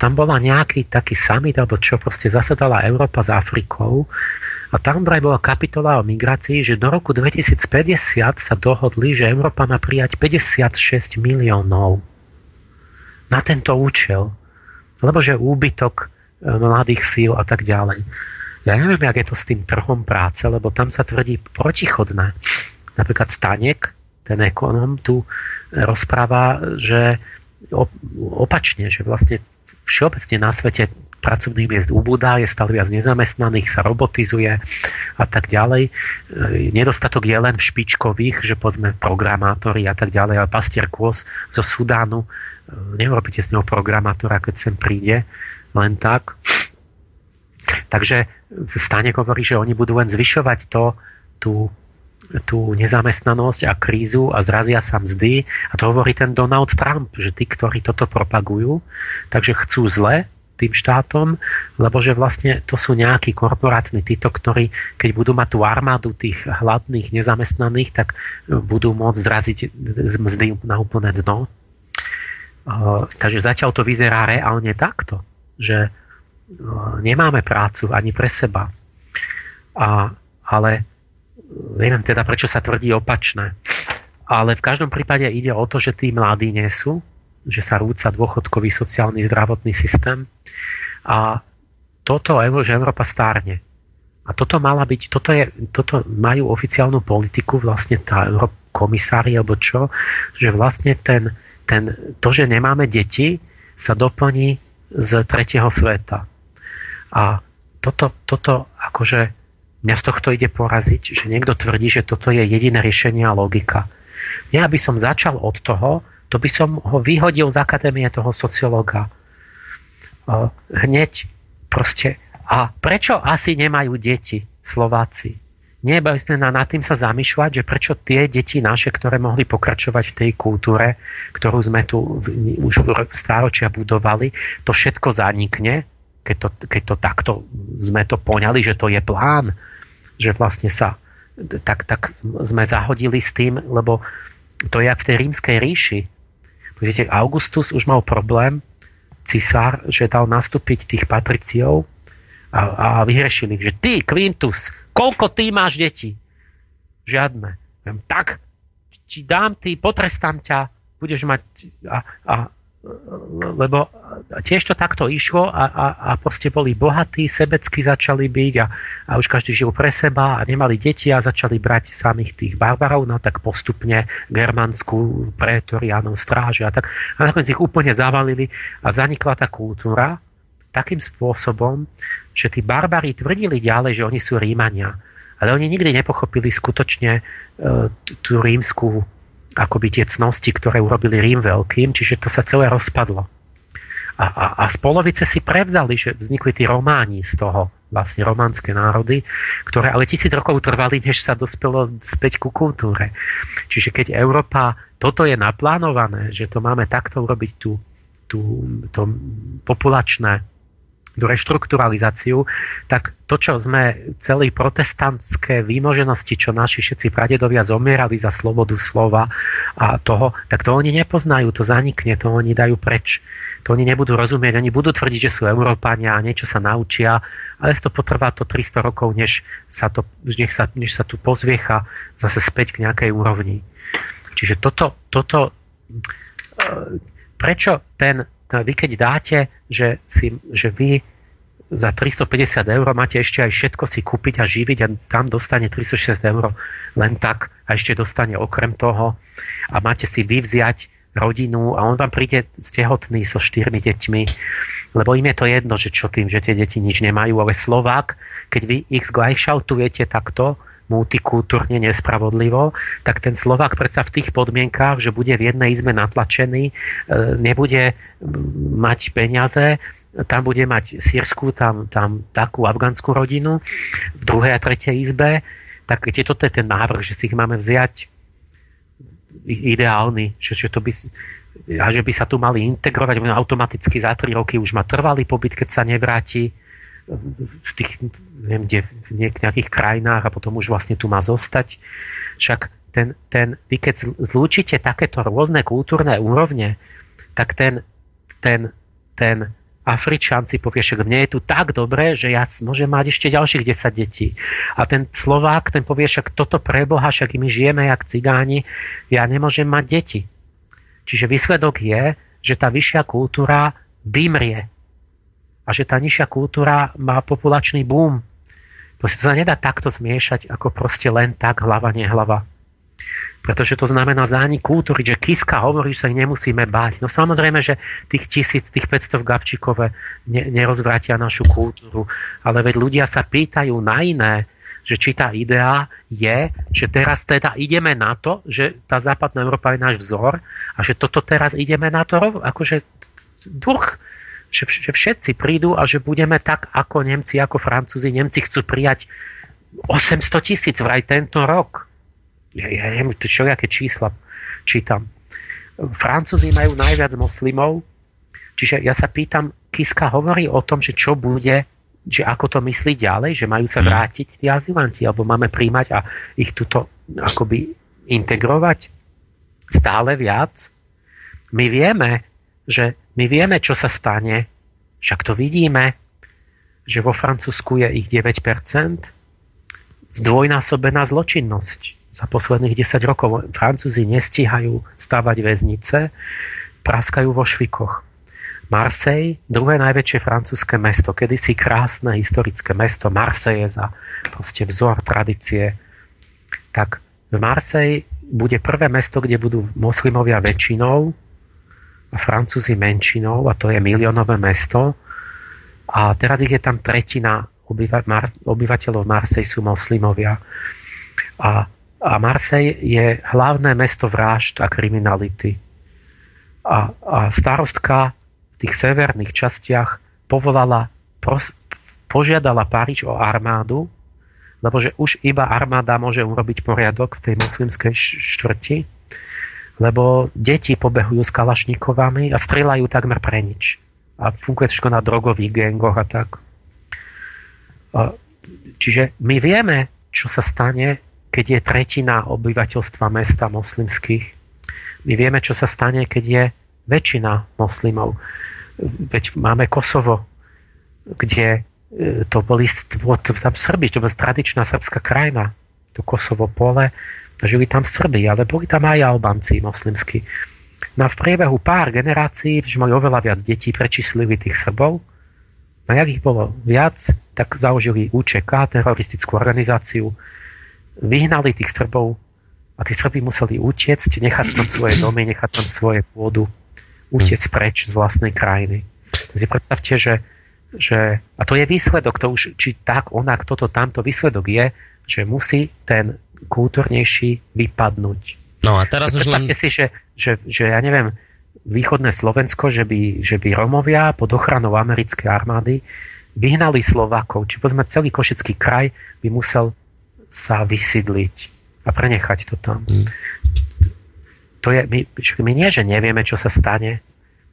Tam bola nejaký taký summit, alebo čo proste zasadala Európa s Afrikou a tam vraj bola kapitola o migrácii, že do roku 2050 sa dohodli, že Európa má prijať 56 miliónov na tento účel. Lebo že úbytok mladých síl a tak ďalej. Ja neviem, jak je to s tým trhom práce, lebo tam sa tvrdí protichodné. Napríklad Stanek, ten ekonom, tu rozpráva, že opačne, že vlastne všeobecne na svete pracovných miest ubúda, je stále viac nezamestnaných, sa robotizuje a tak ďalej. Nedostatok je len v špičkových, že povedzme programátori a tak ďalej, ale Pastier Kôs zo Sudánu, neurobíte s ňou programátora, keď sem príde, len tak. Takže Stanek hovorí, že oni budú len zvyšovať to, tú tú nezamestnanosť a krízu a zrazia sa mzdy. A to hovorí ten Donald Trump, že tí, ktorí toto propagujú, takže chcú zle tým štátom, lebo že vlastne to sú nejakí korporátni títo, ktorí keď budú mať tú armádu tých hladných nezamestnaných, tak budú môcť zraziť mzdy na úplné dno. Takže zatiaľ to vyzerá reálne takto, že nemáme prácu ani pre seba. A, ale neviem teda, prečo sa tvrdí opačné. Ale v každom prípade ide o to, že tí mladí nie sú, že sa rúca dôchodkový sociálny zdravotný systém a toto, že Európa stárne. A toto mala byť, toto, je, toto majú oficiálnu politiku vlastne tá komisári alebo čo, že vlastne ten, ten, to, že nemáme deti, sa doplní z tretieho sveta. A toto, toto akože Mňa z tohto ide poraziť, že niekto tvrdí, že toto je jediné riešenie a logika. Ja by som začal od toho, to by som ho vyhodil z akadémie toho sociológa. Hneď proste. A prečo asi nemajú deti Slováci? By sme nad tým sa zamýšľať, že prečo tie deti naše, ktoré mohli pokračovať v tej kultúre, ktorú sme tu už stáročia budovali, to všetko zanikne, keď to, keď to takto sme to poňali, že to je plán, že vlastne sa tak, tak sme zahodili s tým, lebo to je jak v tej rímskej ríši. Viete, Augustus už mal problém, cisár, že dal nastúpiť tých patriciov a, a vyhrešili, že ty, Quintus, koľko ty máš detí? Žiadne. Tak, ti dám ty, potrestám ťa, budeš mať... A, a, lebo tiež to takto išlo a, a, a proste boli bohatí, sebecky začali byť a, a už každý žil pre seba a nemali deti a začali brať samých tých barbarov, no tak postupne germanskú pretorianov stráže a tak. A nakoniec ich úplne zavalili a zanikla tá kultúra takým spôsobom, že tí barbari tvrdili ďalej, že oni sú Rímania. Ale oni nikdy nepochopili skutočne e, tú rímskú akoby tie cnosti, ktoré urobili Rím veľkým, čiže to sa celé rozpadlo. A, a, a z polovice si prevzali, že vznikli tí románi z toho, vlastne románske národy, ktoré ale tisíc rokov trvali, než sa dospelo späť ku kultúre. Čiže keď Európa, toto je naplánované, že to máme takto urobiť tú, tú, to populačné tú reštrukturalizáciu, tak to, čo sme celý protestantské výmoženosti, čo naši všetci pradedovia zomierali za slobodu slova a toho, tak to oni nepoznajú, to zanikne, to oni dajú preč. To oni nebudú rozumieť, oni budú tvrdiť, že sú Európania a niečo sa naučia, ale to potrvá to 300 rokov, než sa, to, než sa, než sa tu pozviecha zase späť k nejakej úrovni. Čiže toto, toto e, prečo ten vy keď dáte, že, si, že vy za 350 eur máte ešte aj všetko si kúpiť a živiť a tam dostane 360 eur len tak a ešte dostane okrem toho a máte si vyvziať rodinu a on vám príde stehotný so štyrmi deťmi, lebo im je to jedno, že čo tým, že tie deti nič nemajú, ale Slovák, keď vy ich zglajšautujete takto, multikultúrne nespravodlivo, tak ten Slovák predsa v tých podmienkách, že bude v jednej izbe natlačený, e, nebude mať peniaze, tam bude mať sírsku, tam, tam takú afgánsku rodinu, v druhej a tretej izbe, tak keď toto je ten návrh, že si ich máme vziať ideálny, že, že to by, a že by sa tu mali integrovať, automaticky za 3 roky už má trvalý pobyt, keď sa nevráti, v tých, neviem, kde, v nejakých krajinách a potom už vlastne tu má zostať. Však ten, ten, vy keď zlúčite takéto rôzne kultúrne úrovne, tak ten, ten, ten Afričan si povie, že mne je tu tak dobre, že ja môžem mať ešte ďalších 10 detí. A ten Slovák, ten povie, však toto preboha, však my žijeme jak cigáni, ja nemôžem mať deti. Čiže výsledok je, že tá vyššia kultúra vymrie a že tá nižšia kultúra má populačný boom. Proste to sa nedá takto zmiešať, ako proste len tak hlava, nehlava. Pretože to znamená zánik kultúry, že Kiska hovorí, že sa ich nemusíme báť. No samozrejme, že tých tisíc, tých 500 v Gabčíkove ne, nerozvrátia našu kultúru. Ale veď ľudia sa pýtajú na iné, že či tá idea je, že teraz teda ideme na to, že tá západná Európa je náš vzor a že toto teraz ideme na to, akože duch že, že všetci prídu a že budeme tak ako Nemci, ako Francúzi. Nemci chcú prijať 800 tisíc vraj tento rok. Ja, ja neviem, čo, aké čísla čítam. Francúzi majú najviac moslimov, čiže ja sa pýtam, Kiska hovorí o tom, že čo bude, že ako to myslí ďalej, že majú sa mhm. vrátiť tí azylanti, alebo máme príjmať a ich tuto akoby integrovať stále viac. My vieme, že my vieme, čo sa stane, však to vidíme, že vo Francúzsku je ich 9%, zdvojnásobená zločinnosť za posledných 10 rokov. Francúzi nestíhajú stavať väznice, praskajú vo švikoch. Marseille, druhé najväčšie francúzske mesto, kedysi krásne historické mesto, Marseille za proste vzor tradície, tak v Marseille bude prvé mesto, kde budú moslimovia väčšinou, Francúzi menšinou a to je miliónové mesto a teraz ich je tam tretina obyva, Mar, obyvateľov Marsej sú moslimovia. A, a Marsej je hlavné mesto vražd a kriminality. A, a starostka v tých severných častiach povolala, pros, požiadala Paríž o armádu, lebo že už iba armáda môže urobiť poriadok v tej moslimskej štvrti, lebo deti pobehujú s kalašníkovami a strieľajú takmer pre nič. A funguje všetko na drogových gengoch a tak. Čiže my vieme, čo sa stane, keď je tretina obyvateľstva mesta moslimských. My vieme, čo sa stane, keď je väčšina moslimov. Veď máme Kosovo, kde E, to boli tam Srbi, to bola tradičná srbská krajina, to Kosovo pole, žili tam Srbi, ale boli tam aj Albanci moslimskí. No a v priebehu pár generácií, že mali oveľa viac detí, prečíslili tých Srbov. No jak ich bolo viac, tak založili UČK, teroristickú organizáciu, vyhnali tých Srbov a tí Srby museli utiecť, nechať tam svoje domy, nechať tam svoje pôdu, utiecť preč z vlastnej krajiny. Takže predstavte, že že, a to je výsledok, to už, či tak, onak, toto, tamto, výsledok je, že musí ten kultúrnejší vypadnúť. No a teraz už len... si, že, že, že ja neviem, východné Slovensko, že by, že by Romovia pod ochranou americkej armády vyhnali Slovákov, či povedzme celý Košický kraj by musel sa vysídliť a prenechať to tam. Mm. To je, my, my nie, že nevieme, čo sa stane,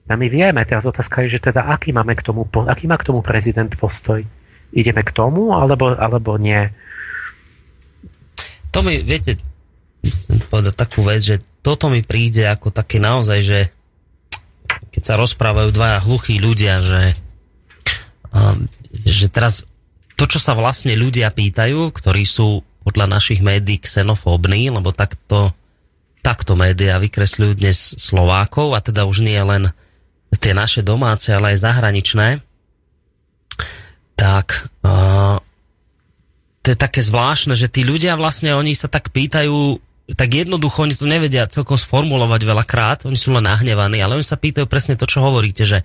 a my vieme, teraz otázka je, že teda aký, máme k tomu, aký má k tomu prezident postoj? Ideme k tomu, alebo, alebo nie? To mi, viete, chcem povedať takú vec, že toto mi príde ako také naozaj, že keď sa rozprávajú dvaja hluchí ľudia, že, že teraz to, čo sa vlastne ľudia pýtajú, ktorí sú podľa našich médií xenofóbni, lebo takto, takto médiá vykresľujú dnes Slovákov a teda už nie len tie naše domáce, ale aj zahraničné, tak to je také zvláštne, že tí ľudia vlastne, oni sa tak pýtajú, tak jednoducho, oni to nevedia celkom sformulovať veľakrát, oni sú len nahnevaní, ale oni sa pýtajú presne to, čo hovoríte, že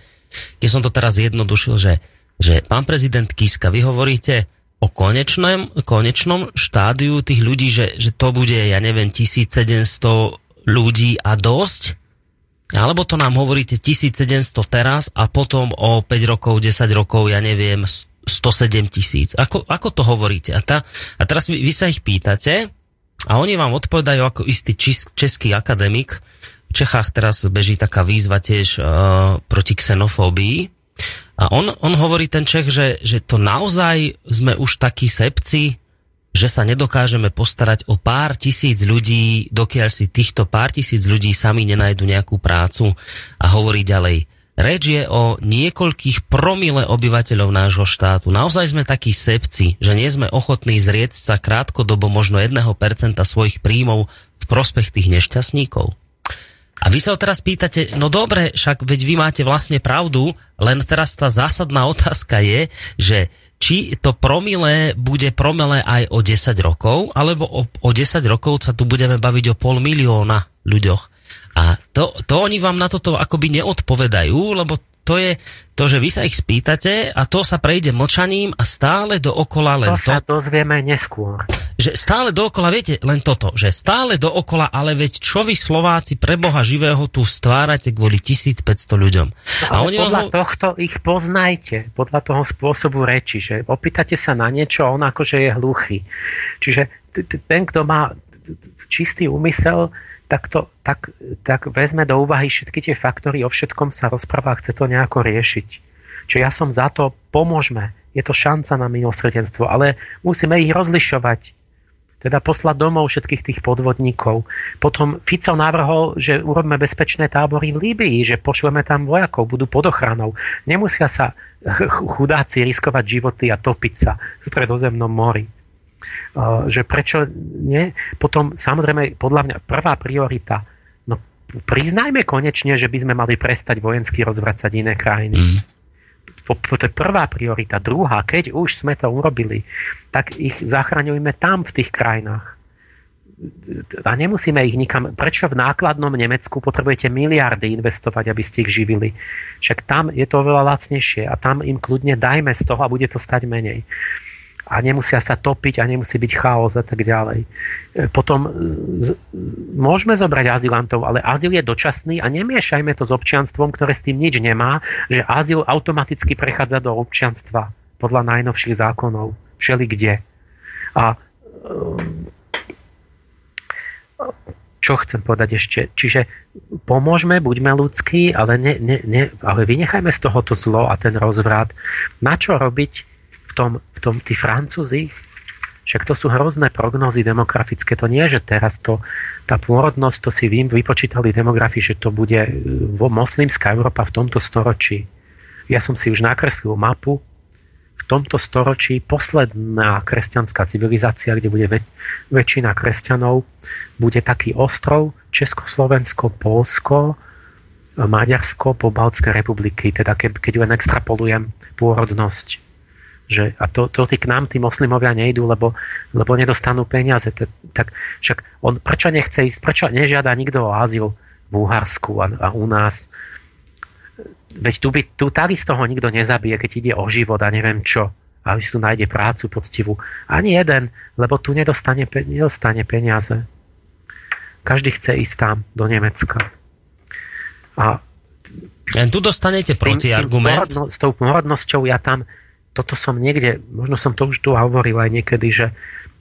keď som to teraz jednodušil, že, že pán prezident Kiska, vy hovoríte o konečnom, konečnom štádiu tých ľudí, že, že to bude, ja neviem, 1700 ľudí a dosť, alebo to nám hovoríte 1700 teraz a potom o 5 rokov, 10 rokov, ja neviem, 107 tisíc. Ako, ako to hovoríte? A, tá, a teraz vy, vy sa ich pýtate a oni vám odpovedajú ako istý čis, český akademik. V Čechách teraz beží taká výzva tiež uh, proti xenofóbii. A on, on hovorí ten Čech, že, že to naozaj sme už takí sepci, že sa nedokážeme postarať o pár tisíc ľudí, dokiaľ si týchto pár tisíc ľudí sami nenajdu nejakú prácu a hovorí ďalej. Reč je o niekoľkých promile obyvateľov nášho štátu. Naozaj sme takí sepci, že nie sme ochotní zrieť sa krátkodobo možno 1% svojich príjmov v prospech tých nešťastníkov. A vy sa ho teraz pýtate, no dobre, však veď vy máte vlastne pravdu, len teraz tá zásadná otázka je, že či to promile bude promile aj o 10 rokov, alebo o, o 10 rokov sa tu budeme baviť o pol milióna ľuďoch. A to, to oni vám na toto akoby neodpovedajú, lebo to je to, že vy sa ich spýtate a to sa prejde mlčaním a stále dookola len to. To sa dozvieme neskôr. Že stále dookola, viete, len toto, že stále dookola, ale veď čo vy Slováci pre Boha živého tu stvárate kvôli 1500 ľuďom. No, a oni podľa ho... tohto ich poznajte, podľa toho spôsobu reči, že opýtate sa na niečo a on akože je hluchý. Čiže ten, kto má čistý úmysel, tak, to, tak, tak vezme do úvahy všetky tie faktory, o všetkom sa rozpráva a chce to nejako riešiť. Čiže ja som za to, pomôžme. Je to šanca na milosrdenstvo, ale musíme ich rozlišovať. Teda poslať domov všetkých tých podvodníkov. Potom Fico navrhol, že urobíme bezpečné tábory v Líbii, že pošleme tam vojakov, budú pod ochranou. Nemusia sa chudáci riskovať životy a topiť sa v predozemnom mori že prečo nie. Potom samozrejme, podľa mňa prvá priorita, no priznajme konečne, že by sme mali prestať vojensky rozvracať iné krajiny. Mm. To je prvá priorita. Druhá, keď už sme to urobili, tak ich zachraňujme tam v tých krajinách. a nemusíme ich nikam... Prečo v nákladnom Nemecku potrebujete miliardy investovať, aby ste ich živili? Však tam je to oveľa lacnejšie a tam im kľudne dajme z toho a bude to stať menej. A nemusia sa topiť a nemusí byť chaos a tak ďalej. E, potom z, môžeme zobrať azylantov, ale azyl je dočasný a nemiešajme to s občianstvom, ktoré s tým nič nemá, že azyl automaticky prechádza do občianstva podľa najnovších zákonov. Všeli kde. A čo chcem povedať ešte? Čiže pomôžme, buďme ľudskí, ale, ne, ne, ne, ale vynechajme z tohoto zlo a ten rozvrat. Na čo robiť tom, v tom tí Francúzi? Však to sú hrozné prognozy demografické. To nie že teraz to, tá pôrodnosť, to si vy, vypočítali demografii, že to bude e, moslimská Európa v tomto storočí. Ja som si už nakreslil mapu, v tomto storočí posledná kresťanská civilizácia, kde bude väč- väčšina kresťanov, bude taký ostrov Československo, Polsko, Maďarsko, Pobaltské republiky, teda ke, keď len extrapolujem pôrodnosť. Že, a to, to tí k nám, tí moslimovia nejdú, lebo, lebo nedostanú peniaze. Tak však on prečo nechce ísť, prečo nežiada nikto o azyl v Úharsku a, a u nás Veď tu, by, tu takisto ho nikto nezabije, keď ide o život a neviem čo. A si tu nájde prácu poctivú. Ani jeden, lebo tu nedostane, nedostane peniaze. Každý chce ísť tam, do Nemecka. A Len tu dostanete protiargument. S, s tou porodnosťou ja tam, toto som niekde, možno som to už tu hovoril aj niekedy, že,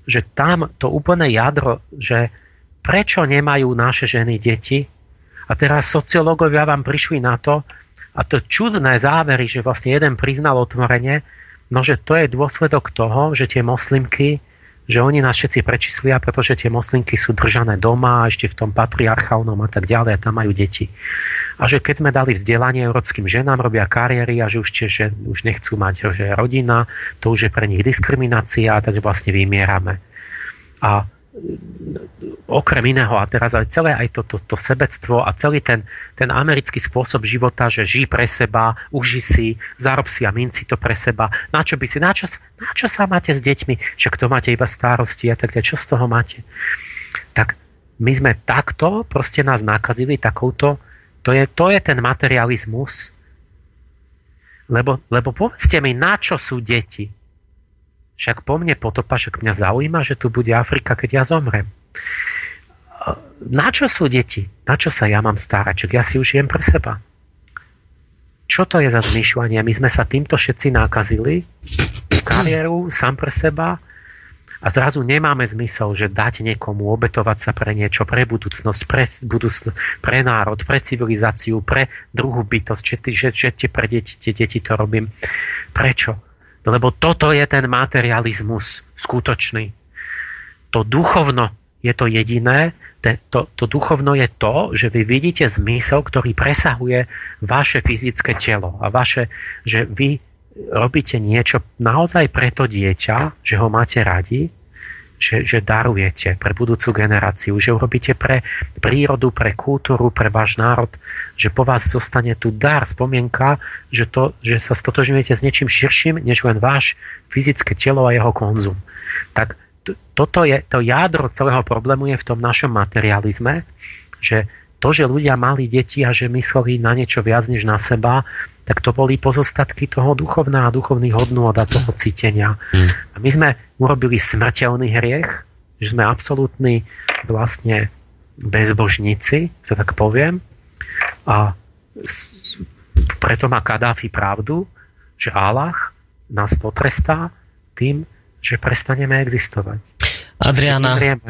že tam to úplné jadro, že prečo nemajú naše ženy deti, a teraz sociológovia vám prišli na to, a to čudné závery, že vlastne jeden priznal otvorene, no že to je dôsledok toho, že tie moslimky, že oni nás všetci prečíslia, pretože tie moslimky sú držané doma, ešte v tom patriarchálnom a tak ďalej, a tam majú deti. A že keď sme dali vzdelanie európskym ženám, robia kariéry a že už, tie, že už nechcú mať že rodina, to už je pre nich diskriminácia, takže vlastne vymierame. A okrem iného a teraz aj celé aj to, to, to sebectvo a celý ten, ten americký spôsob života, že žij pre seba, uži si, zarob si a minci to pre seba. Na čo by si, na čo, na čo sa máte s deťmi? Však to máte iba starosti a tak ďalej. Čo z toho máte? Tak my sme takto, proste nás nakazili takouto, to je, to je ten materializmus. Lebo, lebo povedzte mi, na čo sú deti? Však po mne potopa, však mňa zaujíma, že tu bude Afrika, keď ja zomrem. Na čo sú deti? Na čo sa ja mám starať? Čak ja si už jem pre seba. Čo to je za zmýšľanie? My sme sa týmto všetci nakazili, kariéru, sám pre seba, a zrazu nemáme zmysel, že dať niekomu, obetovať sa pre niečo, pre budúcnosť, pre, budúcnosť, pre národ, pre civilizáciu, pre druhú bytosť, že, že, že pre deti, tie deti to robím. Prečo? Lebo toto je ten materializmus skutočný. To duchovno je to jediné, to, to duchovno je to, že vy vidíte zmysel, ktorý presahuje vaše fyzické telo a vaše, že vy robíte niečo naozaj pre to dieťa, že ho máte radi, že, že darujete pre budúcu generáciu, že urobíte pre prírodu, pre kultúru, pre váš národ, že po vás zostane tu dar, spomienka, že, to, že sa stotožňujete s niečím širším, než len váš fyzické telo a jeho konzum. Tak t- toto je, to jádro celého problému je v tom našom materializme, že to, že ľudia mali deti a že mysleli na niečo viac než na seba, tak to boli pozostatky toho duchovná a duchovných hodnôt a toho cítenia. Mm. A my sme urobili smrteľný hriech, že sme absolútni vlastne bezbožníci, to tak poviem. A preto má Kadáfi pravdu, že Allah nás potrestá tým, že prestaneme existovať. Adriana, Adriana.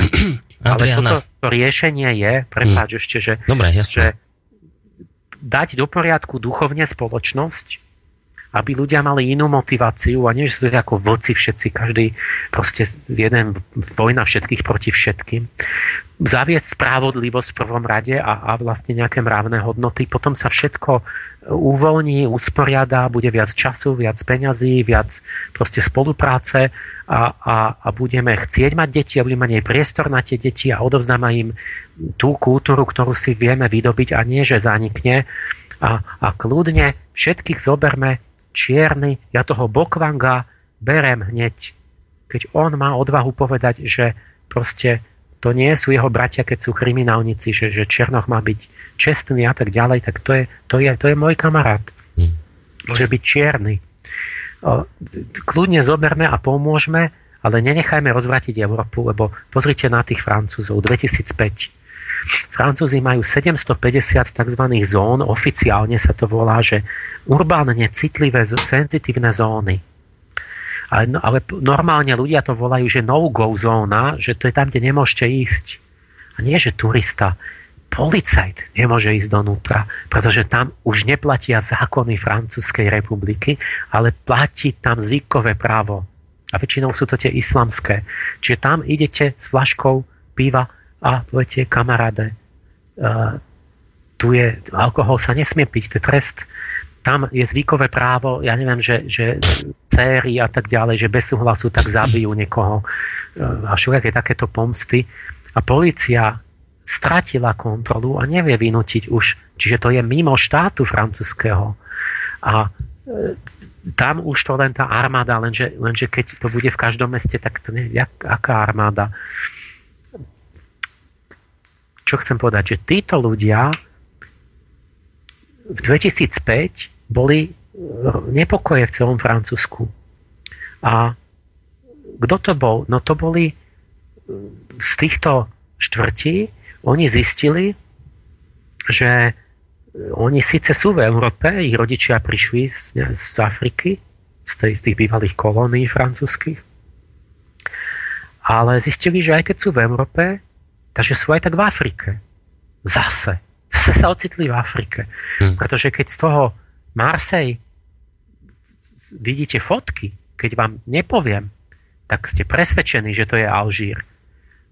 Ale toto to riešenie je, prepáč mm. ešte, že, Dobre, že dať do poriadku duchovne spoločnosť, aby ľudia mali inú motiváciu a nie, že sú ako vlci všetci, každý proste jeden vojna všetkých proti všetkým. Zaviesť spravodlivosť v prvom rade a, a vlastne nejaké mravné hodnoty, potom sa všetko uvoľní, usporiada, bude viac času, viac peňazí, viac proste spolupráce a, a, a budeme chcieť mať deti a budeme mať aj priestor na tie deti a odovzdáme im tú kultúru, ktorú si vieme vydobiť a nie, že zanikne. A, a kľudne všetkých zoberme čierny, ja toho Bokvanga berem hneď, keď on má odvahu povedať, že proste to nie sú jeho bratia, keď sú kriminálnici, že, že Černoch má byť čestný a tak ďalej, tak to je, to je, to je môj kamarát. Hmm. Môže byť čierny. Kľudne zoberme a pomôžeme, ale nenechajme rozvratiť Európu, lebo pozrite na tých Francúzov. 2005. Francúzi majú 750 tzv. zón, oficiálne sa to volá, že urbánne citlivé, senzitívne zóny. Ale, no, ale normálne ľudia to volajú, že no-go zóna, že to je tam, kde nemôžete ísť. A nie, že turista. Policajt nemôže ísť donútra, pretože tam už neplatia zákony Francúzskej republiky, ale platí tam zvykové právo. A väčšinou sú to tie islamské. Čiže tam idete s flaškou piva a poviete, kamaráde, uh, tu je, alkohol sa nesmie piť, to je trest. Tam je zvykové právo, ja neviem, že, že céry a tak ďalej, že bez súhlasu tak zabijú niekoho uh, a všelijaké takéto pomsty. A policia stratila kontrolu a nevie vynútiť už, čiže to je mimo štátu francúzského. A e, tam už to len tá armáda, lenže, lenže keď to bude v každom meste, tak to nie, jak, aká armáda čo chcem povedať, že títo ľudia v 2005 boli eh, nepokoje v celom Francúzsku. A kto to bol? No to boli eh, z týchto štvrtí, oni zistili, že eh, oni síce sú v Európe, ich rodičia prišli z, z Afriky, z, tej, z tých bývalých kolónií francúzskych, ale zistili, že aj keď sú v Európe, Takže sú aj tak v Afrike. Zase. Zase sa ocitli v Afrike. Hmm. Pretože keď z toho Marseille vidíte fotky, keď vám nepoviem, tak ste presvedčení, že to je Alžír.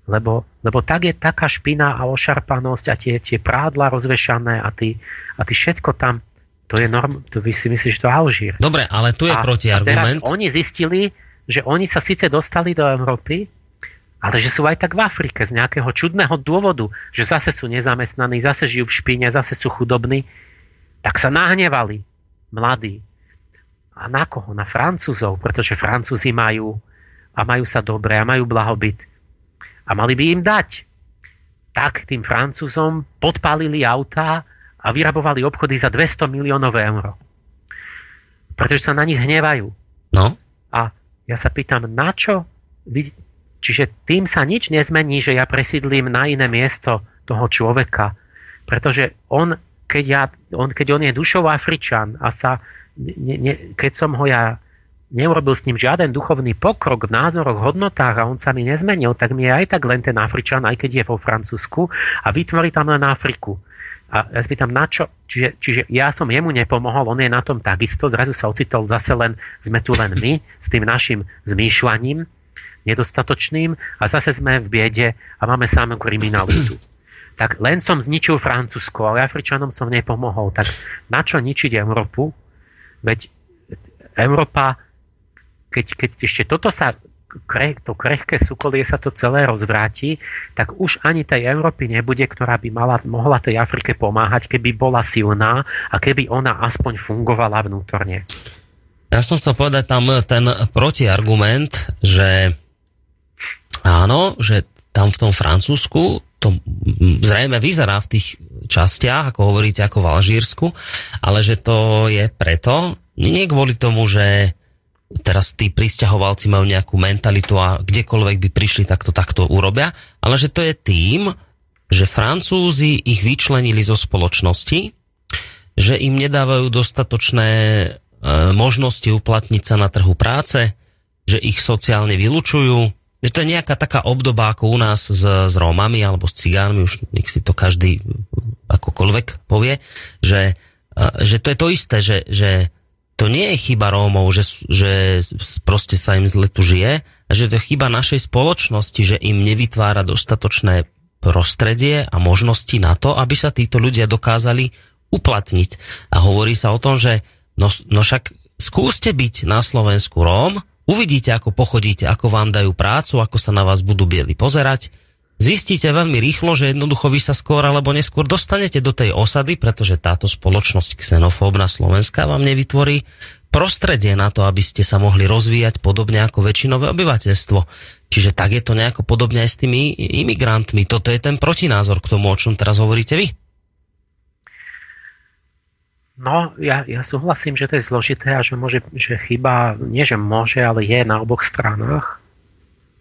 Lebo, lebo tak je taká špina a ošarpanosť a tie, tie prádla rozvešané a ty, a ty všetko tam, to je norm, to vy si myslíš, že to je Alžír. Dobre, ale tu je a, protiargument. A teraz oni zistili, že oni sa síce dostali do Európy, ale že sú aj tak v Afrike z nejakého čudného dôvodu, že zase sú nezamestnaní, zase žijú v špíne, zase sú chudobní, tak sa nahnevali mladí. A na koho? Na Francúzov, pretože Francúzi majú a majú sa dobre a majú blahobyt. A mali by im dať. Tak tým Francúzom podpálili autá a vyrabovali obchody za 200 miliónov eur. Pretože sa na nich hnevajú. No. A ja sa pýtam, na čo Čiže tým sa nič nezmení, že ja presídlím na iné miesto toho človeka. Pretože on, keď, ja, on, keď on je dušou Afričan a sa, ne, ne, keď som ho ja neurobil s ním žiaden duchovný pokrok v názoroch, hodnotách a on sa mi nezmenil, tak mi je aj tak len ten Afričan, aj keď je vo Francúzsku a vytvorí tam len Afriku. A ja spýtam, na čo? Čiže, čiže ja som jemu nepomohol, on je na tom takisto, zrazu sa ocitol zase len, sme tu len my, s tým našim zmýšľaním nedostatočným a zase sme v biede a máme samú kriminalitu. Tak len som zničil Francúzsko, ale Afričanom som nepomohol. Tak na čo ničiť Európu? Veď Európa, keď, keď ešte toto sa to krehké sukolie sa to celé rozvráti, tak už ani tej Európy nebude, ktorá by mala, mohla tej Afrike pomáhať, keby bola silná a keby ona aspoň fungovala vnútorne. Ja som chcel povedať tam ten protiargument, že Áno, že tam v tom Francúzsku to zrejme vyzerá v tých častiach, ako hovoríte, ako v Alžírsku, ale že to je preto, nie kvôli tomu, že teraz tí pristahovalci majú nejakú mentalitu a kdekoľvek by prišli, tak to takto urobia, ale že to je tým, že Francúzi ich vyčlenili zo spoločnosti, že im nedávajú dostatočné e, možnosti uplatniť sa na trhu práce, že ich sociálne vylučujú, že to je nejaká taká obdoba ako u nás s, s Rómami alebo s cigánmi, už nech si to každý akokoľvek povie, že, že to je to isté, že, že to nie je chyba Rómov, že, že proste sa im zle tu žije, a že to je chyba našej spoločnosti, že im nevytvára dostatočné prostredie a možnosti na to, aby sa títo ľudia dokázali uplatniť. A hovorí sa o tom, že no, no však skúste byť na Slovensku Róm, Uvidíte, ako pochodíte, ako vám dajú prácu, ako sa na vás budú bieli pozerať zistíte veľmi rýchlo, že jednoducho vy sa skôr alebo neskôr dostanete do tej osady, pretože táto spoločnosť xenofóbna Slovenska vám nevytvorí prostredie na to, aby ste sa mohli rozvíjať podobne ako väčšinové obyvateľstvo. Čiže tak je to nejako podobne aj s tými imigrantmi. Toto je ten protinázor k tomu, o čom teraz hovoríte vy. No, ja, ja súhlasím, že to je zložité a že, môže, že chyba, nie že môže, ale je na oboch stranách.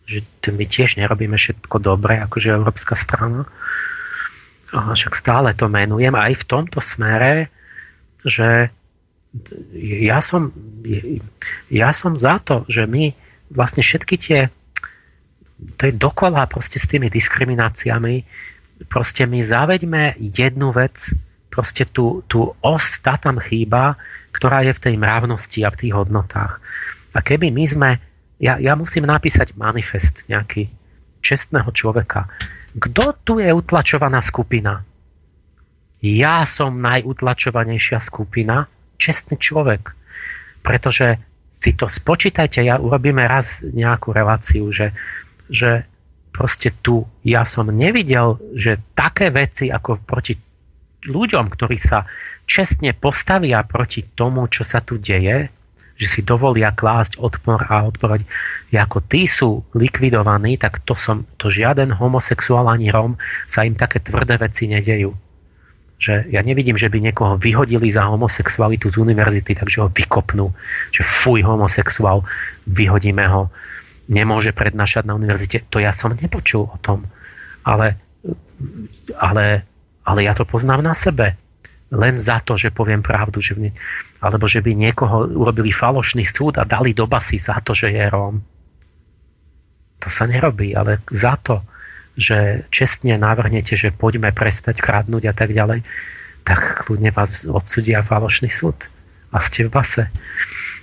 Že my tiež nerobíme všetko dobre, akože Európska strana. A však stále to menujem aj v tomto smere, že ja som, ja som za to, že my vlastne všetky tie to je dokola proste s tými diskrimináciami proste my zaveďme jednu vec proste tú, tú os, tá tam chýba, ktorá je v tej mravnosti a v tých hodnotách. A keby my sme, ja, ja musím napísať manifest nejaký čestného človeka. Kto tu je utlačovaná skupina? Ja som najutlačovanejšia skupina, čestný človek. Pretože si to spočítajte, ja urobíme raz nejakú reláciu, že, že proste tu ja som nevidel, že také veci ako proti ľuďom, ktorí sa čestne postavia proti tomu, čo sa tu deje, že si dovolia klásť odpor a odporovať, ako tí sú likvidovaní, tak to, som, to žiaden homosexuál ani Rom sa im také tvrdé veci nedejú že ja nevidím, že by niekoho vyhodili za homosexualitu z univerzity, takže ho vykopnú, že fuj homosexuál, vyhodíme ho, nemôže prednášať na univerzite. To ja som nepočul o tom. Ale, ale, ale ja to poznám na sebe. Len za to, že poviem pravdu. Že by, alebo že by niekoho urobili falošný súd a dali do basy za to, že je Róm. To sa nerobí, ale za to, že čestne navrhnete, že poďme prestať kradnúť a tak ďalej, tak kľudne vás odsudia falošný súd a ste v base.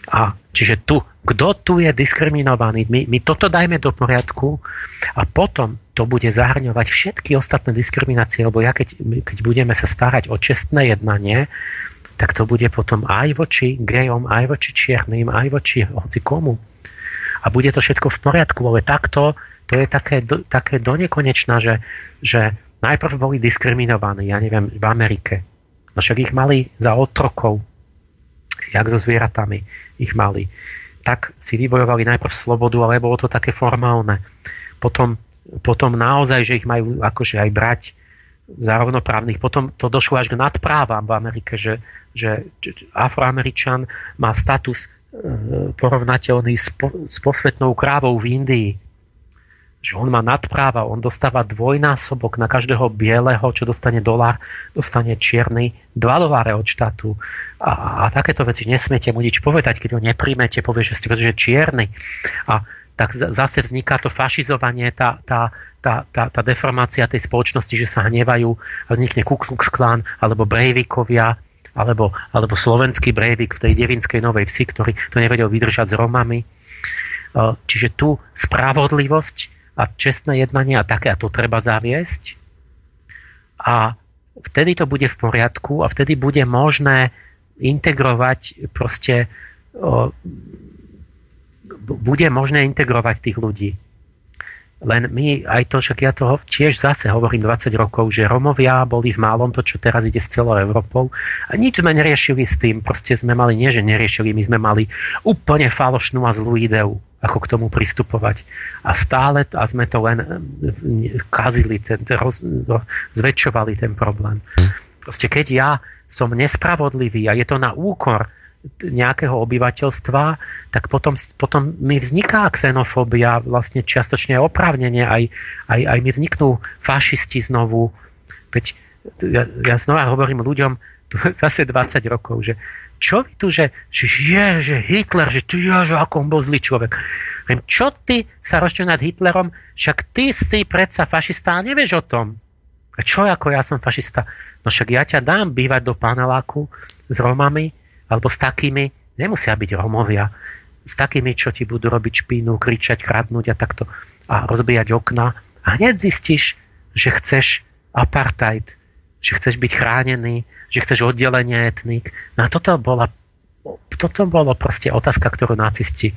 A čiže tu, kto tu je diskriminovaný, my, my toto dajme do poriadku a potom to bude zahrňovať všetky ostatné diskriminácie, lebo ja keď, keď budeme sa starať o čestné jednanie, tak to bude potom aj voči gejom, aj voči čiernym, aj voči hoci komu. A bude to všetko v poriadku, ale takto to je také, do, také donekonečná, že, že najprv boli diskriminovaní, ja neviem, v Amerike. No však ich mali za otrokov, jak so zvieratami ich mali. Tak si vybojovali najprv slobodu, ale bolo to také formálne. Potom, potom naozaj, že ich majú akože aj brať za rovnoprávnych. Potom to došlo až k nadprávam v Amerike, že, že afroameričan má status e, porovnateľný s, po, s posvetnou krávou v Indii že on má nadpráva, on dostáva dvojnásobok na každého bieleho, čo dostane dolár, dostane čierny 2 doláre od štátu. A, a takéto veci nesmiete mu nič povedať, keď ho nepríjmete, povie, že ste čierny. A tak zase vzniká to fašizovanie, tá, tá, tá, tá, tá deformácia tej spoločnosti, že sa hnevajú a vznikne Ku Klux Klan alebo Breivikovia, alebo, alebo slovenský Breivik v tej devinskej Novej Vsi, ktorý to nevedel vydržať s Romami. Čiže tu spravodlivosť a čestné jednanie a také, a to treba zaviesť. A vtedy to bude v poriadku a vtedy bude možné integrovať proste bude možné integrovať tých ľudí. Len my, aj to, však ja to tiež zase hovorím 20 rokov, že Romovia boli v málom to, čo teraz ide s celou Európou a nič sme neriešili s tým. Proste sme mali, nie že neriešili, my sme mali úplne falošnú a zlú ideu, ako k tomu pristupovať. A stále, a sme to len kazili, ten, roz, zväčšovali ten problém. Proste keď ja som nespravodlivý a je to na úkor nejakého obyvateľstva, tak potom, potom mi vzniká xenofóbia, vlastne čiastočne oprávnenie, aj, aj, aj mi vzniknú fašisti znovu. Veď ja, ja znova hovorím ľuďom zase 20 rokov, že čo vy tu, že, že je, že Hitler, že tu je, že ako on bol zlý človek. Čo ty sa rozčil nad Hitlerom, však ty si predsa fašista a nevieš o tom. A čo ako ja som fašista? No však ja ťa dám bývať do paneláku s Romami, alebo s takými, nemusia byť Romovia, s takými, čo ti budú robiť špínu, kričať, kradnúť a takto a rozbíjať okna. A hneď zistíš, že chceš apartheid, že chceš byť chránený, že chceš oddelenie etník. No a toto bola toto bolo proste otázka, ktorú nacisti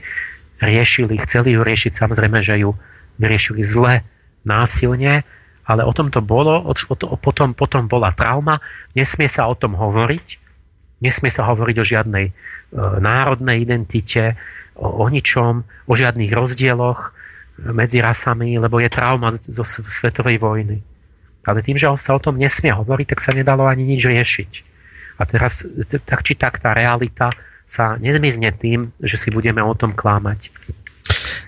riešili, chceli ju riešiť, samozrejme, že ju vyriešili zle, násilne, ale o tom to bolo, o, o, potom, potom bola trauma, nesmie sa o tom hovoriť, nesmie sa hovoriť o žiadnej e, národnej identite, o, o ničom, o žiadnych rozdieloch medzi rasami, lebo je trauma zo svetovej vojny. Ale tým, že sa o tom nesmie hovoriť, tak sa nedalo ani nič riešiť. A teraz tak či tak tá realita sa nezmizne tým, že si budeme o tom klámať.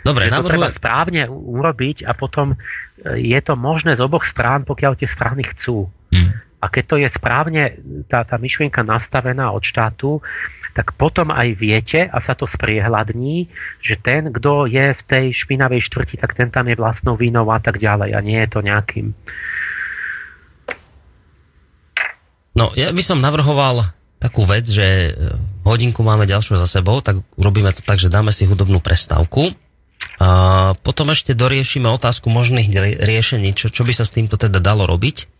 Dobre, to treba správne urobiť a potom e, je to možné z oboch strán, pokiaľ tie strany chcú. Mm. A keď to je správne tá, tá myšlienka nastavená od štátu, tak potom aj viete a sa to spriehľadní, že ten, kto je v tej špinavej štvrti, tak ten tam je vlastnou vínou a tak ďalej. A nie je to nejakým... No, ja by som navrhoval takú vec, že e, hodinku máme ďalšiu za sebou, tak urobíme to tak, že dáme si hudobnú prestávku a potom ešte doriešime otázku možných riešení, čo, čo by sa s týmto teda dalo robiť.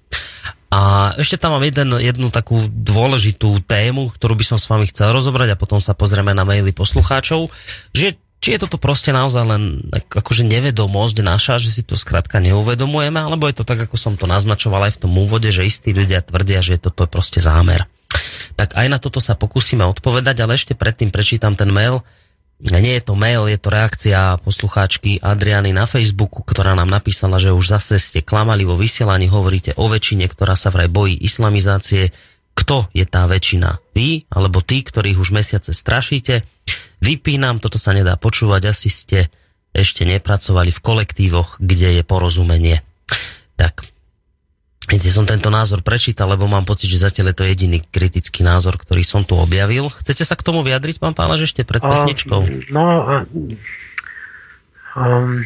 A ešte tam mám jeden, jednu takú dôležitú tému, ktorú by som s vami chcel rozobrať a potom sa pozrieme na maily poslucháčov, že či je toto proste naozaj len akože nevedomosť naša, že si to skrátka neuvedomujeme, alebo je to tak, ako som to naznačoval aj v tom úvode, že istí ľudia tvrdia, že toto je proste zámer. Tak aj na toto sa pokúsime odpovedať, ale ešte predtým prečítam ten mail, nie je to mail, je to reakcia poslucháčky Adriany na Facebooku, ktorá nám napísala, že už zase ste klamali vo vysielaní, hovoríte o väčšine, ktorá sa vraj bojí islamizácie. Kto je tá väčšina? Vy alebo tí, ktorých už mesiace strašíte? Vypínam, toto sa nedá počúvať, asi ste ešte nepracovali v kolektívoch, kde je porozumenie. Tak, Viete, som tento názor prečítal, lebo mám pocit, že zatiaľ je to jediný kritický názor, ktorý som tu objavil. Chcete sa k tomu vyjadriť, pán Pálež, ešte pred pesničkou? No, um,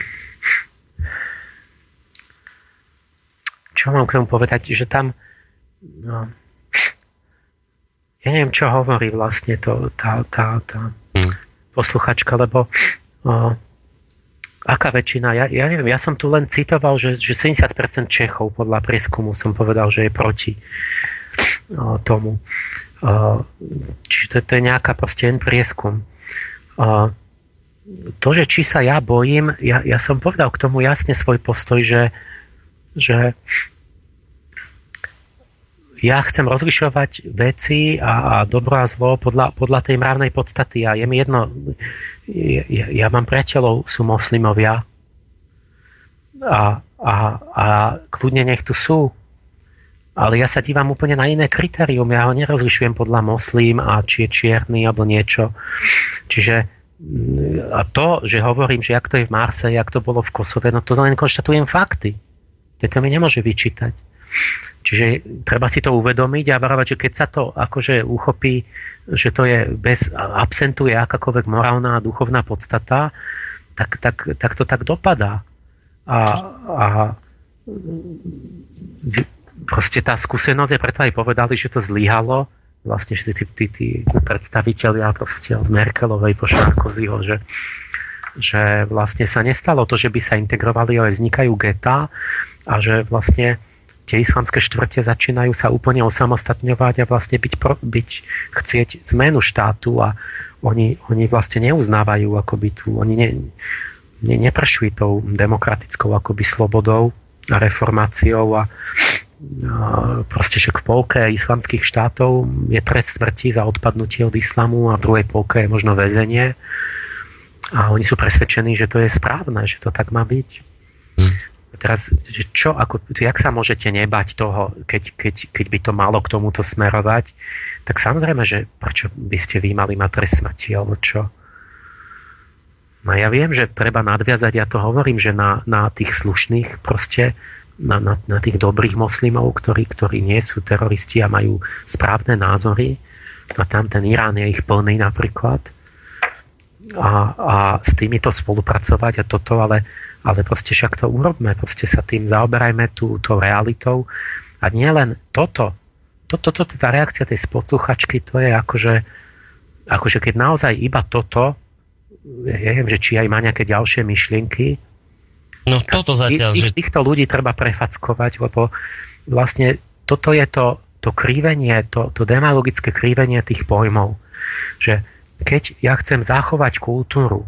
čo mám k tomu povedať, že tam no, ja neviem, čo hovorí vlastne to, tá, tá, tá hmm. posluchačka, lebo uh, Aká väčšina? Ja, ja neviem, ja som tu len citoval, že, že 70% Čechov podľa prieskumu som povedal, že je proti o, tomu. O, čiže to, to je nejaká proste jen prieskum. O, to, že či sa ja bojím, ja, ja som povedal k tomu jasne svoj postoj, že, že ja chcem rozlišovať veci a, a dobro a zlo podľa, podľa tej mravnej podstaty a je mi jedno, ja, ja mám priateľov, sú moslimovia a, a, a kľudne nech tu sú. Ale ja sa dívam úplne na iné kritérium. Ja ho nerozlišujem podľa moslím a či je čierny alebo niečo. Čiže mm, a to, že hovorím, že jak to je v Marse, jak to bolo v Kosove, no to len konštatujem fakty. To mi nemôže vyčítať. Čiže treba si to uvedomiť a varovať, že keď sa to akože uchopí že to je bez, absentuje akákoľvek morálna a duchovná podstata, tak, tak, tak to tak dopadá. A, a proste tá skúsenosť je preto aj povedali, že to zlyhalo, vlastne, že tí, tí, tí predstaviteľia proste od Merkelovej po Šarkozyho, že, že vlastne sa nestalo to, že by sa integrovali, ale vznikajú geta a že vlastne tie islamské štvrte začínajú sa úplne osamostatňovať a vlastne byť, byť chcieť zmenu štátu a oni, oni vlastne neuznávajú akoby tú, oni ne, ne, nepršujú tou demokratickou akoby slobodou a reformáciou a, proste, že v polke islamských štátov je trest smrti za odpadnutie od islamu a v druhej polke je možno väzenie a oni sú presvedčení, že to je správne, že to tak má byť. Teraz, že čo, ako, jak sa môžete nebať toho, keď, keď, keď by to malo k tomuto smerovať, tak samozrejme, že prečo by ste vy mali mať trest smrti, alebo čo? No ja viem, že treba nadviazať, ja to hovorím, že na, na tých slušných proste, na, na, na tých dobrých moslimov, ktorí, ktorí nie sú teroristi a majú správne názory, a tam ten Irán je ich plný napríklad, a, a s týmito spolupracovať a toto, ale ale proste však to urobme, proste sa tým zaoberajme túto realitou a nielen toto, toto, toto, tá reakcia tej posluchačky, to je akože, akože keď naozaj iba toto, ja neviem, že či aj má nejaké ďalšie myšlienky, No toto zatiaľ, tých, že... Týchto ľudí treba prefackovať, lebo vlastne toto je to, to krívenie, to, to demagologické krívenie tých pojmov. Že keď ja chcem zachovať kultúru,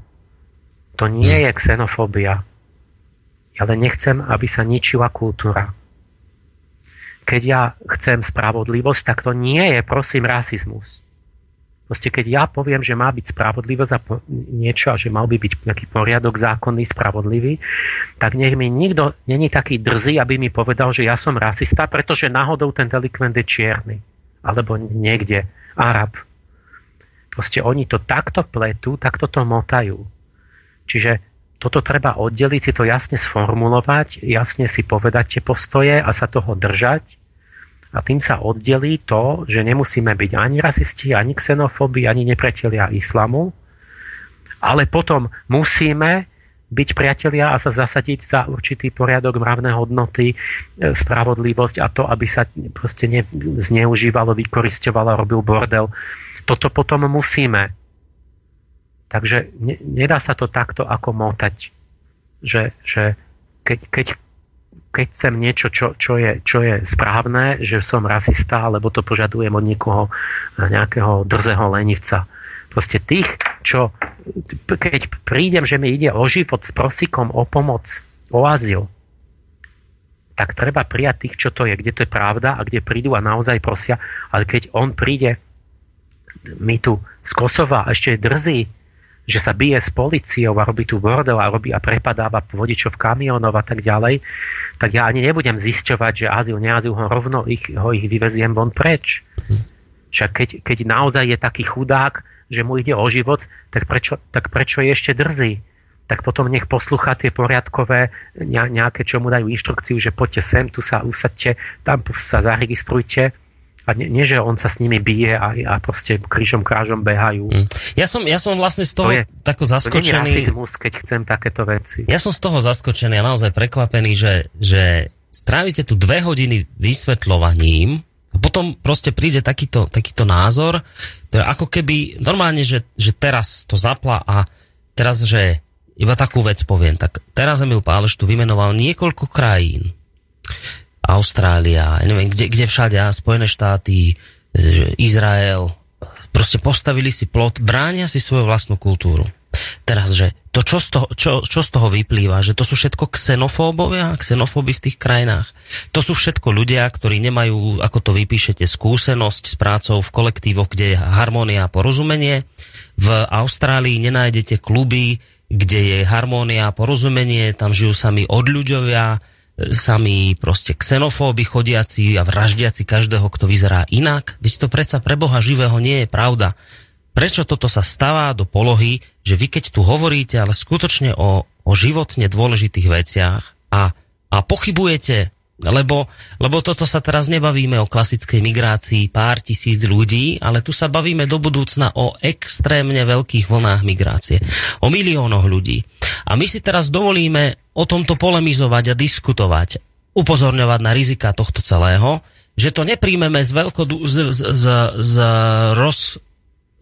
to nie hmm. je xenofóbia, ale nechcem, aby sa ničila kultúra. Keď ja chcem spravodlivosť, tak to nie je, prosím, rasizmus. Proste keď ja poviem, že má byť spravodlivosť a niečo a že mal by byť nejaký poriadok zákonný, spravodlivý, tak nech mi nikto není taký drzý, aby mi povedal, že ja som rasista, pretože náhodou ten delikvent je čierny. Alebo niekde Arab. Proste oni to takto pletú, takto to motajú. Čiže toto treba oddeliť, si to jasne sformulovať, jasne si povedať tie postoje a sa toho držať a tým sa oddelí to, že nemusíme byť ani rasisti, ani xenofóbi, ani nepriatelia islamu, ale potom musíme byť priatelia a sa zasadiť za určitý poriadok, mravné hodnoty, e, spravodlivosť a to, aby sa proste ne, zneužívalo, vykoristovalo, robil bordel. Toto potom musíme. Takže ne, nedá sa to takto ako motať, že, že keď, keď keď chcem niečo, čo, čo, je, čo je správne, že som rasista, alebo to požadujem od niekoho, nejakého drzého lenivca. Proste tých, čo, keď prídem, že mi ide o život s prosikom, o pomoc, o azyl, tak treba prijať tých, čo to je, kde to je pravda a kde prídu a naozaj prosia. Ale keď on príde mi tu z Kosova a ešte je drzý, že sa bije s policiou a robí tu bordel a robí a prepadáva vodičov kamionov a tak ďalej, tak ja ani nebudem zisťovať, že azyl, neazyl, ho rovno ich, ho ich vyveziem von preč. Však keď, keď naozaj je taký chudák, že mu ide o život, tak prečo, tak prečo je ešte drzý? Tak potom nech poslucha tie poriadkové nejaké, čo mu dajú inštrukciu, že poďte sem, tu sa usadte, tam sa zaregistrujte a nie, nie, že on sa s nimi bije a, a proste krížom krážom behajú. Mm. Ja, som, ja som vlastne z toho to je, tako zaskočený. To rasizmus, keď chcem takéto veci. Ja som z toho zaskočený a naozaj prekvapený, že, že strávite tu dve hodiny vysvetľovaním a potom proste príde takýto, takýto názor. To je ako keby normálne, že, že teraz to zapla a teraz, že iba takú vec poviem. Tak teraz Emil Páleš tu vymenoval niekoľko krajín Austrália, neviem, kde, kde všade, Spojené štáty, e, Izrael, proste postavili si plot, bránia si svoju vlastnú kultúru. Teraz, že to, čo z, toho, čo, čo z toho vyplýva, že to sú všetko xenofóbovia, xenofóby v tých krajinách. To sú všetko ľudia, ktorí nemajú, ako to vypíšete, skúsenosť s prácou v kolektívoch, kde je harmónia a porozumenie. V Austrálii nenájdete kluby, kde je harmónia a porozumenie, tam žijú sami odľuďovia, sami proste xenofóby chodiaci a vraždiaci každého, kto vyzerá inak. Veď to predsa pre Boha živého nie je pravda. Prečo toto sa stáva do polohy, že vy keď tu hovoríte, ale skutočne o, o životne dôležitých veciach a, a pochybujete, lebo, lebo toto sa teraz nebavíme o klasickej migrácii pár tisíc ľudí, ale tu sa bavíme do budúcna o extrémne veľkých vlnách migrácie. O miliónoch ľudí. A my si teraz dovolíme o tomto polemizovať a diskutovať, upozorňovať na rizika tohto celého, že to nepríjmeme s, veľko, z, z, z, roz,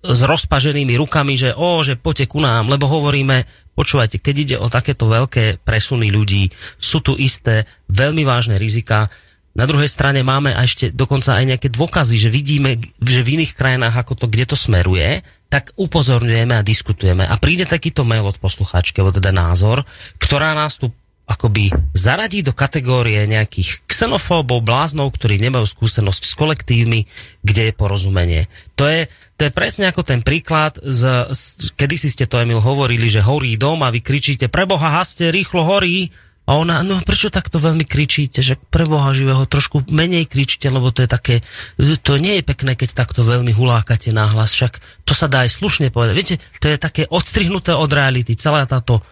s rozpaženými rukami, že o, že poďte ku nám, lebo hovoríme, počúvajte, keď ide o takéto veľké presuny ľudí, sú tu isté veľmi vážne rizika, na druhej strane máme a ešte dokonca aj nejaké dôkazy, že vidíme, že v iných krajinách, ako to, kde to smeruje, tak upozorňujeme a diskutujeme. A príde takýto mail od poslucháčky, alebo teda názor, ktorá nás tu akoby zaradí do kategórie nejakých xenofóbov, bláznov, ktorí nemajú skúsenosť s kolektívmi, kde je porozumenie. To je, to je presne ako ten príklad, z, z, kedy si ste to, Emil, hovorili, že horí dom a vy kričíte, preboha, haste, rýchlo horí, a ona, no prečo takto veľmi kričíte, že pre Boha živého trošku menej kričte, lebo to je také, to nie je pekné, keď takto veľmi hulákate náhlas, však to sa dá aj slušne povedať. Viete, to je také odstrihnuté od reality, celá táto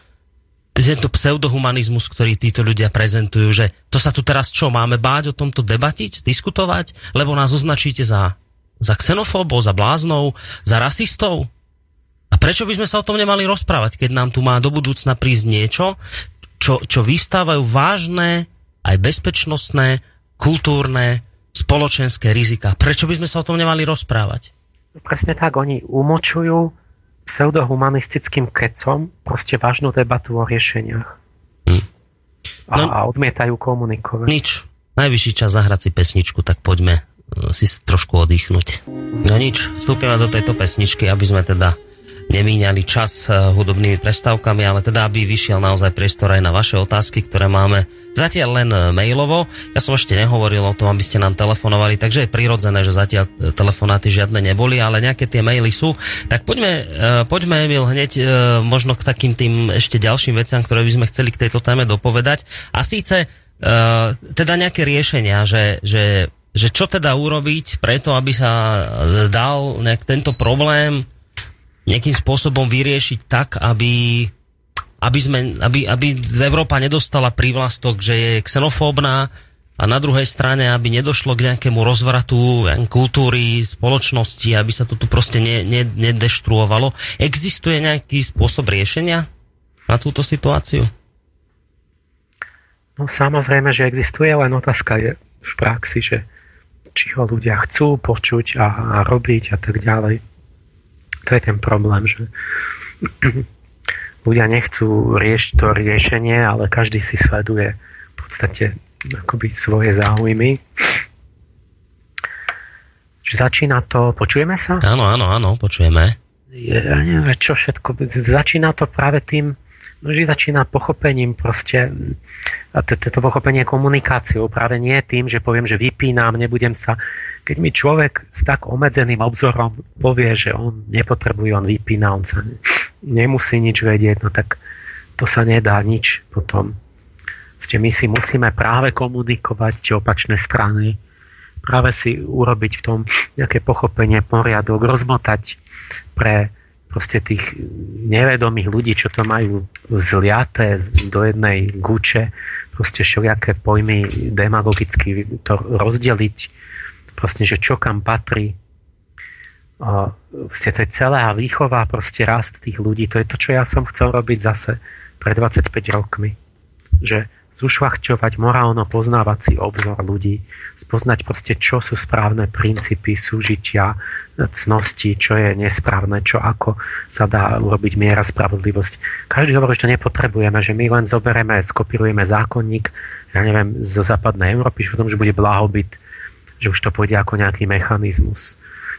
tento pseudohumanizmus, ktorý títo ľudia prezentujú, že to sa tu teraz čo, máme báť o tomto debatiť, diskutovať, lebo nás označíte za, za xenofóbov, za bláznov, za rasistov? A prečo by sme sa o tom nemali rozprávať, keď nám tu má do budúcna prísť niečo, čo, čo vystávajú vážne aj bezpečnostné, kultúrne, spoločenské rizika. Prečo by sme sa o tom nemali rozprávať? Presne tak, oni umočujú pseudohumanistickým kecom proste vážnu debatu o riešeniach. Hm. No, a, odmietajú komunikovať. Nič. Najvyšší čas zahrať si pesničku, tak poďme e, si trošku oddychnúť. No nič, vstúpime do tejto pesničky, aby sme teda nemíňali čas eh, hudobnými prestávkami, ale teda aby vyšiel naozaj priestor aj na vaše otázky, ktoré máme zatiaľ len eh, mailovo. Ja som ešte nehovoril o tom, aby ste nám telefonovali, takže je prirodzené, že zatiaľ eh, telefonáty žiadne neboli, ale nejaké tie maily sú. Tak poďme, poďme Emil, hneď možno k takým tým ešte ďalším veciam, ktoré by sme chceli k tejto téme dopovedať. A síce teda nejaké riešenia, že, že, že čo teda urobiť preto, aby sa dal nejak tento problém nejakým spôsobom vyriešiť tak, aby, aby, sme, aby, aby Európa nedostala prívlastok, že je xenofóbna a na druhej strane, aby nedošlo k nejakému rozvratu kultúry, spoločnosti, aby sa to tu proste ne, ne, nedeštruovalo. Existuje nejaký spôsob riešenia na túto situáciu? No samozrejme, že existuje, len otázka je v praxi, že či ho ľudia chcú počuť a, a robiť a tak ďalej. To je ten problém, že ľudia nechcú riešiť to riešenie, ale každý si sleduje v podstate akoby svoje záujmy. Začína to, počujeme sa? Áno, áno, áno, počujeme. Ja neviem, čo všetko, začína to práve tým, no, že začína pochopením proste, a toto pochopenie komunikáciou, práve nie tým, že poviem, že vypínam, nebudem sa keď mi človek s tak obmedzeným obzorom povie, že on nepotrebuje, on vypína, on sa nemusí nič vedieť, no tak to sa nedá nič potom. Ste my si musíme práve komunikovať tie opačné strany, práve si urobiť v tom nejaké pochopenie, poriadok, rozmotať pre proste tých nevedomých ľudí, čo to majú zliaté do jednej guče, proste všelijaké pojmy demagogicky to rozdeliť, proste, že čo kam patrí. A to je celá výchova, proste rast tých ľudí. To je to, čo ja som chcel robiť zase pred 25 rokmi. Že zušľachťovať morálno-poznávací obzor ľudí, spoznať proste, čo sú správne princípy súžitia, cnosti, čo je nesprávne, čo ako sa dá urobiť miera spravodlivosť. Každý hovorí, že to nepotrebujeme, že my len zoberieme, skopirujeme zákonník, ja neviem, zo západnej Európy, že potom, že bude blahobyt že už to pôjde ako nejaký mechanizmus.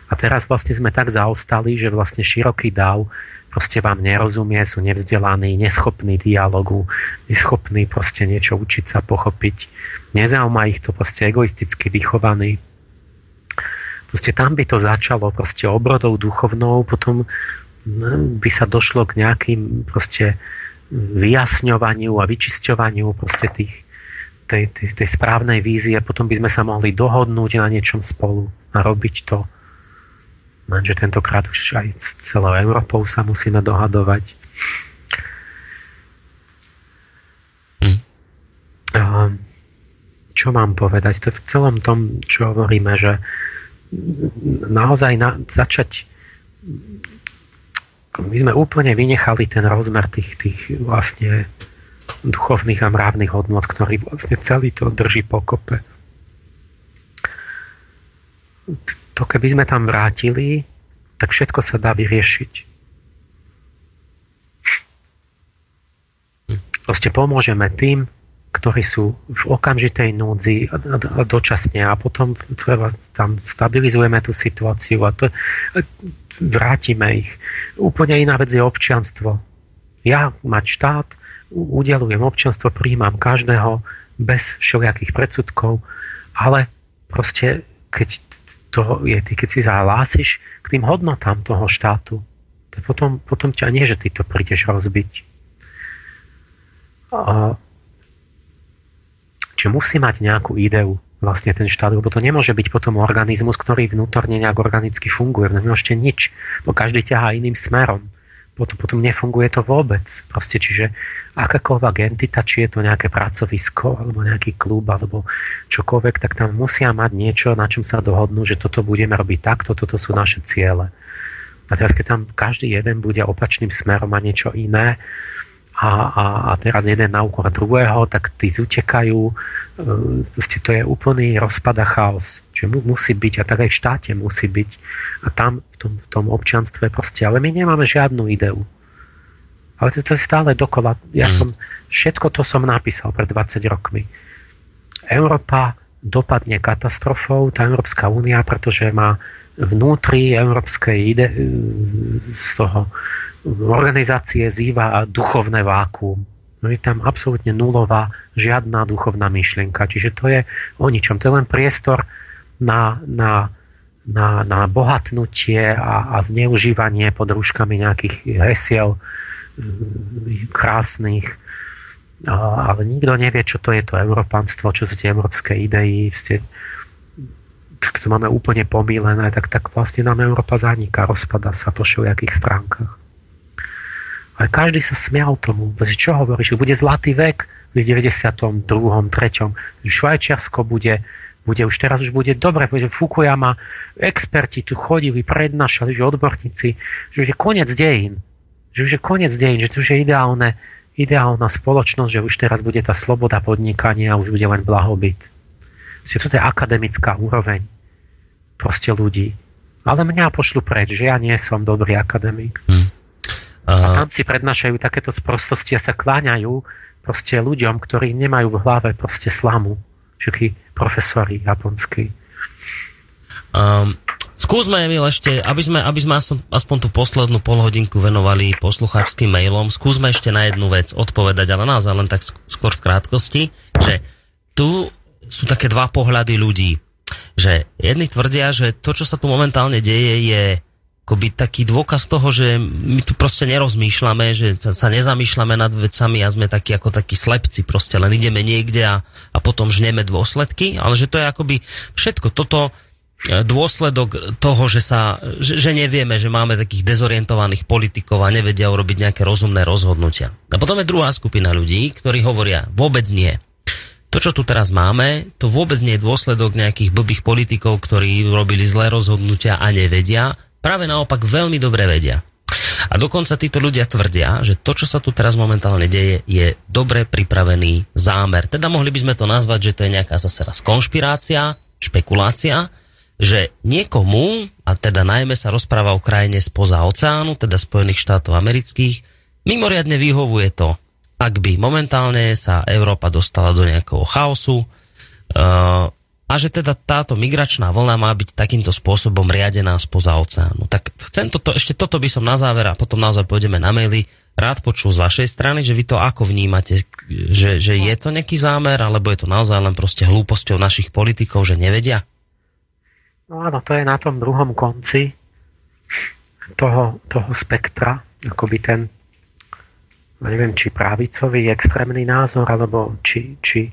A teraz vlastne sme tak zaostali, že vlastne široký dáv proste vám nerozumie, sú nevzdelaní, neschopní dialogu, neschopní proste niečo učiť sa, pochopiť. Nezaujíma ich to proste egoisticky vychovaní. Proste tam by to začalo proste obrodou duchovnou, potom no, by sa došlo k nejakým proste vyjasňovaniu a vyčisťovaniu proste tých tej, tej, tej správnej vízie, potom by sme sa mohli dohodnúť na niečom spolu a robiť to. Lenže tentokrát už aj s celou Európou sa musíme dohadovať. Hm. Čo mám povedať? To v celom tom, čo hovoríme, že naozaj na, začať my sme úplne vynechali ten rozmer tých, tých vlastne duchovných a mravných hodnot, ktorý vlastne celý to drží pokope. To keby sme tam vrátili, tak všetko sa dá vyriešiť. Proste pomôžeme tým, ktorí sú v okamžitej núdzi a dočasne a potom treba, tam stabilizujeme tú situáciu a, to, a vrátime ich. Úplne iná vec je občianstvo. Ja mať štát, udelujem občanstvo, príjmam každého bez všelijakých predsudkov, ale proste keď to je, ty keď si zahlásiš k tým hodnotám toho štátu, to potom, potom ťa nie, že ty to prídeš rozbiť. A, či musí mať nejakú ideu vlastne ten štát, lebo to nemôže byť potom organizmus, ktorý vnútorne nejak organicky funguje. Nemôžete nič, bo každý ťahá iným smerom potom, potom nefunguje to vôbec. Proste, čiže akákoľvek entita, či je to nejaké pracovisko, alebo nejaký klub, alebo čokoľvek, tak tam musia mať niečo, na čom sa dohodnú, že toto budeme robiť takto, toto sú naše ciele. A teraz, keď tam každý jeden bude opačným smerom a niečo iné, a, a, a teraz jeden na úkor druhého, tak tí zutekajú. Proste to je úplný rozpad a chaos. Čiže musí byť, a tak aj v štáte musí byť. A tam, v tom, v tom občanstve proste. Ale my nemáme žiadnu ideu. Ale to, to je stále dokola. Ja mm. som, všetko to som napísal pred 20 rokmi. Európa dopadne katastrofou tá Európska únia, pretože má vnútri európskej ide, z toho organizácie zýva duchovné vákuum. No je tam absolútne nulová, žiadna duchovná myšlienka. Čiže to je o ničom. To je len priestor na, na, na, na bohatnutie a, a zneužívanie pod rúškami nejakých hesiel mm, krásnych. Ale nikto nevie, čo to je to európanstvo, čo sú tie európske idei. Ste, to máme úplne pomílené, tak, tak vlastne nám Európa zaniká, rozpada sa po všelijakých stránkach. Ale každý sa smial tomu. Čo hovoríš? Bude zlatý vek v 92. 3. Švajčiarsko bude, bude už teraz už bude dobre, bude Fukuyama, experti tu chodili, prednášali, že odborníci, že už je koniec dejín. Že už je koniec dejín, že to už je ideálne, ideálna spoločnosť, že už teraz bude tá sloboda podnikania a už bude len blahobyt. Proste toto je akademická úroveň proste ľudí. Ale mňa pošlu preč, že ja nie som dobrý akademik. Hmm. A tam si prednášajú takéto sprostosti a sa kláňajú proste ľuďom, ktorí nemajú v hlave proste slamu. Všetky profesori japonskí. Um, skúsme, Emil, ešte, aby sme, aby sme aspoň tú poslednú polhodinku venovali poslucháčským mailom, skúsme ešte na jednu vec odpovedať, ale naozaj len tak skôr v krátkosti, že tu sú také dva pohľady ľudí. Že jedni tvrdia, že to, čo sa tu momentálne deje, je akoby taký dôkaz toho, že my tu proste nerozmýšľame, že sa, nezamýšľame nad vecami a sme takí ako takí slepci, proste len ideme niekde a, a potom žneme dôsledky, ale že to je akoby všetko toto e, dôsledok toho, že, sa, že, že nevieme, že máme takých dezorientovaných politikov a nevedia urobiť nejaké rozumné rozhodnutia. A potom je druhá skupina ľudí, ktorí hovoria, vôbec nie. To, čo tu teraz máme, to vôbec nie je dôsledok nejakých blbých politikov, ktorí robili zlé rozhodnutia a nevedia, práve naopak veľmi dobre vedia. A dokonca títo ľudia tvrdia, že to, čo sa tu teraz momentálne deje, je dobre pripravený zámer. Teda mohli by sme to nazvať, že to je nejaká zase raz konšpirácia, špekulácia, že niekomu, a teda najmä sa rozpráva o krajine spoza oceánu, teda Spojených štátov amerických, mimoriadne vyhovuje to, ak by momentálne sa Európa dostala do nejakého chaosu, uh, a že teda táto migračná vlna má byť takýmto spôsobom riadená spoza oceánu. Tak chcem toto, ešte toto by som na záver a potom naozaj pôjdeme na maily, rád počul z vašej strany, že vy to ako vnímate, že, že je to nejaký zámer, alebo je to naozaj len proste hlúposťou našich politikov, že nevedia? No áno, to je na tom druhom konci toho, toho spektra, akoby ten, neviem, či pravicový extrémny názor, alebo či, či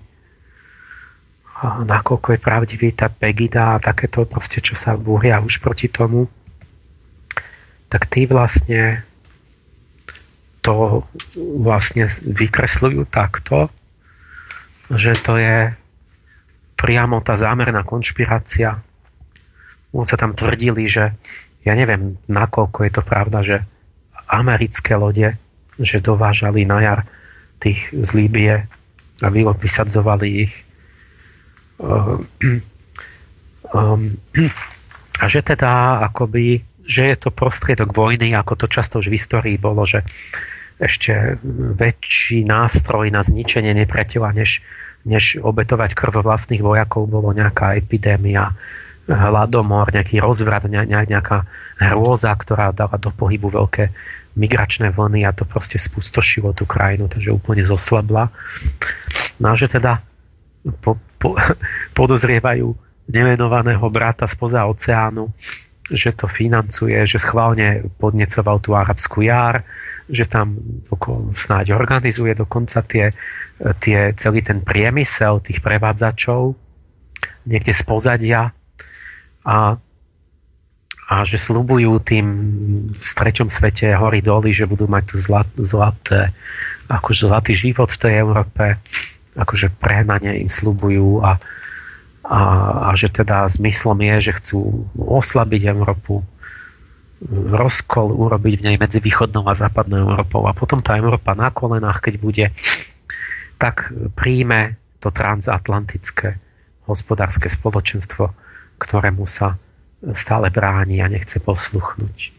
nakoľko je pravdivý tá Pegida a takéto proste, čo sa búria už proti tomu, tak tí vlastne to vlastne vykresľujú takto, že to je priamo tá zámerná konšpirácia. On sa tam tvrdili, že ja neviem, nakoľko je to pravda, že americké lode, že dovážali na jar tých z Líbie a vysadzovali ich a že teda akoby, že je to prostriedok vojny, ako to často už v histórii bolo, že ešte väčší nástroj na zničenie nepriateľa, než, než obetovať krv vlastných vojakov, bolo nejaká epidémia, hladomor, nejaký rozvrat, nejaká hrôza, ktorá dala do pohybu veľké migračné vlny a to proste spustošilo tú krajinu, takže úplne zoslabla. No a že teda po, po, podozrievajú nemenovaného brata spoza oceánu, že to financuje, že schválne podnecoval tú arabskú jar, že tam snáď organizuje dokonca tie, tie, celý ten priemysel tých prevádzačov niekde z pozadia a, a že slubujú tým v treťom svete hory doly, že budú mať tu zlat, zlaté, akože zlatý život v tej Európe akože prehnane im slubujú a, a, a že teda zmyslom je, že chcú oslabiť Európu, rozkol urobiť v nej medzi východnou a západnou Európou a potom tá Európa na kolenách, keď bude, tak príjme to transatlantické hospodárske spoločenstvo, ktorému sa stále bráni a nechce posluchnúť.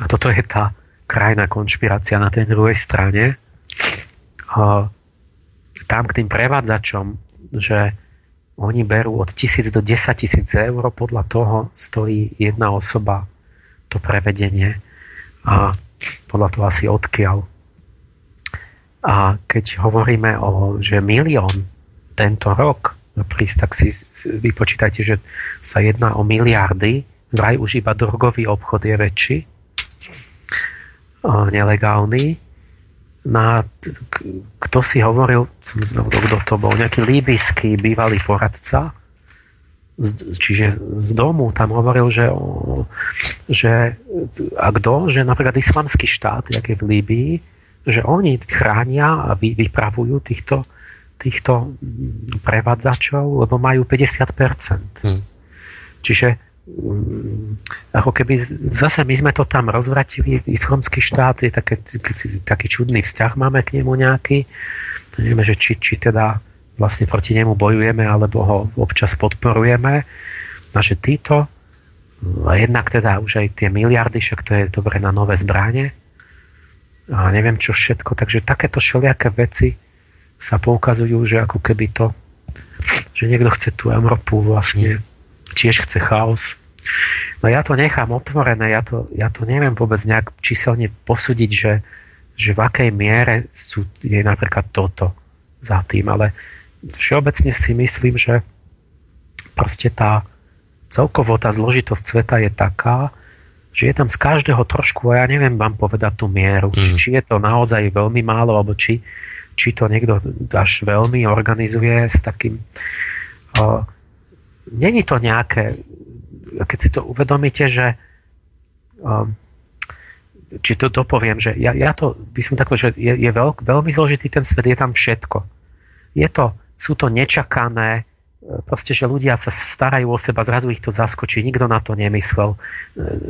A toto je tá krajná konšpirácia na tej druhej strane tam k tým prevádzačom, že oni berú od tisíc do 10 tisíc eur, podľa toho stojí jedna osoba to prevedenie a podľa toho asi odkiaľ. A keď hovoríme o, že milión tento rok prísť, tak si vypočítajte, že sa jedná o miliardy, vraj už iba drogový obchod je väčší, nelegálny. Na, kto si hovoril, som znovu, kto to bol, nejaký líbyský bývalý poradca, z, čiže z domu tam hovoril, že, že a kto, že napríklad islamský štát, jak je v Líbii, že oni chránia a vy, vypravujú týchto, týchto prevádzačov, lebo majú 50%. Hmm. Čiže ako keby zase my sme to tam rozvratili, islamský štát je také, taký čudný vzťah máme k nemu nejaký. Nevieme, že či, či teda vlastne proti nemu bojujeme, alebo ho občas podporujeme. A že títo, a jednak teda už aj tie miliardy, však to je dobre na nové zbranie. A neviem čo všetko. Takže takéto všelijaké veci sa poukazujú, že ako keby to, že niekto chce tú Európu vlastne tiež chce chaos. No ja to nechám otvorené, ja to, ja to neviem vôbec nejak číselne posúdiť, že, že v akej miere sú, je napríklad toto za tým, ale všeobecne si myslím, že proste tá celkovo tá zložitosť sveta je taká, že je tam z každého trošku, a ja neviem vám povedať tú mieru, mm. či je to naozaj veľmi málo, alebo či, či to niekto až veľmi organizuje s takým... Uh, Není to nejaké, keď si to uvedomíte, že um, či to dopoviem, že ja, ja to by som takto, že je, je veľk, veľmi zložitý ten svet, je tam všetko. Je to, sú to nečakané, e, proste, že ľudia sa starajú o seba, zrazu ich to zaskočí, nikto na to nemyslel, e,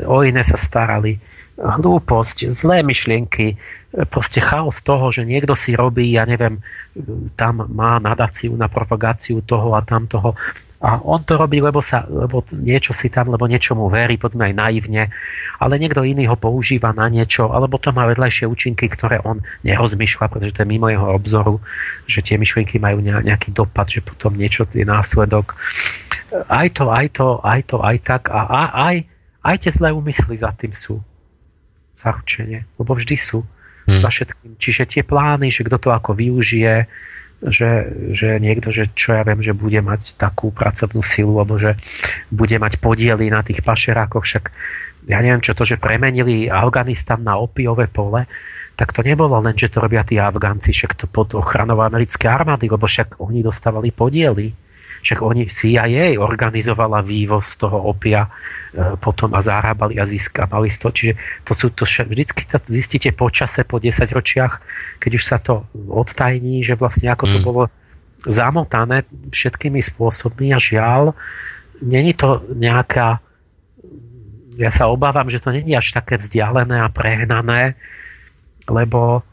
o iné sa starali, hlúposť, zlé myšlienky, e, proste chaos toho, že niekto si robí, ja neviem, tam má nadáciu na propagáciu toho a tamtoho a on to robí, lebo, sa, lebo niečo si tam, lebo niečomu verí, poďme aj naivne, ale niekto iný ho používa na niečo, alebo to má vedľajšie účinky, ktoré on nerozmýšľa, pretože to je mimo jeho obzoru, že tie myšlienky majú nejaký dopad, že potom niečo je následok. Aj to, aj to, aj to, aj tak a aj, aj tie zlé úmysly za tým sú. Zaručenie, lebo vždy sú. Hmm. Za všetkým. Čiže tie plány, že kto to ako využije, že, že niekto, že čo ja viem, že bude mať takú pracovnú silu, alebo že bude mať podiely na tých pašerákoch, však ja neviem čo to, že premenili Afganistan na opiové pole, tak to nebolo len, že to robia tí Afgánci, však to pod ochranou americké armády, lebo však oni dostávali podiely. Však oni CIA organizovala vývoz toho opia e, potom a zarábali a získavali toho. Čiže to sú to vždycky to zistíte po čase, po 10 ročiach, keď už sa to odtajní, že vlastne ako to mm. bolo zamotané všetkými spôsobmi a žiaľ, není to nejaká ja sa obávam, že to není až také vzdialené a prehnané, lebo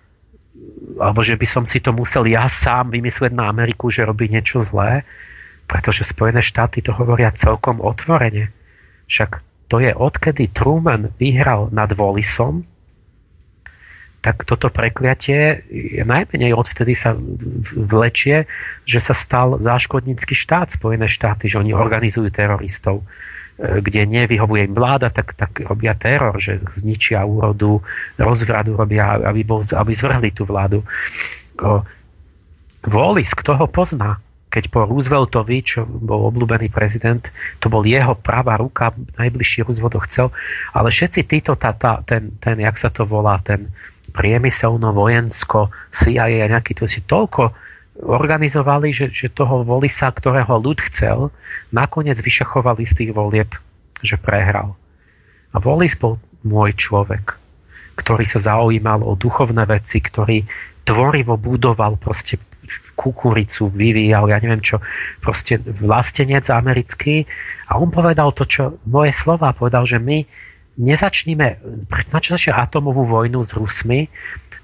alebo že by som si to musel ja sám vymyslieť na Ameriku, že robí niečo zlé, pretože Spojené štáty to hovoria celkom otvorene. Však to je odkedy Truman vyhral nad Wallisom, tak toto prekliatie najmenej odvtedy sa vlečie, že sa stal záškodnícky štát Spojené štáty, že oni organizujú teroristov e, kde nevyhovuje im vláda, tak, tak robia teror, že zničia úrodu, rozvradu robia, aby, bol, aby zvrhli tú vládu. Wallis, kto ho pozná? Keď po Rooseveltovi, čo bol obľúbený prezident, to bol jeho pravá ruka, najbližší Roosevelt chcel, ale všetci títo, tá, tá, ten, ten, jak sa to volá, ten priemyselno, vojensko, CIA a nejaký, to si toľko organizovali, že, že toho volisa, ktorého ľud chcel, nakoniec vyšachovali z tých volieb, že prehral. A Volis bol môj človek, ktorý sa zaujímal o duchovné veci, ktorý tvorivo budoval proste kukuricu vyvíjal, ja neviem čo, proste vlastenec americký a on povedal to, čo moje slova, povedal, že my nezačníme, na čo začne atomovú vojnu s Rusmi,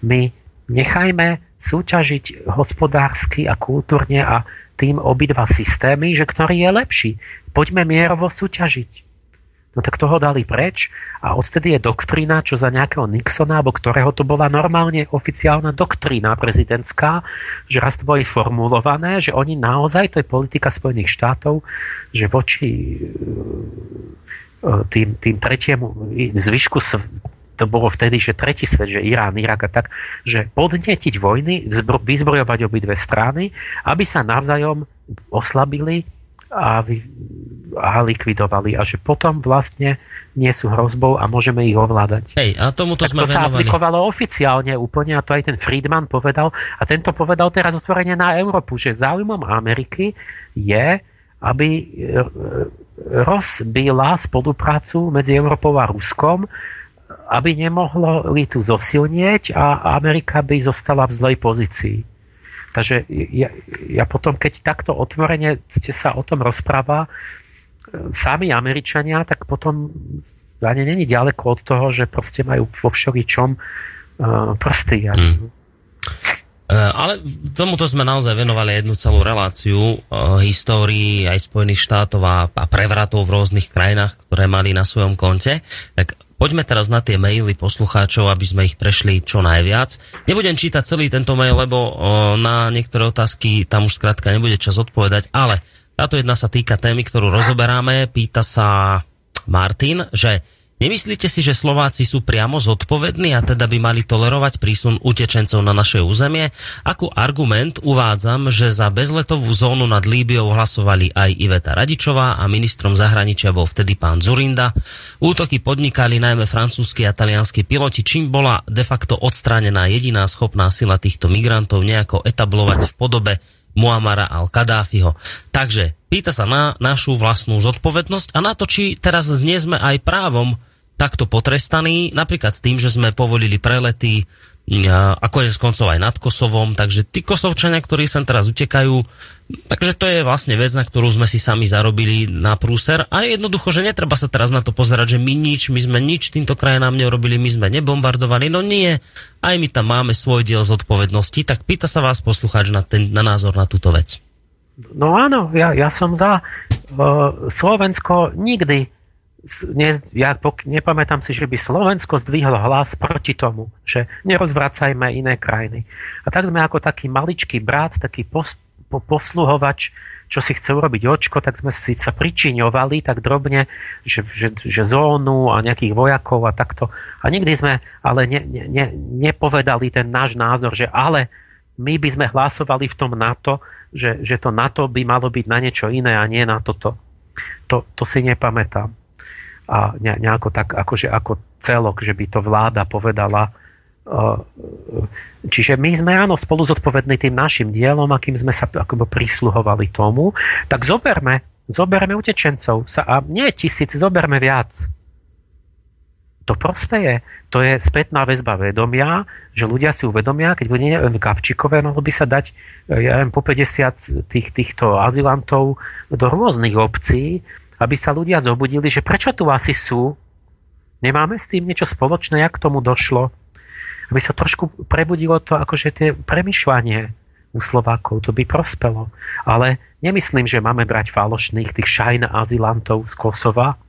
my nechajme súťažiť hospodársky a kultúrne a tým obidva systémy, že ktorý je lepší. Poďme mierovo súťažiť. No tak toho dali preč a odtedy je doktrína, čo za nejakého Nixona, alebo ktorého to bola normálne oficiálna doktrína prezidentská, že raz to boli formulované, že oni naozaj, to je politika Spojených štátov, že voči e, tým, tým tretiemu zvyšku to bolo vtedy, že tretí svet, že Irán, Irak a tak, že podnetiť vojny, vyzbrojovať obidve strany, aby sa navzájom oslabili a, a likvidovali a že potom vlastne nie sú hrozbou a môžeme ich ovládať. Hej, a tomuto tak sme to sa aplikovalo oficiálne úplne a to aj ten Friedman povedal a tento povedal teraz otvorene na Európu, že záujmom Ameriky je, aby e, e, rozbila spoluprácu medzi Európou a Ruskom, aby nemohlo tu zosilnieť a Amerika by zostala v zlej pozícii. Takže ja, ja potom, keď takto otvorene ste sa o tom rozpráva, e, sami Američania, tak potom ani není ďaleko od toho, že proste majú vo všeličom uh, prsty. Mm. Ale tomuto sme naozaj venovali jednu celú reláciu uh, histórii aj Spojených štátov a, a prevratov v rôznych krajinách, ktoré mali na svojom konte. Tak Poďme teraz na tie maily poslucháčov, aby sme ich prešli čo najviac. Nebudem čítať celý tento mail, lebo na niektoré otázky tam už skrátka nebude čas odpovedať, ale táto jedna sa týka témy, ktorú rozoberáme. Pýta sa Martin, že Nemyslíte si, že Slováci sú priamo zodpovední a teda by mali tolerovať prísun utečencov na naše územie? Ako argument uvádzam, že za bezletovú zónu nad Líbiou hlasovali aj Iveta Radičová a ministrom zahraničia bol vtedy pán Zurinda. Útoky podnikali najmä francúzski a talianskí piloti, čím bola de facto odstránená jediná schopná sila týchto migrantov nejako etablovať v podobe Muamara al-Kadáfiho. Takže pýta sa na našu vlastnú zodpovednosť a na to, či teraz nie sme aj právom takto potrestaní, napríklad tým, že sme povolili prelety ako je s koncov aj nad Kosovom, takže tí kosovčania, ktorí sem teraz utekajú, takže to je vlastne vec, na ktorú sme si sami zarobili na prúser a jednoducho, že netreba sa teraz na to pozerať, že my nič, my sme nič týmto krajinám neurobili, my sme nebombardovali, no nie, aj my tam máme svoj diel zodpovednosti, tak pýta sa vás poslucháč na, ten, na názor na túto vec. No áno, ja, ja som za. Slovensko nikdy ne, ja pok- nepamätám si, že by Slovensko zdvihlo hlas proti tomu, že nerozvracajme iné krajiny. A tak sme ako taký maličký brat, taký pos- po- posluhovač, čo si chce urobiť očko, tak sme si sa pričiňovali tak drobne, že, že, že zónu a nejakých vojakov a takto. A nikdy sme ale ne, ne, ne, nepovedali ten náš názor, že ale my by sme hlasovali v tom NATO, že, že to NATO by malo byť na niečo iné a nie na toto. To, to si nepamätám a nejako tak akože ako celok, že by to vláda povedala. Čiže my sme áno spolu zodpovední tým našim dielom, akým sme sa akoby prisluhovali tomu, tak zoberme, zoberme utečencov sa, a nie tisíc, zoberme viac. To prospeje. To je spätná väzba vedomia, že ľudia si uvedomia, keď bude kapčikové, mohlo by sa dať ja viem, po 50 tých, týchto azylantov do rôznych obcí, aby sa ľudia zobudili, že prečo tu asi sú, nemáme s tým niečo spoločné, jak tomu došlo, aby sa trošku prebudilo to akože tie premyšľanie u Slovákov, to by prospelo. Ale nemyslím, že máme brať falošných tých šajn azylantov z Kosova,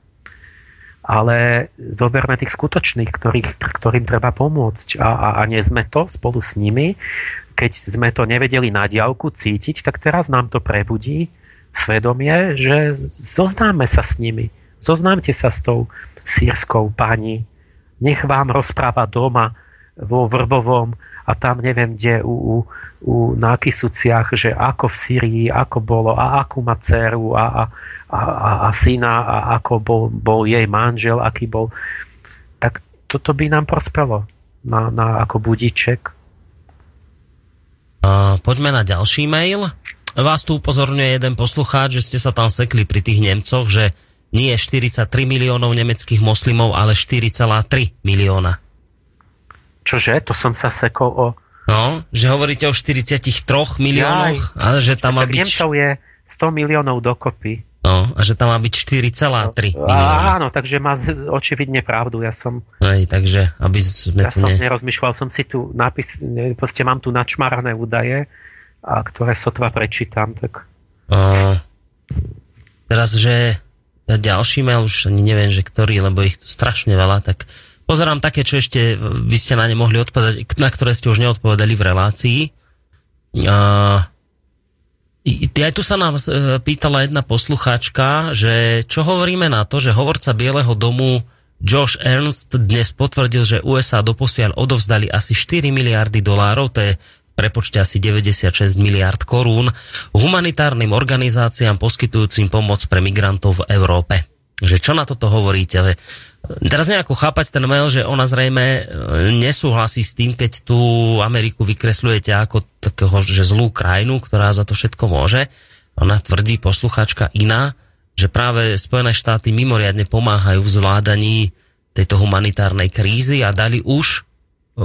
ale zoberme tých skutočných, ktorých, ktorým treba pomôcť. A, a, a nie sme to spolu s nimi. Keď sme to nevedeli na diálku cítiť, tak teraz nám to prebudí svedomie, že zoznáme sa s nimi. Zoznámte sa s tou sírskou pani. Nech vám rozpráva doma vo Vrbovom a tam neviem kde u, u, u na Kisuciach, že ako v Syrii, ako bolo a akú má dceru a, a, a, a, a syna a ako bol, bol jej manžel, aký bol. Tak toto by nám prospelo na, na ako budiček. Uh, poďme na ďalší mail. Vás tu upozorňuje jeden poslucháč, že ste sa tam sekli pri tých Nemcoch, že nie 43 miliónov nemeckých moslimov, ale 4,3 milióna. Čože? To som sa sekol o... No, že hovoríte o 43 miliónoch, Jaj. ale že tam má byť... Nemcov je 100 miliónov dokopy. No, a že tam má byť 4,3 no, milióna. Áno, takže má očividne pravdu. Ja som... Aj, takže, aby sme ja som ne... nerozmýšľal, som si tu nápis, proste mám tu načmarané údaje a ktoré sotva prečítam, tak... Uh, teraz, že ďalší mail, už ani neviem, že ktorý, lebo ich tu strašne veľa, tak pozerám také, čo ešte vy ste na ne mohli odpovedať, na ktoré ste už neodpovedali v relácii. Uh, aj tu sa nám e, pýtala jedna poslucháčka, že čo hovoríme na to, že hovorca Bieleho domu Josh Ernst dnes potvrdil, že USA doposiaľ odovzdali asi 4 miliardy dolárov, to je prepočte asi 96 miliard korún, humanitárnym organizáciám poskytujúcim pomoc pre migrantov v Európe. Že čo na toto hovoríte? Teraz nejako chápať ten mail, že ona zrejme e, nesúhlasí s tým, keď tú Ameriku vykresľujete ako takého, že zlú krajinu, ktorá za to všetko môže. Ona tvrdí posluchačka iná, že práve Spojené štáty mimoriadne pomáhajú v zvládaní tejto humanitárnej krízy a dali už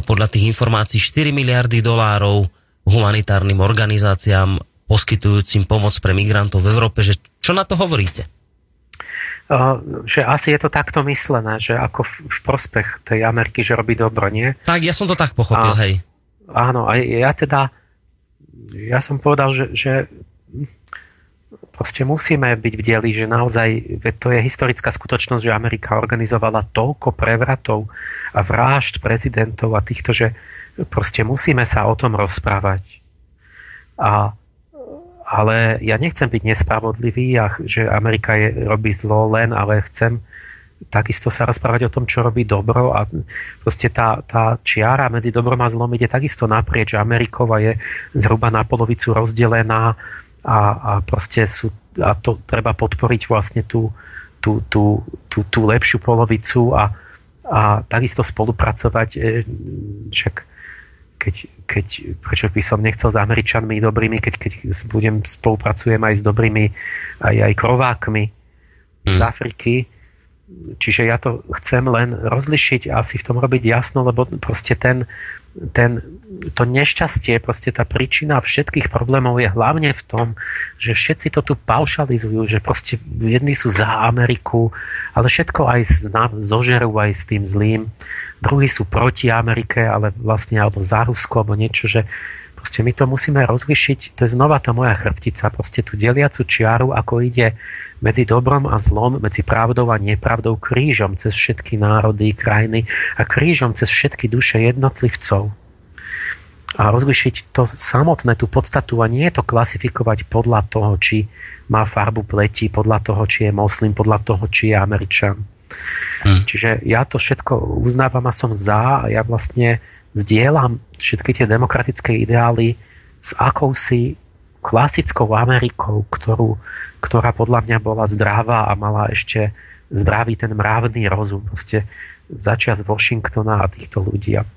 podľa tých informácií 4 miliardy dolárov humanitárnym organizáciám poskytujúcim pomoc pre migrantov v Európe. Že čo na to hovoríte? že asi je to takto myslené, že ako v prospech tej Ameriky, že robí dobro, nie? Tak, ja som to tak pochopil, a, hej. Áno, a ja teda, ja som povedal, že, že proste musíme byť vdeli, že naozaj, to je historická skutočnosť, že Amerika organizovala toľko prevratov a vražd prezidentov a týchto, že proste musíme sa o tom rozprávať. A ale ja nechcem byť nespravodlivý a že Amerika je, robí zlo len, ale chcem takisto sa rozprávať o tom, čo robí dobro a proste tá, tá čiara medzi dobrom a zlom ide takisto naprieč Amerikou a je zhruba na polovicu rozdelená a, a proste sú, a to treba podporiť vlastne tú, tú, tú, tú, tú lepšiu polovicu a, a takisto spolupracovať, e, však keď, keď, prečo by som nechcel s Američanmi dobrými, keď, keď budem spolupracujem aj s dobrými aj, aj krovákmi z Afriky. Čiže ja to chcem len rozlišiť a si v tom robiť jasno, lebo proste ten, ten, to nešťastie, proste tá príčina všetkých problémov je hlavne v tom, že všetci to tu paušalizujú, že proste jedni sú za Ameriku, ale všetko aj zožerú aj s tým zlým druhí sú proti Amerike, ale vlastne alebo za Rusko, alebo niečo, že proste my to musíme rozlišiť, to je znova tá moja chrbtica, proste tú deliacu čiaru, ako ide medzi dobrom a zlom, medzi pravdou a nepravdou, krížom cez všetky národy, krajiny a krížom cez všetky duše jednotlivcov. A rozlišiť to samotné, tú podstatu a nie je to klasifikovať podľa toho, či má farbu pleti, podľa toho, či je moslim, podľa toho, či je američan. Hmm. Čiže ja to všetko uznávam a som za a ja vlastne zdieľam všetky tie demokratické ideály s akousi klasickou Amerikou, ktorú, ktorá podľa mňa bola zdravá a mala ešte zdravý ten mravný rozum. Proste začias Washingtona a týchto ľudí. A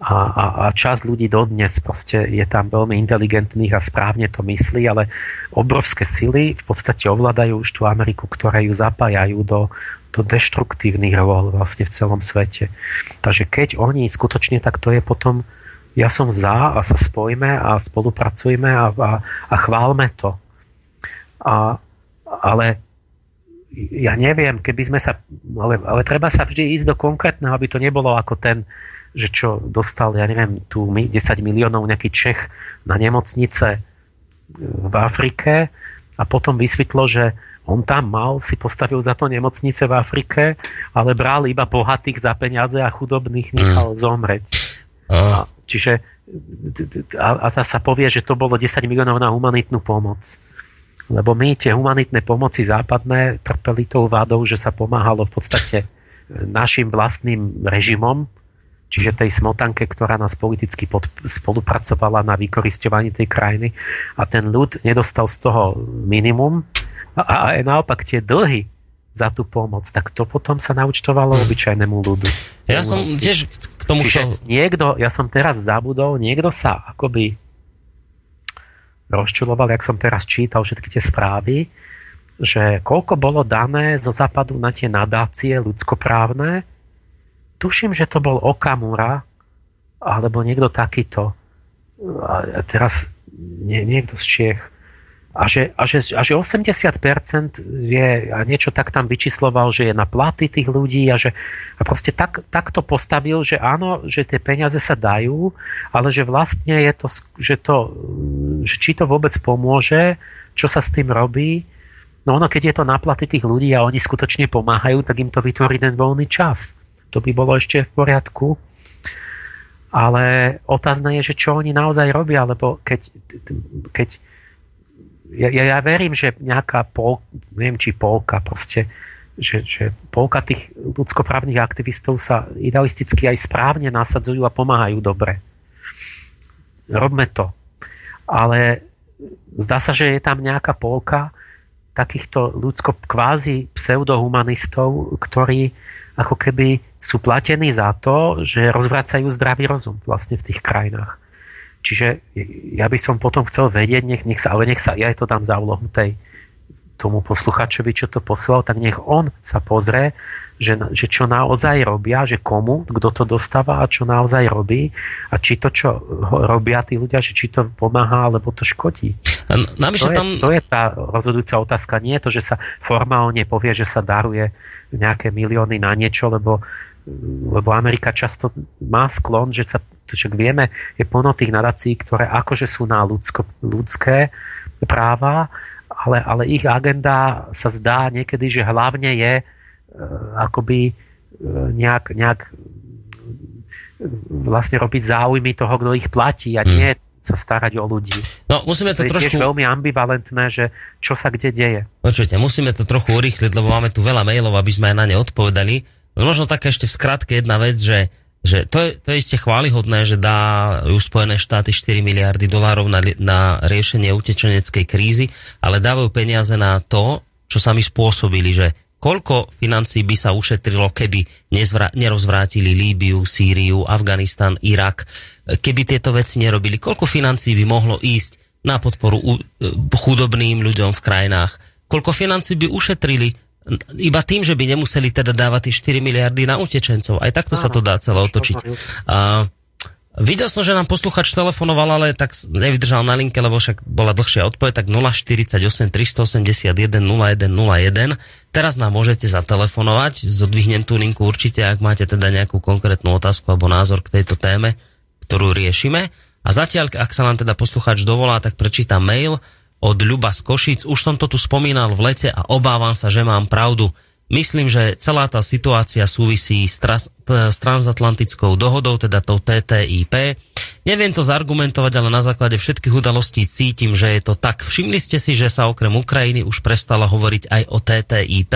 a, a, a časť ľudí dodnes proste je tam veľmi inteligentných a správne to myslí, ale obrovské sily v podstate ovládajú už tú Ameriku, ktoré ju zapájajú do, do deštruktívnych rôl vlastne v celom svete. Takže keď oni skutočne, tak to je potom ja som za a sa spojme a spolupracujme a, a, a chválme to. A, ale ja neviem, keby sme sa, ale, ale treba sa vždy ísť do konkrétneho, aby to nebolo ako ten že čo dostal, ja neviem, tu 10 miliónov nejaký Čech na nemocnice e, v Afrike a potom vysvetlo, že on tam mal, si postavil za to nemocnice v Afrike, ale bral iba bohatých za peniaze a chudobných nechal mm. zomreť. A, čiže a, a tá sa povie, že to bolo 10 miliónov na humanitnú pomoc. Lebo my tie humanitné pomoci západné trpeli tou vádou, že sa pomáhalo v podstate našim vlastným režimom, čiže tej smotanke, ktorá nás politicky pod, spolupracovala na vykoristovaní tej krajiny a ten ľud nedostal z toho minimum a, a aj naopak tie dlhy za tú pomoc, tak to potom sa naučtovalo obyčajnému ľudu. Ja som tiež k tomu Čiže čo... niekto, ja som teraz zabudol, niekto sa akoby rozčuloval, jak som teraz čítal všetky tie správy, že koľko bolo dané zo západu na tie nadácie ľudskoprávne, tuším, že to bol Okamura, alebo niekto takýto. A teraz nie, niekto z Čiech. A že, a, že, a že 80% je, a niečo tak tam vyčísloval, že je na platy tých ľudí a že a proste tak, tak to postavil, že áno, že tie peniaze sa dajú, ale že vlastne je to, že, to, že či to vôbec pomôže, čo sa s tým robí, No ono, keď je to na platy tých ľudí a oni skutočne pomáhajú, tak im to vytvorí ten voľný čas. To by bolo ešte v poriadku. Ale otázne je, že čo oni naozaj robia, lebo keď, keď ja, ja verím, že nejaká pol, neviem či polka proste, že, že polka tých ľudskoprávnych aktivistov sa idealisticky aj správne nasadzujú a pomáhajú dobre. Robme to. Ale zdá sa, že je tam nejaká polka takýchto ľudsko kvázi pseudohumanistov, ktorí ako keby sú platení za to, že rozvracajú zdravý rozum vlastne v tých krajinách. Čiže ja by som potom chcel vedieť, nech, nech sa, ale nech sa, ja to dám za úlohu tej, tomu posluchačovi, čo to poslal, tak nech on sa pozrie, že, že čo naozaj robia, že komu, kto to dostáva a čo naozaj robí a či to, čo robia tí ľudia, že či to pomáha, alebo to škodí. Navyše to, tam... je, to je tá rozhodujúca otázka. Nie je to, že sa formálne povie, že sa daruje nejaké milióny na niečo, lebo lebo Amerika často má sklon, že sa, však vieme, je plno tých nadácií, ktoré akože sú na ľudsko, ľudské práva, ale, ale ich agenda sa zdá niekedy, že hlavne je e, akoby e, nejak, nejak vlastne robiť záujmy toho, kto ich platí a nie hmm. sa starať o ľudí. No, musíme to, to je trošku... tiež veľmi ambivalentné, že čo sa kde deje. Počujte, musíme to trochu urýchliť, lebo máme tu veľa mailov, aby sme aj na ne odpovedali. No možno taká ešte v skratke jedna vec, že že to je, to je isté chválihodné, že dá už Spojené štáty 4 miliardy dolárov na, na riešenie utečeneckej krízy, ale dávajú peniaze na to, čo sami spôsobili, že koľko financí by sa ušetrilo, keby nezvra, nerozvrátili Líbiu, Sýriu, Afganistan, Irak, keby tieto veci nerobili, koľko financí by mohlo ísť na podporu chudobným ľuďom v krajinách, koľko financí by ušetrili iba tým, že by nemuseli teda dávať tie 4 miliardy na utečencov. Aj takto Áno, sa to dá celé otočiť. A, videl som, že nám posluchač telefonoval, ale tak nevydržal na linke, lebo však bola dlhšia odpoveď, tak 048 381 0101. Teraz nám môžete zatelefonovať, zodvihnem tú linku určite, ak máte teda nejakú konkrétnu otázku alebo názor k tejto téme, ktorú riešime. A zatiaľ, ak sa nám teda posluchač dovolá, tak prečítam mail od Ľuba z Košic. Už som to tu spomínal v lete a obávam sa, že mám pravdu. Myslím, že celá tá situácia súvisí s, tras, s transatlantickou dohodou, teda tou TTIP. Neviem to zargumentovať, ale na základe všetkých udalostí cítim, že je to tak. Všimli ste si, že sa okrem Ukrajiny už prestala hovoriť aj o TTIP.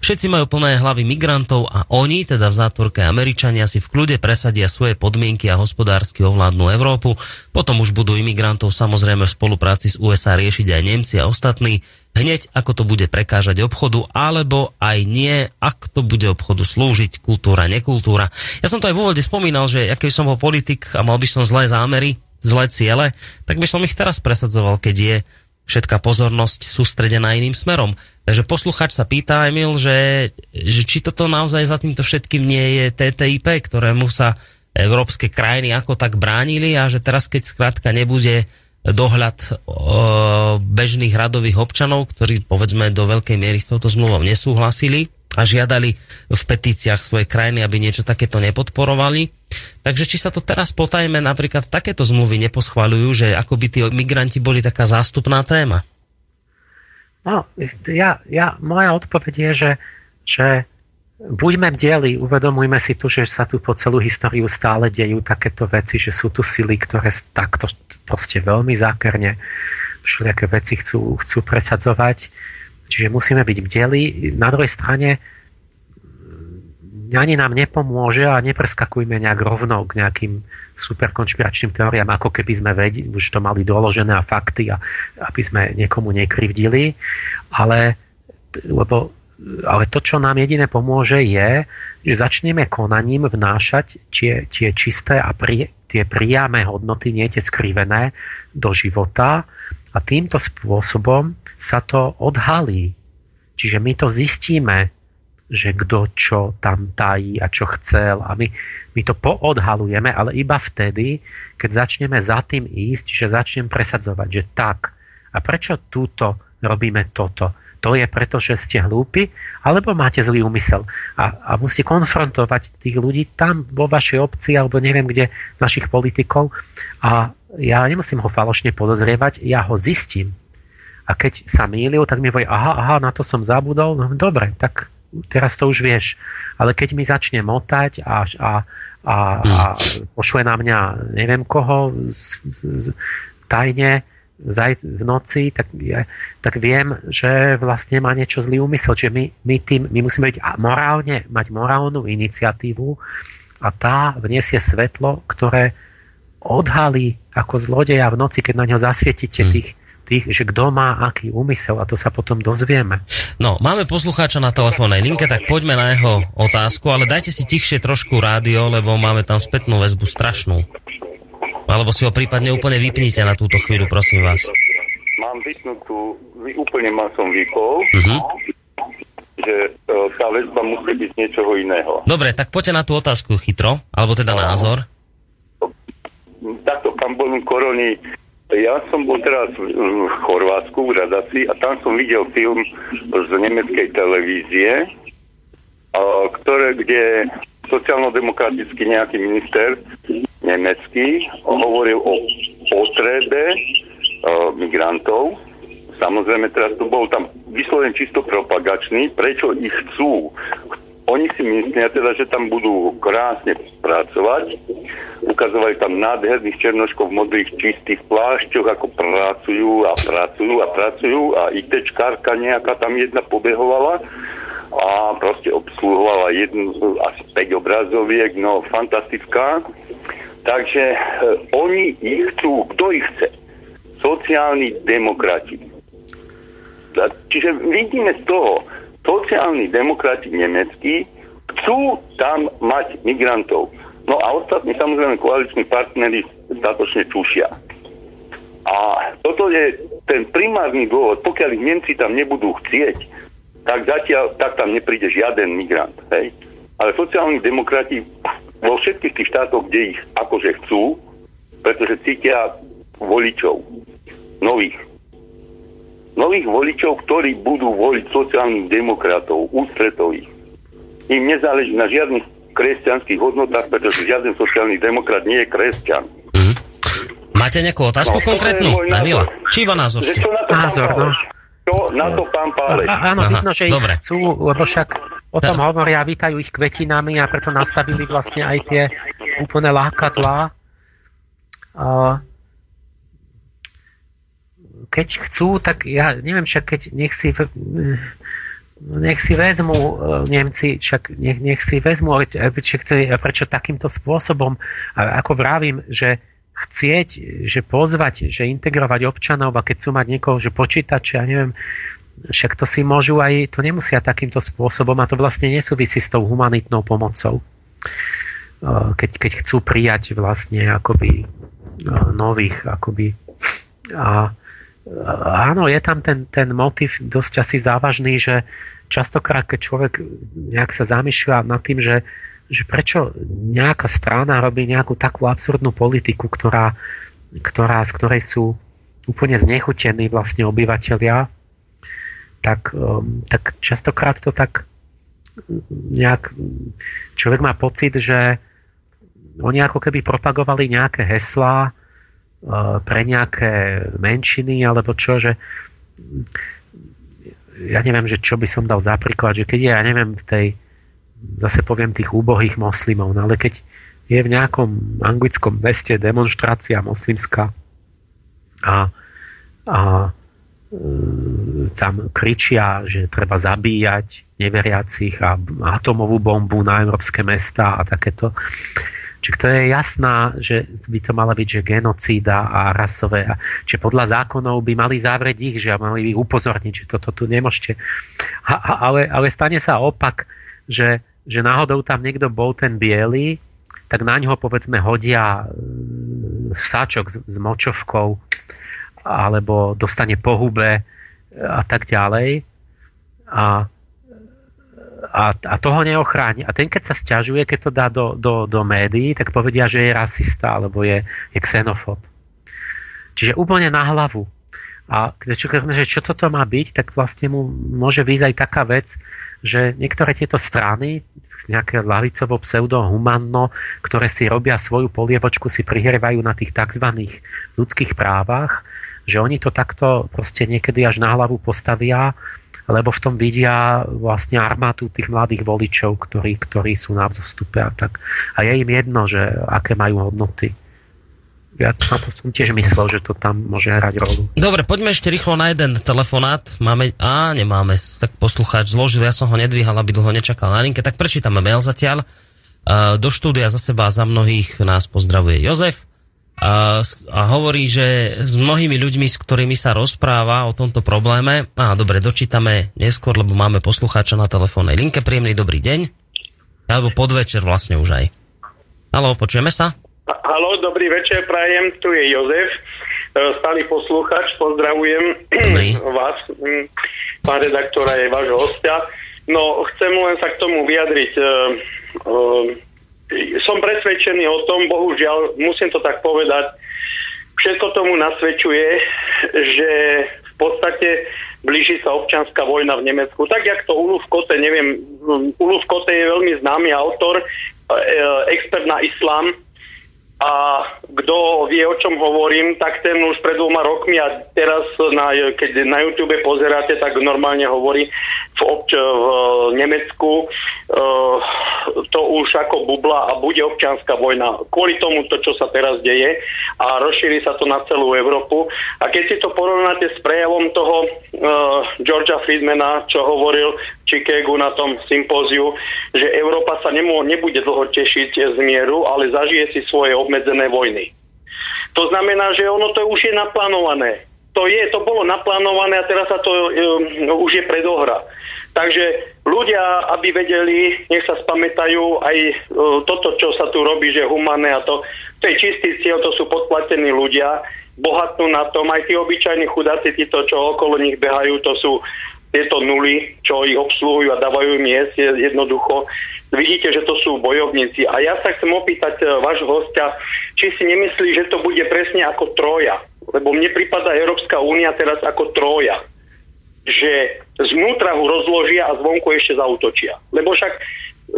Všetci majú plné hlavy migrantov a oni, teda v zátvorke Američania, si v kľude presadia svoje podmienky a hospodársky ovládnu Európu. Potom už budú imigrantov samozrejme v spolupráci s USA riešiť aj Nemci a ostatní hneď ako to bude prekážať obchodu, alebo aj nie, ak to bude obchodu slúžiť, kultúra, nekultúra. Ja som to aj v úvode spomínal, že aký som bol politik a mal by som zlé zámery, zlé ciele, tak by som ich teraz presadzoval, keď je všetká pozornosť sústredená iným smerom. Takže posluchač sa pýta, Emil, že, že či toto naozaj za týmto všetkým nie je TTIP, ktorému sa európske krajiny ako tak bránili a že teraz, keď skrátka nebude dohľad bežných radových občanov, ktorí povedzme do veľkej miery s touto zmluvou nesúhlasili a žiadali v petíciách svojej krajiny, aby niečo takéto nepodporovali. Takže či sa to teraz potajme, napríklad takéto zmluvy neposchvaľujú, že ako by tí migranti boli taká zástupná téma? No, ja, ja, moja odpoveď je, že, že buďme bdeli, uvedomujme si tu, že sa tu po celú históriu stále dejú takéto veci, že sú tu sily, ktoré takto proste veľmi zákerne všelijaké veci chcú, chcú presadzovať. Čiže musíme byť bdeli. Na druhej strane ani nám nepomôže a nepreskakujme nejak rovno k nejakým super konšpiračným teóriám, ako keby sme vedi, už to mali doložené a fakty a aby sme niekomu nekrivdili. Ale, lebo ale to, čo nám jediné pomôže, je, že začneme konaním vnášať tie, tie čisté a pri, tie priame hodnoty, nie tie skrivené, do života a týmto spôsobom sa to odhalí. Čiže my to zistíme, že kto čo tam tají a čo chcel a my, my to poodhalujeme, ale iba vtedy, keď začneme za tým ísť, že začnem presadzovať, že tak. A prečo túto robíme toto? To je preto, že ste hlúpi, alebo máte zlý úmysel. A, a musíte konfrontovať tých ľudí tam vo vašej obci, alebo neviem kde, našich politikov. A ja nemusím ho falošne podozrievať, ja ho zistím. a keď sa mýlil, tak mi povie, aha, aha, na to som zabudol, no dobre, tak teraz to už vieš. Ale keď mi začne motať a, a, a, a pošle na mňa neviem koho z, z, tajne zaj, v noci, tak, je, tak viem, že vlastne má niečo zlý úmysel. Čiže my, my, tým, my musíme byť morálne, mať morálnu iniciatívu a tá vniesie svetlo, ktoré odhalí ako zlodeja v noci, keď na ňo zasvietite hmm. tých, tých, že kto má aký úmysel a to sa potom dozvieme. No, máme poslucháča na telefónnej linke, tak poďme na jeho otázku, ale dajte si tichšie trošku rádio, lebo máme tam spätnú väzbu strašnú. Alebo si ho prípadne úplne vypnite na túto chvíľu, prosím vás. Mám vypnutú, úplne mal som vypol. Uh-huh že e, tá väzba musí byť niečoho iného. Dobre, tak poďte na tú otázku chytro, alebo teda no. názor. Takto, pán Bonú Koroni, ja som bol teraz v Chorvátsku, v Radaci a tam som videl film z nemeckej televízie, ktoré, kde sociálno-demokratický nejaký minister nemecký hovoril o potrebe uh, migrantov. Samozrejme, teraz to bol tam vyslovene čisto propagačný, prečo ich chcú. Oni si myslia teda, že tam budú krásne pracovať. Ukazovali tam nádherných černoškov v modrých čistých plášťoch, ako pracujú a pracujú a pracujú a ITčkárka nejaká tam jedna pobehovala a proste obsluhovala jednu, asi 5 obrazoviek, no fantastická. Takže e, oni ich chcú, kto ich chce? Sociálni demokrati. Čiže vidíme z toho, sociálni demokrati nemeckí chcú tam mať migrantov. No a ostatní samozrejme koaliční partnery statočne čušia. A toto je ten primárny dôvod. Pokiaľ ich Nemci tam nebudú chcieť, tak zatiaľ tak tam nepríde žiaden migrant. Hej? Ale sociálni demokrati vo všetkých tých štátoch, kde ich akože chcú, pretože cítia voličov, nových. Nových voličov, ktorí budú voliť sociálnych demokratov, ústretových. Im nezáleží na žiadnych kresťanských hodnotách, pretože žiaden sociálny demokrat nie je kresťan. Mm. Máte nejakú otázku no, konkrétnu? Davila? Či iba názor? Názor, no. To, na to pán Páleš. Áno, vidno, že ich chcú, lebo však o tom hovoria, vítajú ich kvetinami a preto nastavili vlastne aj tie úplne lákadlá. Keď chcú, tak ja neviem, však keď nech si nech si vezmu e, Nemci, však nech, nech si vezmu, prečo takýmto spôsobom, ako vravím, že chcieť, že pozvať, že integrovať občanov a keď sú mať niekoho, že počítače, ja neviem, však to si môžu aj, to nemusia takýmto spôsobom a to vlastne nesúvisí s tou humanitnou pomocou. E, keď, keď chcú prijať vlastne akoby e, nových akoby a áno, je tam ten, ten motiv dosť asi závažný, že častokrát, keď človek nejak sa zamýšľa nad tým, že, že prečo nejaká strana robí nejakú takú absurdnú politiku, ktorá, ktorá, z ktorej sú úplne znechutení vlastne obyvateľia, tak, um, tak častokrát to tak nejak človek má pocit, že oni ako keby propagovali nejaké heslá, E, pre nejaké menšiny alebo čo, že ja neviem, že čo by som dal za príklad, že keď je, ja neviem, v tej, zase poviem tých úbohých moslimov, no ale keď je v nejakom anglickom meste demonstrácia moslimská a, a tam kričia, že treba zabíjať neveriacich a atomovú bombu na európske mesta a takéto. Čiže to je jasná, že by to mala byť že genocída a rasové. A, čiže podľa zákonov by mali zavrieť ich, že mali by upozorniť, že toto tu nemôžete. A, a, ale, ale stane sa opak, že, že náhodou tam niekto bol ten biely, tak na ňo povedzme hodia mm, sáčok s, s močovkou alebo dostane pohube a tak ďalej. A a, a toho neochráni. A ten, keď sa stiažuje, keď to dá do, do, do médií, tak povedia, že je rasista alebo je, je xenofób. Čiže úplne na hlavu. A čo, že čo toto má byť, tak vlastne mu môže výjsť aj taká vec, že niektoré tieto strany, nejaké lavicovo pseudo-humanno, ktoré si robia svoju polievočku, si prihrievajú na tých tzv. ľudských právach, že oni to takto proste niekedy až na hlavu postavia, lebo v tom vidia vlastne armátu tých mladých voličov, ktorí, ktorí sú na vzostupe a tak. A je im jedno, že aké majú hodnoty. Ja na to som tiež myslel, že to tam môže hrať rolu. Dobre, poďme ešte rýchlo na jeden telefonát. Máme, á, nemáme, tak poslucháč zložil, ja som ho nedvíhal, aby dlho nečakal na linke, tak prečítame mail zatiaľ. Do štúdia za seba a za mnohých nás pozdravuje Jozef a, a hovorí, že s mnohými ľuďmi, s ktorými sa rozpráva o tomto probléme, a dobre, dočítame neskôr, lebo máme poslucháča na telefónnej linke, príjemný dobrý deň, alebo podvečer vlastne už aj. Halo, počujeme sa? Halo, dobrý večer, prajem, tu je Jozef, e, stály posluchač, pozdravujem dobrý. vás, pán redaktor aj vášho hostia. No, chcem len sa k tomu vyjadriť. Som presvedčený o tom, bohužiaľ, musím to tak povedať, všetko tomu nasvedčuje, že v podstate blíži sa občianská vojna v Nemecku. Tak, jak to Uluf Kote, neviem, Uluf Kote je veľmi známy autor, expert na islám, a kto vie, o čom hovorím, tak ten už pred dvoma rokmi a teraz, na, keď na YouTube pozeráte, tak normálne hovorí v, obč- v Nemecku uh, to už ako bubla a bude občianská vojna. Kvôli tomu to, čo sa teraz deje a rozšíri sa to na celú Európu. A keď si to porovnáte s prejavom toho uh, Georgia Friedmana, čo hovoril Chicagu na tom sympóziu, že Európa sa nemô, nebude dlho tešiť z mieru, ale zažije si svoje obmedzené vojny. To znamená, že ono to už je naplánované. To je, to bolo naplánované a teraz sa to um, už je predohra. Takže ľudia, aby vedeli, nech sa spamätajú aj uh, toto, čo sa tu robí, že humané a to, to je čistý cieľ, to sú podplatení ľudia, bohatnú na tom, aj tí obyčajní chudáci, títo, čo okolo nich behajú, to sú tieto nuly, čo ich obsluhujú a dávajú im jesť, jednoducho. Vidíte, že to sú bojovníci. A ja sa chcem opýtať e, vášho hostia, či si nemyslí, že to bude presne ako Troja. Lebo mne prípada Európska únia teraz ako Troja. Že znútra ho rozložia a zvonku ešte zautočia. Lebo však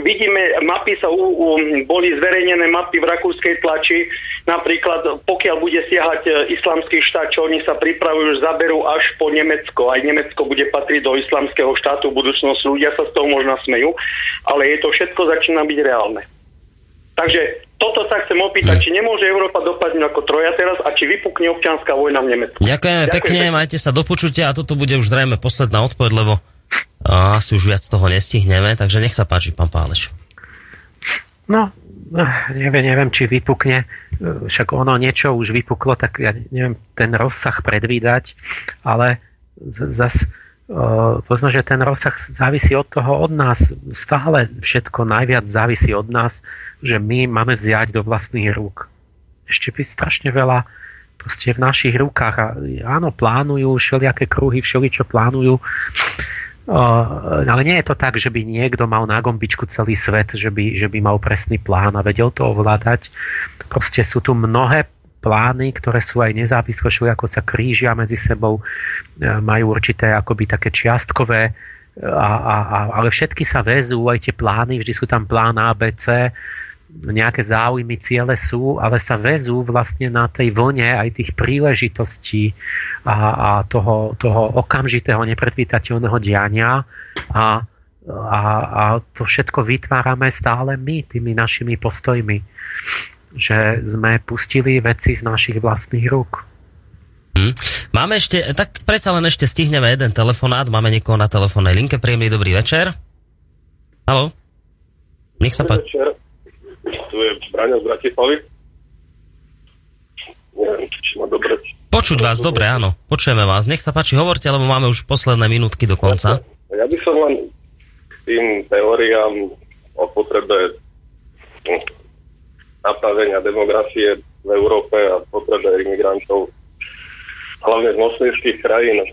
vidíme, mapy sa u, u, boli zverejnené mapy v rakúskej tlači, napríklad pokiaľ bude siahať e, islamský štát, čo oni sa pripravujú, zaberú až po Nemecko. Aj Nemecko bude patriť do islamského štátu v budúcnosti. Ľudia sa z toho možno smejú, ale je to všetko začína byť reálne. Takže toto sa chcem opýtať, či nemôže Európa dopadnúť ako troja teraz a či vypukne občianská vojna v Nemecku. Ďakujeme Ďakujem pekne, pekne, majte sa do počutia a toto bude už zrejme posledná odpoveď, lebo asi už viac toho nestihneme, takže nech sa páči, pán Páleš. No, neviem, neviem, či vypukne, však ono niečo už vypuklo, tak ja neviem ten rozsah predvídať, ale zas možno, že ten rozsah závisí od toho, od nás. Stále všetko najviac závisí od nás, že my máme vziať do vlastných rúk. Ešte by strašne veľa proste v našich rukách. A áno, plánujú všelijaké kruhy, všeličo plánujú, ale nie je to tak, že by niekto mal na gombičku celý svet, že by, že by mal presný plán a vedel to ovládať. Proste sú tu mnohé plány, ktoré sú aj nezávislé, ako sa krížia medzi sebou, e, majú určité akoby také čiastkové, e, a, a, a, ale všetky sa vezú, aj tie plány, vždy sú tam plán ABC, nejaké záujmy, ciele sú, ale sa vezú vlastne na tej vlne aj tých príležitostí a, a toho, toho okamžitého nepredvídateľného diania a, a, a to všetko vytvárame stále my, tými našimi postojmi. Že sme pustili veci z našich vlastných rúk. Hmm. Máme ešte, tak predsa len ešte stihneme jeden telefonát, máme niekoho na telefónnej linke, príjemný dobrý večer. Haló? Nech sa páči tu je Braňo z Bratislavy. Neviem, či ma dobre... Počuť vás, dobre, áno. Počujeme vás. Nech sa páči, hovorte, lebo máme už posledné minútky do konca. Ja, by som len tým teóriám o potrebe hm, napravenia demografie v Európe a potrebe imigrantov, hlavne z moslimských krajín.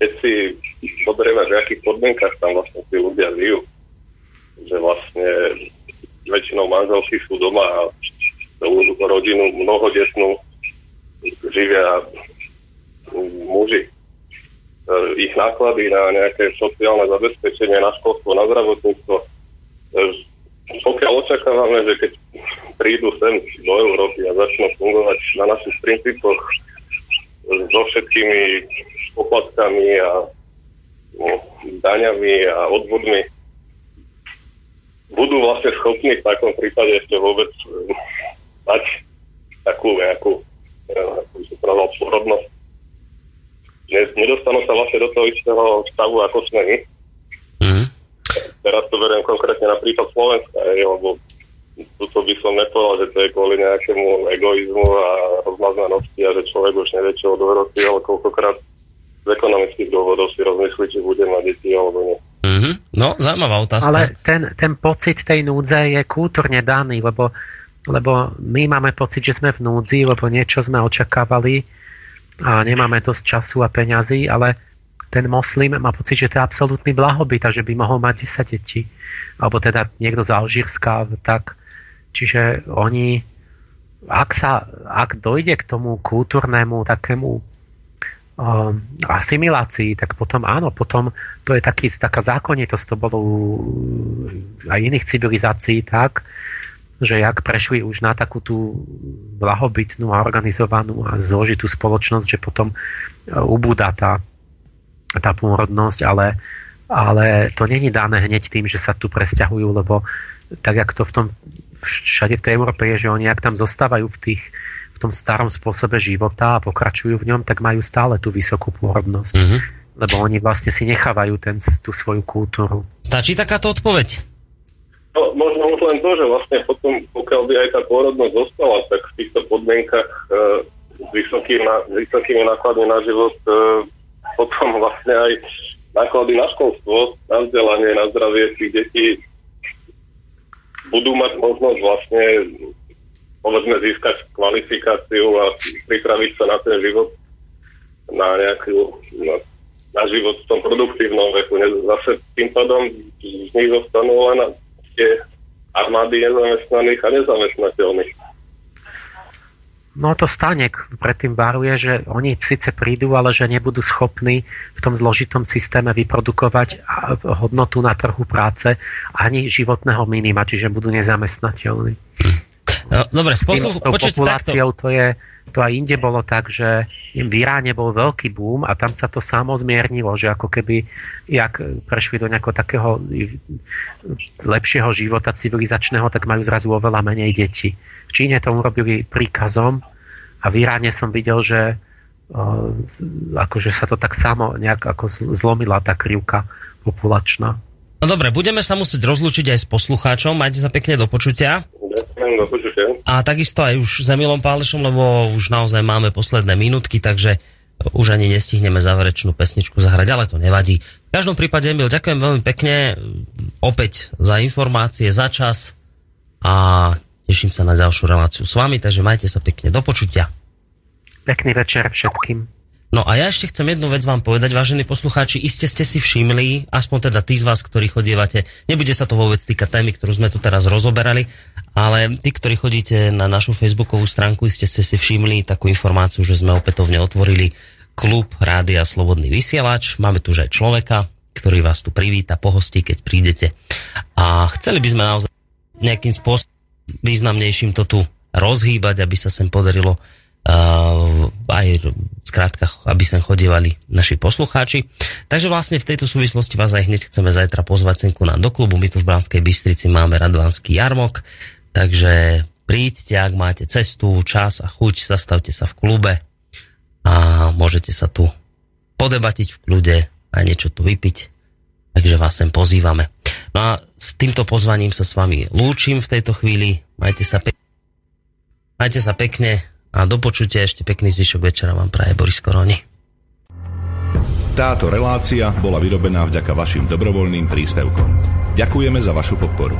Keď si pozrieme, v akých podmienkach tam vlastne tí ľudia žijú, že vlastne väčšinou manželky sú doma a rodinu mnohodetnú živia muži. E, ich náklady na nejaké sociálne zabezpečenie, na školstvo, na zdravotníctvo. E, pokiaľ očakávame, že keď prídu sem do Európy a začnú fungovať na našich princípoch so všetkými poplatkami a no, daňami a odvodmi, budú vlastne schopní v takom prípade ešte vôbec eh, mať takú nejakú, eh, ako by som povedal, porodnosť. Nedostanú sa vlastne do toho istého stavu, ako sme my. Mm. Teraz to beriem konkrétne na prípad Slovenska, lebo to by som nepovedal, že to je kvôli nejakému egoizmu a rozmaznanosti a že človek už nevie, čo odhroty, ale koľkokrát z ekonomických dôvodov si rozmyslí, či bude mať deti alebo nie. Mm-hmm. No, zaujímavá otázka. Ale ten, ten pocit tej núdze je kultúrne daný, lebo, lebo my máme pocit, že sme v núdzi, lebo niečo sme očakávali a nemáme dosť času a peňazí, ale ten moslim má pocit, že to je absolútny blahobyt a že by mohol mať 10 detí. Alebo teda niekto z Alžírska, tak Čiže oni, ak, sa, ak dojde k tomu kultúrnemu takému um, asimilácii, tak potom áno, potom to je taký, taká zákonitosť, to bolo aj iných civilizácií tak, že jak prešli už na takú tú blahobytnú a organizovanú a zložitú spoločnosť, že potom uh, ubúda tá, tá pôrodnosť, ale, ale to není dané hneď tým, že sa tu presťahujú, lebo tak, jak to v tom všade v tej Európe je, že oni ak tam zostávajú v, tých, v tom starom spôsobe života a pokračujú v ňom, tak majú stále tú vysokú pôrodnosť. Mm-hmm. Lebo oni vlastne si nechávajú ten, tú svoju kultúru. Stačí takáto odpoveď? No, možno už len to, že vlastne potom, pokiaľ by aj tá pôrodnosť zostala, tak v týchto podmienkach e, s, vysokým s vysokými nákladmi na život e, potom vlastne aj náklady na školstvo, na vzdelanie, na zdravie tých detí budú mať možnosť vlastne povedzme získať kvalifikáciu a pripraviť sa na ten život, na nejakú, na, na život v tom produktívnom veku. Zase tým pádom z nich zostanú len tie armády nezamestnaných a nezamestnateľných. No to Stanek predtým varuje, že oni síce prídu, ale že nebudú schopní v tom zložitom systéme vyprodukovať hodnotu na trhu práce ani životného minima, čiže budú nezamestnateľní. No, dobre, posluch, počuť populáciou takto. to je, to aj inde bolo tak, že v Iráne bol veľký boom a tam sa to samo zmiernilo, že ako keby jak prešli do nejakého takého lepšieho života civilizačného, tak majú zrazu oveľa menej detí. Číne to urobili príkazom a v Iráne som videl, že akože sa to tak samo nejak ako zlomila tá krivka populačná. No dobre, budeme sa musieť rozlúčiť aj s poslucháčom. Majte sa pekne do počutia. A takisto aj už s Emilom Pálešom, lebo už naozaj máme posledné minútky, takže už ani nestihneme záverečnú pesničku zahrať, ale to nevadí. V každom prípade, Emil, ďakujem veľmi pekne opäť za informácie, za čas a Teším sa na ďalšiu reláciu s vami, takže majte sa pekne do počutia. Pekný večer všetkým. No a ja ešte chcem jednu vec vám povedať, vážení poslucháči, iste ste si všimli, aspoň teda tí z vás, ktorí chodievate, nebude sa to vôbec týkať témy, ktorú sme tu teraz rozoberali, ale tí, ktorí chodíte na našu facebookovú stránku, iste ste si všimli takú informáciu, že sme opätovne otvorili klub Rádia Slobodný vysielač. Máme tu už aj človeka, ktorý vás tu privíta, pohostí, keď prídete. A chceli by sme naozaj nejakým spôsobom významnejším to tu rozhýbať, aby sa sem podarilo aj skrátka, aby sem chodievali naši poslucháči. Takže vlastne v tejto súvislosti vás aj hneď chceme zajtra pozvať senku nám do klubu. My tu v Bránskej Bystrici máme Radvanský jarmok, takže príďte, ak máte cestu, čas a chuť, zastavte sa v klube a môžete sa tu podebatiť v kľude a niečo tu vypiť. Takže vás sem pozývame. No a s týmto pozvaním sa s vami lúčim v tejto chvíli. Majte sa, pe- majte sa pekne a do počutia ešte pekný zvyšok večera vám praje Boris Koroni. Táto relácia bola vyrobená vďaka vašim dobrovoľným príspevkom. Ďakujeme za vašu podporu.